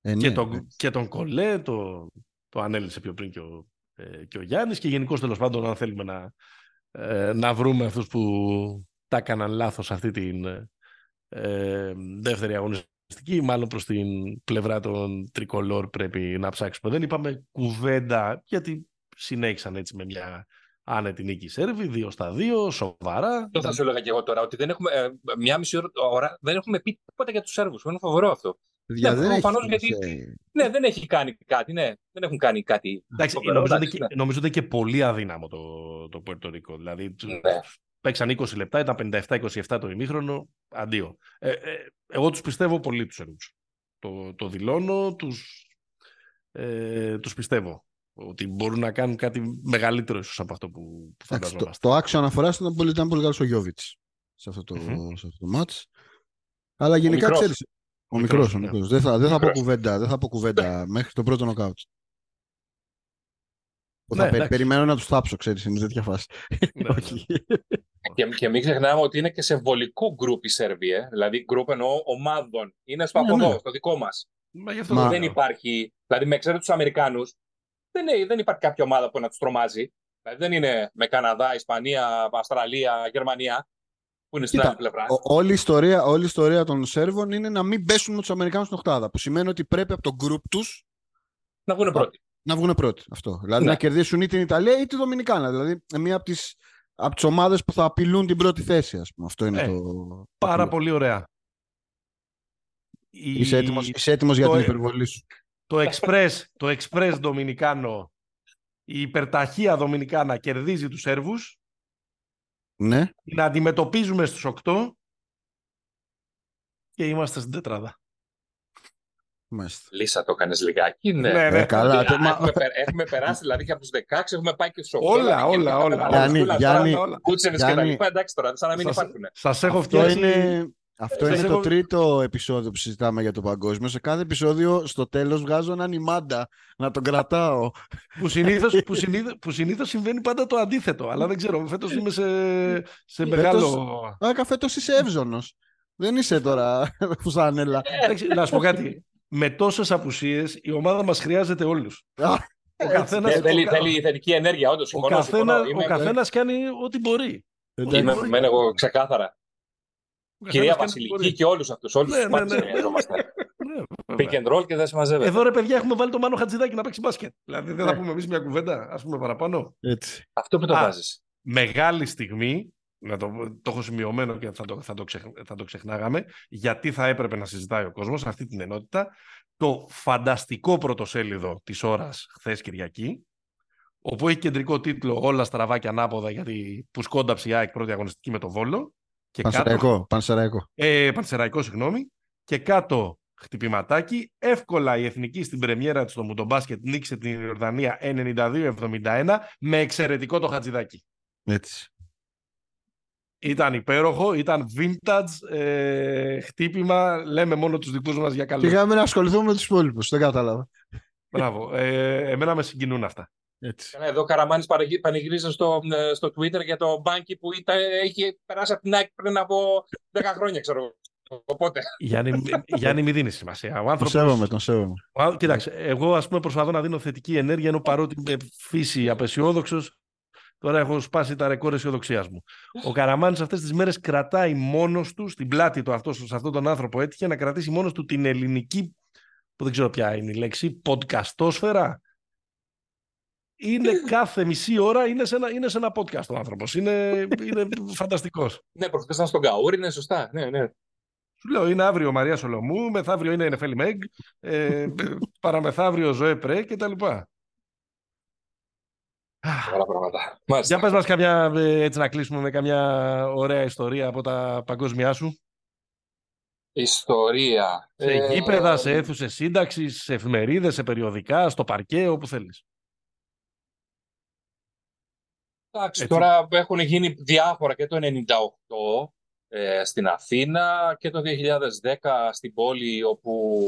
Ε, ναι, και, τον, ναι. και τον Κολέ, το, το ανέλησε πιο πριν και ο, ε, και ο Γιάννης και γενικώς τέλος πάντων αν θέλουμε να, ε, να βρούμε αυτούς που τα έκαναν λάθος αυτή την ε, δεύτερη αγωνιστική μάλλον προς την πλευρά των τρικολόρ πρέπει να ψάξουμε. Δεν είπαμε κουβέντα γιατί συνέχισαν έτσι με μια άνετη νίκη οι Σέρβοι, δύο στα δύο, σοβαρά. Το θα σου έλεγα και εγώ τώρα, ότι δεν έχουμε, ε, μια μισή ώρα, ώρα δεν έχουμε πει τίποτα για τους Σέρβους. Είναι φοβερό αυτό. Παιδιά, Ναι, δεν έχει προφανώς γιατί- σημασία. Ναι, δεν έχει κάνει κάτι, ναι. Δεν έχουν κάνει κάτι. Εντάξει, φοβερό, νομίζω, ότι εντάξει, και, νομίζω ότι και πολύ αδύναμο το, το Πουερτορικό. Δηλαδή, του- Ναι. παίξαν 20 λεπτά, ήταν 57-27 το ημίχρονο, αντίο. Ε, ε, εγώ τους πιστεύω πολύ τους Σέρβους. Το, το δηλώνω, τους, ε, τους πιστεύω. Ότι μπορούν να κάνουν κάτι μεγαλύτερο ίσως από αυτό που, που Εντάξει, το, φανταζόμαστε. το άξιο αναφοράς ήταν πολύ, ήταν πολύ καλός ο Γιώβιτς σε αυτό το, Μμμ. σε αυτό το match. Αλλά γενικά μικρός. Ξέρει. Ο Μικρός, μικρός, ο ναι. μικρός. Δεν θα, δεν θα πω Μικρός. κουβέντα, δεν θα πω κουβέντα μέχρι το πρώτο νοκάουτ. Που Ναι, θα πε- εντάξει. περιμένω να τους θάψω, ξέρεις, είναι τέτοια φάση. Ναι, ναι. Όχι. Και, και μην ξεχνάμε ότι είναι και σε βολικό γκρουπ η Σέρβια. ε. Δηλαδή, γκρουπ εννοώ ομάδων. Είναι στο Ναι, από εδώ, ναι. στο δικό μας. Μα γι' αυτό Μα- το Δεν λέω. υπάρχει. Δηλαδή, με εξαίρεση τους Αμερικάνους, δεν, είναι- δεν υπάρχει κάποια ομάδα που να τους τρομάζει. Δηλαδή, δεν είναι με Καναδά, Ισπανία, Αυστραλία, Γερμανία, που είναι στην Κοίτα, άλλη πλευρά. Ο- όλη, η ιστορία, όλη η ιστορία των Σέρβων είναι να μην πέσουν με τους Αμερικάνους στην Οχτάδα. Που σημαίνει ότι πρέπει από το γκρουπ τους Να βγουν πρώτοι. να βγουν πρώτοι. Αυτό. Δηλαδή Ναι. να κερδίσουν είτε την Ιταλία είτε τη Δομινικάνα. Δηλαδή μία από τις από τις ομάδες που θα απειλούν την πρώτη θέση, ας πούμε. Αυτό είναι Ε, το. Πάρα το- πολύ ωραία. Η- Είσαι έτοιμος, είσαι έτοιμος για το- την υπερβολή σου. το Express, το Express Δομινικάνο, η υπερταχεία Δομινικάνα κερδίζει τους Σέρβους, Ναι. την αντιμετωπίζουμε στους 8 και είμαστε στην τετράδα. Μάλιστα. Λύσα το έκανε λιγάκι. Ναι. Ναι, ναι. Ε, καλά. Α, τε- μα- έχουμε, πε- έχουμε περάσει δηλαδή και από τους 16, έχουμε πάει και στους 8. Όλα, όλα, όλα. Γιάννη, Γιάννη, Κούτσενες και τα Γιάννη, λοιπά. Εντάξει τώρα, σαν να μην Σας, υπάρχουν. σας έχω Αυτό φτιάξει... είναι, αυτό Σας είναι έχω- το τρίτο επεισόδιο που συζητάμε για το παγκόσμιο. Σε κάθε επεισόδιο, στο τέλος, βγάζω έναν ημάντα να τον κρατάω. Που συνήθως, που, συνήθως, που συνήθως συμβαίνει πάντα το αντίθετο. Αλλά δεν ξέρω, φέτος είμαι σε, σε μεγάλο... Α, καφέτος είσαι εύζωνος. Δεν είσαι τώρα φουσανέλα. Εντάξει, να σου πω κάτι. Με τόσες απουσίες η ομάδα μας χρειάζεται όλους. Α, Ο καθένας, Ε, θέλει, ο, κα- θέλει θετική ενέργεια, όντως. ο, Συμφωνώ. καθένα, συμφωνώ. Είμαι, ο καθένας κάνει ό,τι μπορεί. εντάξει. είμαι, είμαι εγώ ξεκάθαρα. Ο Κυρία καθένας κάνει ό,τι Βασιλική μπορεί. και όλους αυτούς. Όλους Ναι, τους ναι, μάτσε. ναι. Ναι, Pick βέβαια. and roll και δεν σε μαζεύεται. Εδώ ρε παιδιά έχουμε βάλει το Μάνο Χατζηδάκη να παίξει μπάσκετ. Δηλαδή δεν θα Ναι. πούμε εμείς μια κουβέντα, ας πούμε παραπάνω. Έτσι. Αυτό που το Α. βάζεις. Μεγάλη στιγμή, να το, το έχω σημειωμένο και θα το, θα, το ξεχ, θα το ξεχνάγαμε, γιατί θα έπρεπε να συζητάει ο κόσμος αυτή την ενότητα, το φανταστικό πρωτοσέλιδο της ώρας χθες Κυριακή, όπου έχει κεντρικό τίτλο «Όλα στραβά και ανάποδα» γιατί που σκόνταψε η ΑΕΚ πρώτη αγωνιστική με το Βόλο. Και κάτω, Πανσεραϊκό. Πανσεραϊκό. ε, Πανσεραϊκό, συγγνώμη. Και κάτω χτυπηματάκι. Εύκολα η εθνική στην πρεμιέρα της στο Μουντομπάσκετ νίκησε την Ιορδανία 92-71 με εξαιρετικό το χατζηδάκι. Έτσι. Ήταν υπέροχο, ήταν vintage ε, χτύπημα. Λέμε μόνο τους δικούς μας για καλό. Και είχαμε να ασχοληθούμε με τους υπόλοιπους. Δεν κατάλαβα. Μπράβο. Ε, εμένα με συγκινούν αυτά. Έτσι. Καλά, Εδώ ο Καραμάνης πανηγυρίζει στο, ε, στο Twitter για το μπάνκι που ήταν, είχε περάσει από την ΑΕΚ πριν από 10 χρόνια, ξέρω εγώ. Οπότε. Γιάννη, Γιάννη μην δίνεις σημασία. Ο Τον άνθρωπος, σέβομαι, τον σέβομαι. Ο ά- Κοίταξε, εγώ ας πούμε προσπαθώ να δίνω θετική ενέργεια ενώ παρότι με φύση απεσιόδοξος, τώρα έχω σπάσει τα ρεκόρ αισιοδοξίας μου. Ο Καραμάνης αυτές τις μέρες κρατάει μόνος του, στην πλάτη του αυτός, σε αυτόν τον άνθρωπο έτυχε να κρατήσει μόνος του την ελληνική, που δεν ξέρω ποια είναι η λέξη, podcastόσφαιρα. Είναι κάθε μισή ώρα, είναι σε ένα, είναι σε ένα podcast ο άνθρωπος. Είναι, είναι φανταστικός. Ναι, προχθέ ήταν στον Καούρ, είναι σωστά. Ναι, ναι. Σου λέω, είναι αύριο Μαρία Σολομού, μεθαύριο είναι η Νεφέλη Μέγ, ε, παραμεθαύριο Ζωέ Πρέ και τα λοιπά. Καλά πράγματα. Μάλιστα. Για πες μας καμιά, ε, έτσι να κλείσουμε με καμιά ωραία ιστορία από τα παγκόσμια σου. Ιστορία. Σε Ε, γήπεδα, σε αίθουσες σύνταξης, σε εφημερίδες, σε περιοδικά, στο παρκέ, όπου θέλεις. Εντάξει, Έτσι. τώρα έχουν γίνει διάφορα και το 98 ε, στην Αθήνα και το 2010 στην πόλη όπου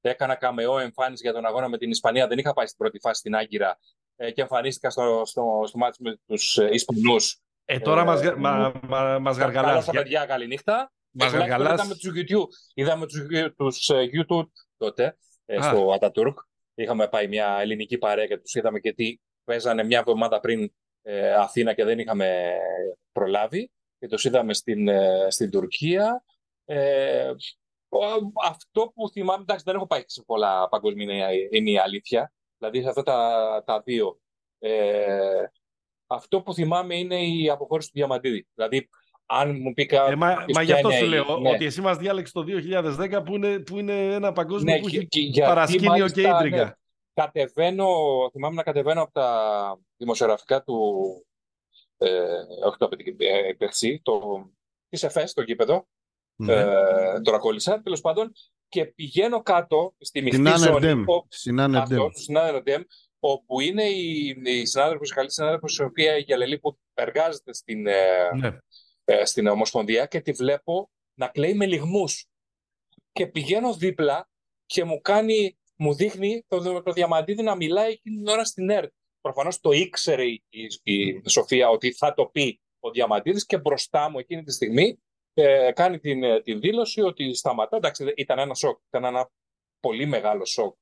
έκανα καμεό εμφάνιση για τον αγώνα με την Ισπανία. Δεν είχα πάει στην πρώτη φάση στην Άγκυρα ε, και εμφανίστηκα στο, στο, στο μάτι με τους ε, Ισπανούς. Ε, τώρα Ε, μας, γα- μας, μα, μας Καλά γαργαλάς. στα Για- παιδιά, καληνύχτα. Μας Ε, τουλάχιστον γαργαλάς. Είδαμε τους YouTube, είδαμε τους, τους ε, YouTube τότε ε, Α. στο Ατατούρκ. Είχαμε πάει μια ελληνική παρέα και τους είδαμε και τι παίζανε μια εβδομάδα πριν ε, Αθήνα και δεν είχαμε προλάβει και τους είδαμε στην, ε, στην Τουρκία. Ε, ο- αυτό που θυμάμαι, εντάξει δεν έχω πάει σε πολλά παγκόσμια είναι- είναι η αλήθεια, δηλαδή σε αυτά τα, τα δύο. Ε, αυτό που θυμάμαι είναι η αποχώρηση του Διαμαντίδη. Δηλαδή, αν μου πει κα- Ε, μα, κάποιος μα γι' αυτό ποια σου είναι η- λέω ναι. ότι εσύ μας διάλεξες το 2010 που είναι, που είναι ένα παγκόσμιο Ναι, που και- έχει και γιατί παρασκήνιο μάλιστα, και ίντριγκα. ναι, κατεβαίνω, θυμάμαι να κατεβαίνω από τα δημοσιογραφικά του, ε, όχι το απαιτεί, ε, Περσί, το, της ΕΦΕΣ, το γήπεδο, Ναι. ε, τώρα κόλλησα, τέλος πάντων, και πηγαίνω κάτω στη Στην μειχτή ζώνη, Άνερντεμ. ο- Στην Άνερντεμ. αυτό, στην Άνερντεμ, όπου είναι η, η συνάδελφος, η καλή συνάδελφος, η οποία η Γιαλελή που εργάζεται στην, ε, Ναι. ε, στην Ομοσπονδία και τη βλέπω να κλαίει με λιγμούς. Και πηγαίνω δίπλα και μου κάνει, μου δείχνει το, το Διαμαντίδη να μιλάει εκείνη την ώρα στην ΕΡΤ. Προφανώς το ήξερε η, η, η Σοφία ότι θα το πει ο Διαμαντίδης και μπροστά μου εκείνη τη στιγμή ε, κάνει την, ε, την δήλωση ότι σταματά. Εντάξει, ήταν ένα σοκ, ήταν ένα πολύ μεγάλο σοκ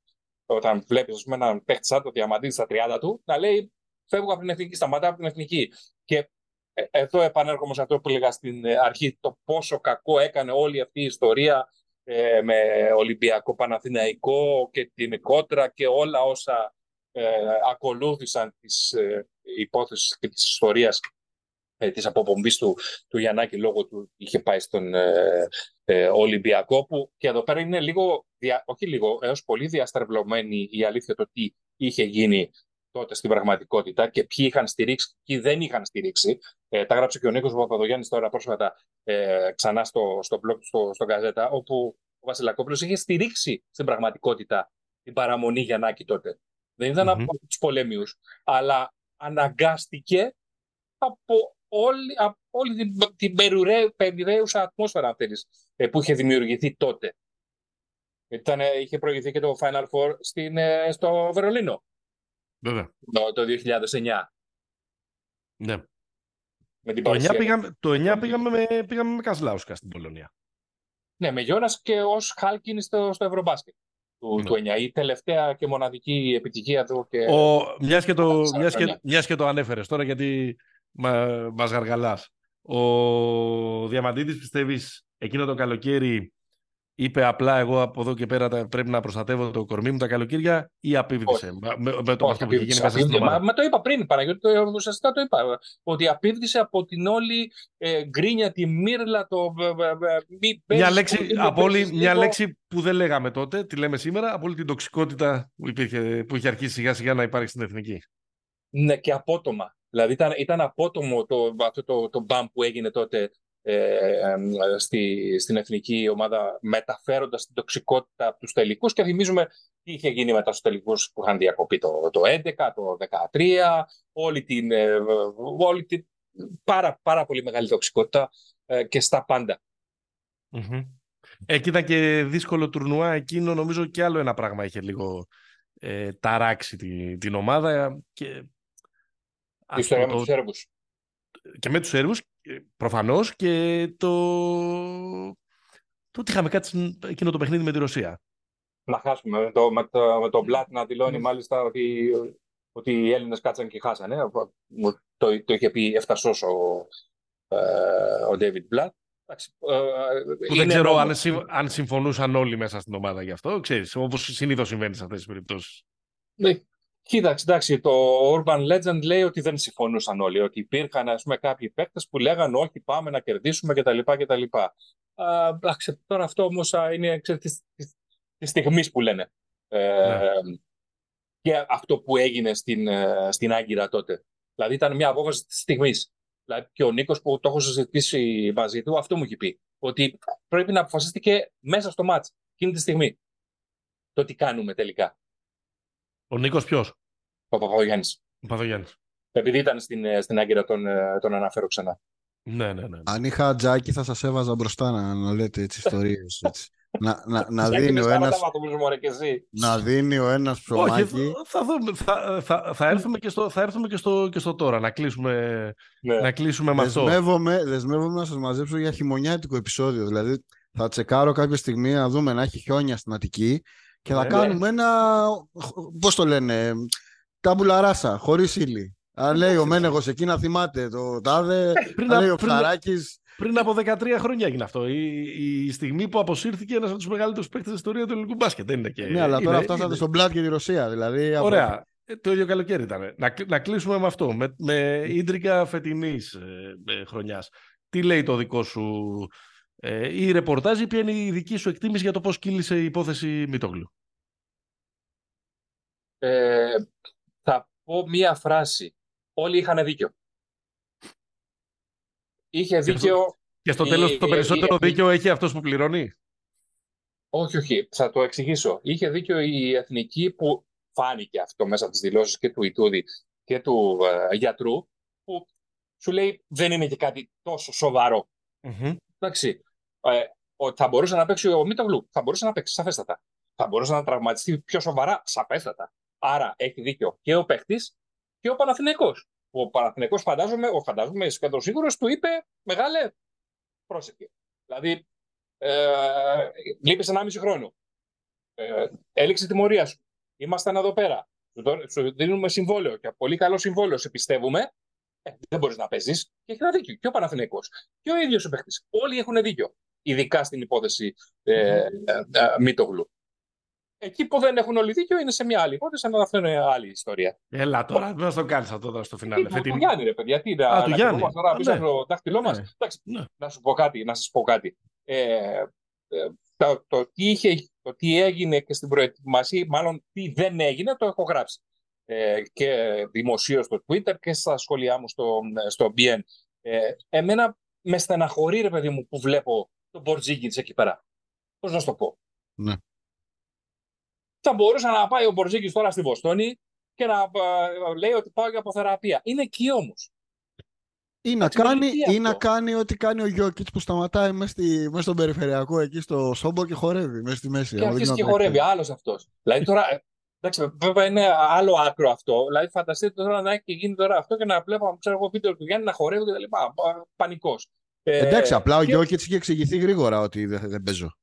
όταν βλέπεις ας πούμε, έναν παίχτη σαν το Διαμαντίδη στα 30 του να λέει φεύγω από την εθνική, σταματάω από την εθνική. Και ε, εδώ επανέρχομαι σε αυτό που έλεγα στην ε, αρχή, το πόσο κακό έκανε όλη αυτή η ιστορία ε, με Ολυμπιακό Παναθηναϊκό και την κότρα και όλα όσα ε, ακολούθησαν της ε, υπόθεσης και της ιστορίας ε, της αποπομπής του, του Γιαννάκη λόγω του είχε πάει στον ε, ε, Ολυμπιακό που και εδώ πέρα είναι λίγο, δια, όχι λίγο, έως πολύ διαστρεβλωμένη η αλήθεια το τι είχε γίνει τότε στην πραγματικότητα και ποιοι είχαν στηρίξει και ποιοι δεν είχαν στηρίξει. Ε, τα γράψε και ο Νίκος Παπαδογιάννης τώρα πρόσφατα ε, ξανά στο, στο blog, στο, στο Γαζέτα, όπου ο Βασιλακόπουλος είχε στηρίξει στην πραγματικότητα την παραμονή Γιαννάκη τότε. Δεν ήταν mm-hmm. από τους πολέμιους, αλλά αναγκάστηκε από όλη, από όλη την, την περιραίουσα ατμόσφαιρα θέλεις, ε, που είχε δημιουργηθεί τότε. Ήταν, είχε προηγηθεί και το Final Four στην, ε, στο Βερολίνο. Βέβαια. Το, το 2009. Ναι. Με την το 9 πήγαμε, το 9 πήγαμε με, πήγαμε με Κασλάουσκα στην Πολωνία. Ναι, με Γιώνας και ως Χάλκιν στο, στο Ευρωμπάσκετ του, ναι. του 9. Η τελευταία και μοναδική επιτυχία του. Και... Ο, μιας, και το, μιας, και, μιας και το ανέφερες τώρα γιατί μα, μας γαργαλάς. Ο Διαμαντίδης πιστεύεις εκείνο το καλοκαίρι είπε απλά εγώ από εδώ και πέρα πρέπει να προστατεύω το κορμί μου τα καλοκαίρια ή απίβδησε με, με, το αυτό που είχε γίνει μέσα στην ομάδα. Μα, το είπα πριν, Παναγιώτη, το, ουσιαστικά το είπα. Ότι απίβδησε από την όλη ε, γκρίνια, τη μύρλα, το μη μια, λέξη, από όλη, μια λέξη που δεν λέγαμε τότε, τη λέμε σήμερα, από όλη την τοξικότητα που, υπήρχε, που είχε αρχίσει σιγά σιγά να υπάρχει στην εθνική. Ναι, και απότομα. Δηλαδή ήταν, ήταν απότομο το, αυτό το, το μπαμ που έγινε τότε ε, στη, στην εθνική ομάδα μεταφέροντας την τοξικότητα από τους τελικούς και θυμίζουμε τι είχε γίνει μετά στους τελικούς που είχαν διακοπεί το, το 11, το 13, όλη την, ε, όλη την πάρα, πάρα πολύ μεγάλη τοξικότητα ε, και στα πάντα. Mm-hmm. Εκεί ήταν και δύσκολο τουρνουά εκείνο νομίζω και άλλο ένα πράγμα είχε λίγο ε, ταράξει την, την ομάδα και η ιστορία με τους Σέρβους. Και με τους Σέρβους προφανώς και το... το ότι είχαμε κάτι εκείνο το παιχνίδι με τη Ρωσία. Να χάσουμε. Με το, με το, με το Μπλάτ να δηλώνει ναι. μάλιστα ότι, ότι οι Έλληνες κάτσαν και χάσανε. Το, το είχε πει εφτασός ο, ε, ο David Blatt. Που δεν ξέρω αν, αν συμφωνούσαν όλοι μέσα στην ομάδα γι' αυτό, ξέρεις, όπως συνήθως συμβαίνει σε αυτές τις περιπτώσεις. Ναι, Κοίταξε, εντάξει, το Urban Legend λέει ότι δεν συμφωνούσαν όλοι, ότι υπήρχαν ας πούμε, κάποιοι παίκτες που λέγαν όχι πάμε να κερδίσουμε κτλ. κτλ. Εντάξει, τώρα αυτό όμως είναι της της, στιγμής που λένε. Ε, ναι. και αυτό που έγινε στην, ε, στην Άγκυρα τότε. Δηλαδή ήταν μια απόφαση της στιγμής. Δηλαδή και ο Νίκος που το έχω συζητήσει μαζί του, αυτό μου έχει πει. Ότι πρέπει να αποφασίστηκε μέσα στο μάτς, εκείνη τη στιγμή. Το τι κάνουμε τελικά. Ο Νίκος ποιος; Ο Παπαδογιάννης. Ο Παπαδογιάννης. Επειδή ήταν στην, ε, στην Άγκυρα τον, ε, τον αναφέρω ξανά. Ναι, ναι, ναι. Αν είχα τζάκι θα σας έβαζα μπροστά να, να λέτε έτσι ιστορίες. Έτσι. να, να, να, δίνει ο ένας, να δίνει ο ένας ψωμάκι. Όχι, θα, δούμε, θα, θα, θα, έρθουμε, και στο, θα έρθουμε και στο, και στο τώρα, να κλείσουμε, ναι. να κλείσουμε με αυτό. Δεσμεύομαι να σας μαζέψω για χειμωνιάτικο επεισόδιο. Δηλαδή θα τσεκάρω κάποια στιγμή να δούμε να έχει χιόνια στην Αττική και θα ναι, κάνουμε ένα, πώς το λένε, τάμπουλα ράσα, χωρίς ύλη. Αν λέει ο Μένεγος εκεί να θυμάται το τάδε, πριν, λέει ο Φαράκης... Πριν από 13 χρόνια έγινε αυτό. Η, η στιγμή που αποσύρθηκε ένας από τους μεγαλύτερους παίκτες τη ιστορία του ελληνικού μπάσκετ. Δεν είναι και... Ναι, αλλά τώρα φτάσατε στον πλάτ και τη Ρωσία. Δηλαδή, Ωραία. Ε, το ίδιο καλοκαίρι ήταν. Να, να κλείσουμε με αυτό. Με, με ίντρικα φετινής ε, χρονιάς. Τι λέει το δικό σου ε, η ρεπορτάζ ή ποια είναι η δική σου εκτίμηση για το πώς κύλησε η υπόθεση Μητόγλου; Ε, θα πω μία φράση. Όλοι είχαν δίκιο. Είχε δίκιο... Και στο τέλος το περισσότερο δίκιο έχει αυτός που πληρώνει; Όχι, όχι. Θα το εξηγήσω. Είχε δίκιο η εθνική που φάνηκε αυτό μέσα από τις δηλώσεις και του Ιτούδη και του ε, γιατρού που σου λέει δεν είναι και κάτι τόσο σοβαρό. Εντάξει ε, ότι θα μπορούσε να παίξει ο Μίτογλου. Θα μπορούσε να παίξει σαφέστατα. Θα μπορούσε να τραυματιστεί πιο σοβαρά, σαφέστατα. Άρα έχει δίκιο και ο παίχτη και ο Παναθηναϊκός. Ο Παναθηναϊκός φαντάζομαι, ο φαντάζομαι σχεδόν σίγουρος, του είπε μεγάλε πρόσεχε. Δηλαδή, ε, λείπεις 1,5 χρόνο. Ε, έληξε τιμωρία σου. Ήμασταν εδώ πέρα. Σου δίνουμε συμβόλαιο και πολύ καλό συμβόλαιο. Σε πιστεύουμε. Ε, δεν μπορείς να παίζεις. Και έχει ένα δίκιο. Και ο Παναθηναϊκός. Και ο ίδιος ο παίχτη. Όλοι έχουν δίκιο ειδικά στην υπόθεση ε, ε, ε, Μίτογλου. Εκεί που δεν έχουν όλοι δίκιο είναι σε μια άλλη υπόθεση, αλλά αυτό είναι άλλη ιστορία. Έλα τώρα, δεν θα το κάνεις αυτό τώρα στο φινάλε. Του, του Γιάννη, ρε παιδιά, τι Α, του Γιάννη. τώρα πίσω Ναι. από το δάχτυλό μας. Ναι. Εντάξει, Ναι. να σου πω κάτι, να σας πω κάτι. Ε, ε, το, το, τι είχε, το τι έγινε και στην προετοιμασία, μάλλον τι δεν έγινε, το έχω γράψει. Ε, και δημοσίως στο Twitter και στα σχόλιά μου στο, στο BN. Ε, εμένα με στεναχωρεί, ρε παιδί μου, που βλέπω τον Μπορζίγκιτς εκεί πέρα. Πώς να σου το πω. Ναι. Θα μπορούσε να πάει ο Μπορζίγκιτς τώρα στη Βοστόνη και να ε, λέει ότι πάω για αποθεραπεία. Είναι εκεί όμως. Ή να, Εντάξει, κάνει, γιατί αυτό; ή να κάνει ό,τι κάνει ο Γιώκητς που σταματάει μέσα, στη, μέσα στον περιφερειακό εκεί στο Σόμπο και χορεύει μέσα στη μέση. Και άμα αρχίζει δεν και να τρέξει. χορεύει, άλλος αυτός. δηλαδή τώρα. ε, Εντάξει, βέβαια είναι άλλο άκρο αυτό. Δηλαδή, φανταστείτε τώρα να έχει και γίνει τώρα αυτό και να βλέπω, ξέρω εγώ, βίντεο του Γιάννη να χορεύει και τα λοιπά. Πανικός. Εντάξει, απλά ο Ε, και- Γιώκητς είχε εξηγηθεί γρήγορα ότι δεν, δεν παίζω.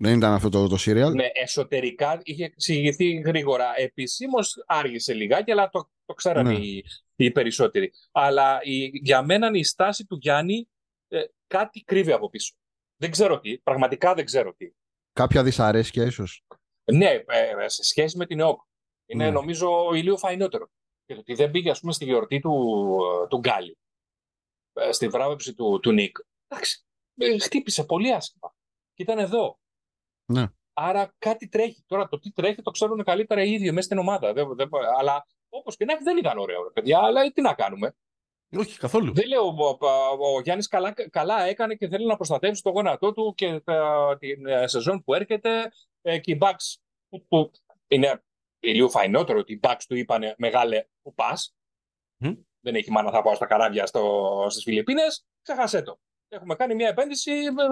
Δεν ήταν αυτό το, το serial. Ναι, εσωτερικά είχε εξηγηθεί γρήγορα. Επισήμως άργησε λιγάκι, αλλά το, το ξέρανε Ναι. οι, οι περισσότεροι. Αλλά η, για μένα η στάση του Γιάννη ε, κάτι κρύβει από πίσω. Δεν ξέρω τι, πραγματικά δεν ξέρω τι. Κάποια δυσαρέσκεια ίσως. Ναι, ε, σε σχέση με την ΕΟΚ. Είναι Ναι. νομίζω ηλίου φαϊνότερο. Και το ότι δεν πήγε, ας πούμε, στη γιορτή του, ε, του Γκάλι, ε, στη βράβευση του, του Νίκ. Εντάξει, ε, χτύπησε πολύ άσχημα. Και ήταν εδώ. Ναι. Άρα κάτι τρέχει. Τώρα το τι τρέχει το ξέρουν καλύτερα οι ίδιοι μέσα στην ομάδα. Δεν, δεν, αλλά όπως και να έχει δεν ήταν ωραίο, ρε παιδιά. Αλλά ε, τι να κάνουμε. Όχι, καθόλου. Δεν λέω, ο, ο, ο Γιάννης καλά, καλά έκανε και θέλει να προστατεύσει το γόνατό του και ε, την ε, σεζόν που έρχεται ε, και οι Bucks που, που είναι λίγο φαϊνότερο ότι οι Bucks του είπανε μεγάλε που πας. Μμ. Δεν έχει μάνα θα πάω στα καράβια στο, στις Φιλιππίνες, ξέχασέ το. Έχουμε κάνει μια επένδυση με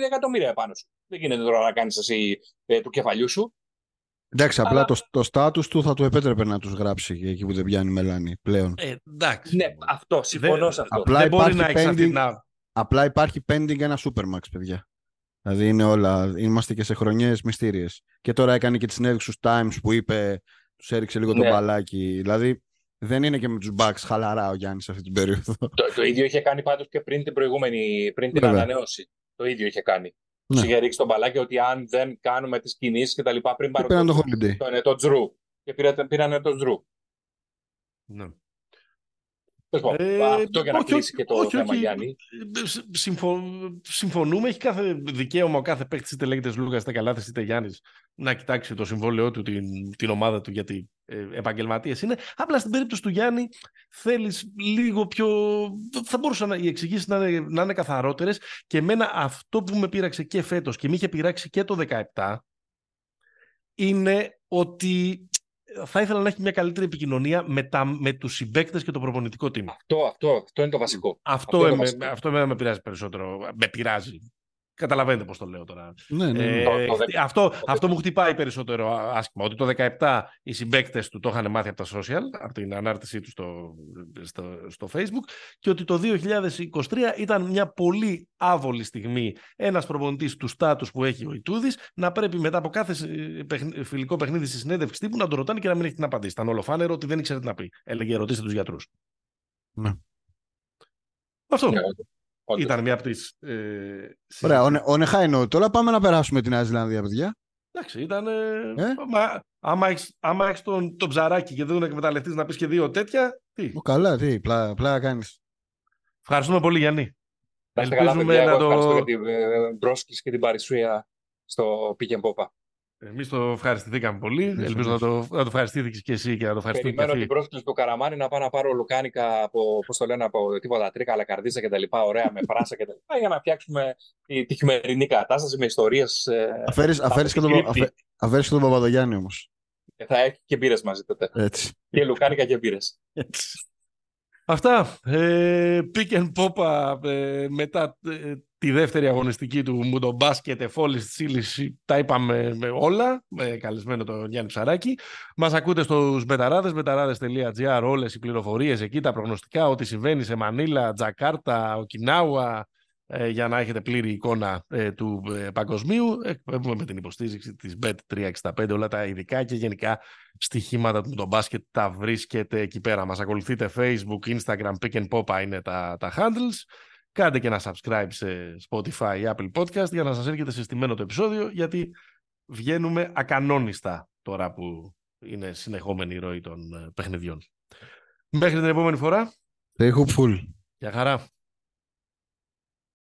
250 εκατομμύρια επάνω σου. Δεν γίνεται τώρα να κάνεις εσύ ε, του κεφαλιού σου. Εντάξει, απλά Αλλά- το, το status του θα του επέτρεπε να τους γράψει εκεί που δεν πιάνει μελάνη πλέον. Ε, εντάξει. Ναι, αυτό, συμφωνώ Δεν- σε αυτό. Απλά δεν μπορεί υπάρχει να έχει αυτή pending- να. Απλά υπάρχει pending ένα Supermax, παιδιά. Δηλαδή είναι όλα, είμαστε και σε χρονιές μυστήριες. Και τώρα έκανε και τη συνέντευξη στους Times που είπε, τους έριξε λίγο το Ναι. μπαλάκι. Δηλαδή δεν είναι και με τους Bucks χαλαρά ο Γιάννης αυτή την περίοδο. Το, το ίδιο είχε κάνει πάντως και πριν την προηγούμενη, πριν την Βέβαια. ανανέωση. Το ίδιο είχε κάνει. Ναι. Τους είχε ρίξει τον μπαλάκι ότι αν δεν κάνουμε τις κινήσεις και τα λοιπά πριν Και πάρουν πήραν το, το holiday. το, το Τζρου. Και πήραν, πήραν το Τζρου. Ναι. Τέλος πάντων, Ε, αυτό για να όχι, κλείσει και το όχι, θέμα, όχι. Γιάννη. Ε, συμ- συμφω- Συμφωνούμε. Έχει κάθε δικαίωμα ο κάθε παίκτης, είτε λέγεται Λούκας, είτε Καλάθης, είτε Γιάννης, να κοιτάξει το συμβόλαιό του, την, την ομάδα του, γιατί ε, επαγγελματίες είναι. Απλά στην περίπτωση του Γιάννη θέλεις λίγο πιο. Θα μπορούσαν να- οι εξηγήσεις να είναι, να είναι καθαρότερες. Και εμένα αυτό που με πείραξε και φέτος και με είχε πειράξει και το 17 είναι ότι θα ήθελα να έχει μια καλύτερη επικοινωνία με, τα, με τους συμπαίκτες και το προπονητικό team. Αυτό, αυτό, αυτό είναι το βασικό. Αυτό, είναι το εμέ, βασικό. αυτό εμένα με πειράζει περισσότερο. Με πειράζει. Καταλαβαίνετε πώς το λέω τώρα. Ναι, ναι, ναι. Ε, Το- το χτι- δε- αυτό, το αυτό μου χτυπάει περισσότερο άσχημα. Ότι το 17 οι συμπαίκτες του το είχαν μάθει από τα social, από την ανάρτησή τους στο, στο, στο facebook και ότι το 2023 ήταν μια πολύ άβολη στιγμή ένας προπονητής του στάτους που έχει ο Ιτούδης να πρέπει μετά από κάθε ε, παιχνι- φιλικό παιχνίδι στη συνέντευξη τύπου να τον ρωτάνε και να μην έχει την απαντήσει. Ήταν όλο φάνερο ότι δεν ήξερε τι να πει. Έλεγε ρωτήστε τους γιατρούς. Ναι. Αυτό. Ναι, όντως. Όντως. Ήταν μία από τις. Ε, Ωραία, συζητήσεις. on, on a high note. Τώρα πάμε να περάσουμε την Νέα Ζηλανδία, παιδιά. Εντάξει, ήταν. Ε, Ε; Μα, άμα έχεις άμα έχεις τον, τον ψαράκι και δεν τον εκμεταλλευτείς να πεις και δύο τέτοια. Τι; Ω, καλά, τι, πλά, πλά κάνεις. Ευχαριστούμε πολύ, Γιάννη. Να είστε καλά, ελπίζουμε παιδιά. να Εγώ το- ευχαριστώ για την ε, πρόσκληση και την παρουσία στο Pick and Popa. Εμείς το ευχαριστηθήκαμε πολύ. Εμείς, Ελπίζω να το, να το ευχαριστήθηκες και εσύ και να το ευχαριστούν και Περιμένω αυτοί. την πρόσκληση του Καραμάνη να πάω να πάρω λουκάνικα από, πώς το λένε, από τίποτα τρίκα, αλλά καρδίτσα και τα λοιπά, ωραία, με πράσα και τα λοιπά, για να φτιάξουμε τη, τη χειμερινή κατάσταση με ιστορίες. Ε, Αφαίρεις, αφαίρεις, και τον, κρύπτη. αφαι, αφαίρεις και τον Παπαδογιάννη όμως. και θα έχει και μπύρες μαζί τότε. Έτσι. Και λουκάνικα και μπύρες. Αυτά. Ε, pick and pop ε, μετά ε, τη δεύτερη αγωνιστική του Μουντομπάσκετ εφόλης της ύλης τα είπαμε με όλα με καλεσμένο τον Γιάννη Ψαράκη μας ακούτε στους μπεταράδες μπεταράδες.gr όλες οι πληροφορίες εκεί τα προγνωστικά ό,τι συμβαίνει σε Μανίλα, Τζακάρτα, Οκινάουα ε, για να έχετε πλήρη εικόνα ε, του ε, παγκοσμίου εκπέμπουμε με την υποστήριξη της Bet365 όλα τα ειδικά και γενικά στοιχήματα του τον μπάσκετ τα βρίσκετε εκεί πέρα. Μας ακολουθείτε Facebook, Instagram, Pick and Pop είναι τα, τα handles. Κάντε και ένα subscribe σε Spotify ή Apple Podcast για να σας έρχεται συστημένο το επεισόδιο γιατί βγαίνουμε ακανόνιστα τώρα που είναι συνεχόμενη η ροή των ε, παιχνιδιών. Μέχρι την επόμενη φορά. Stay hopeful. Γεια χαρά.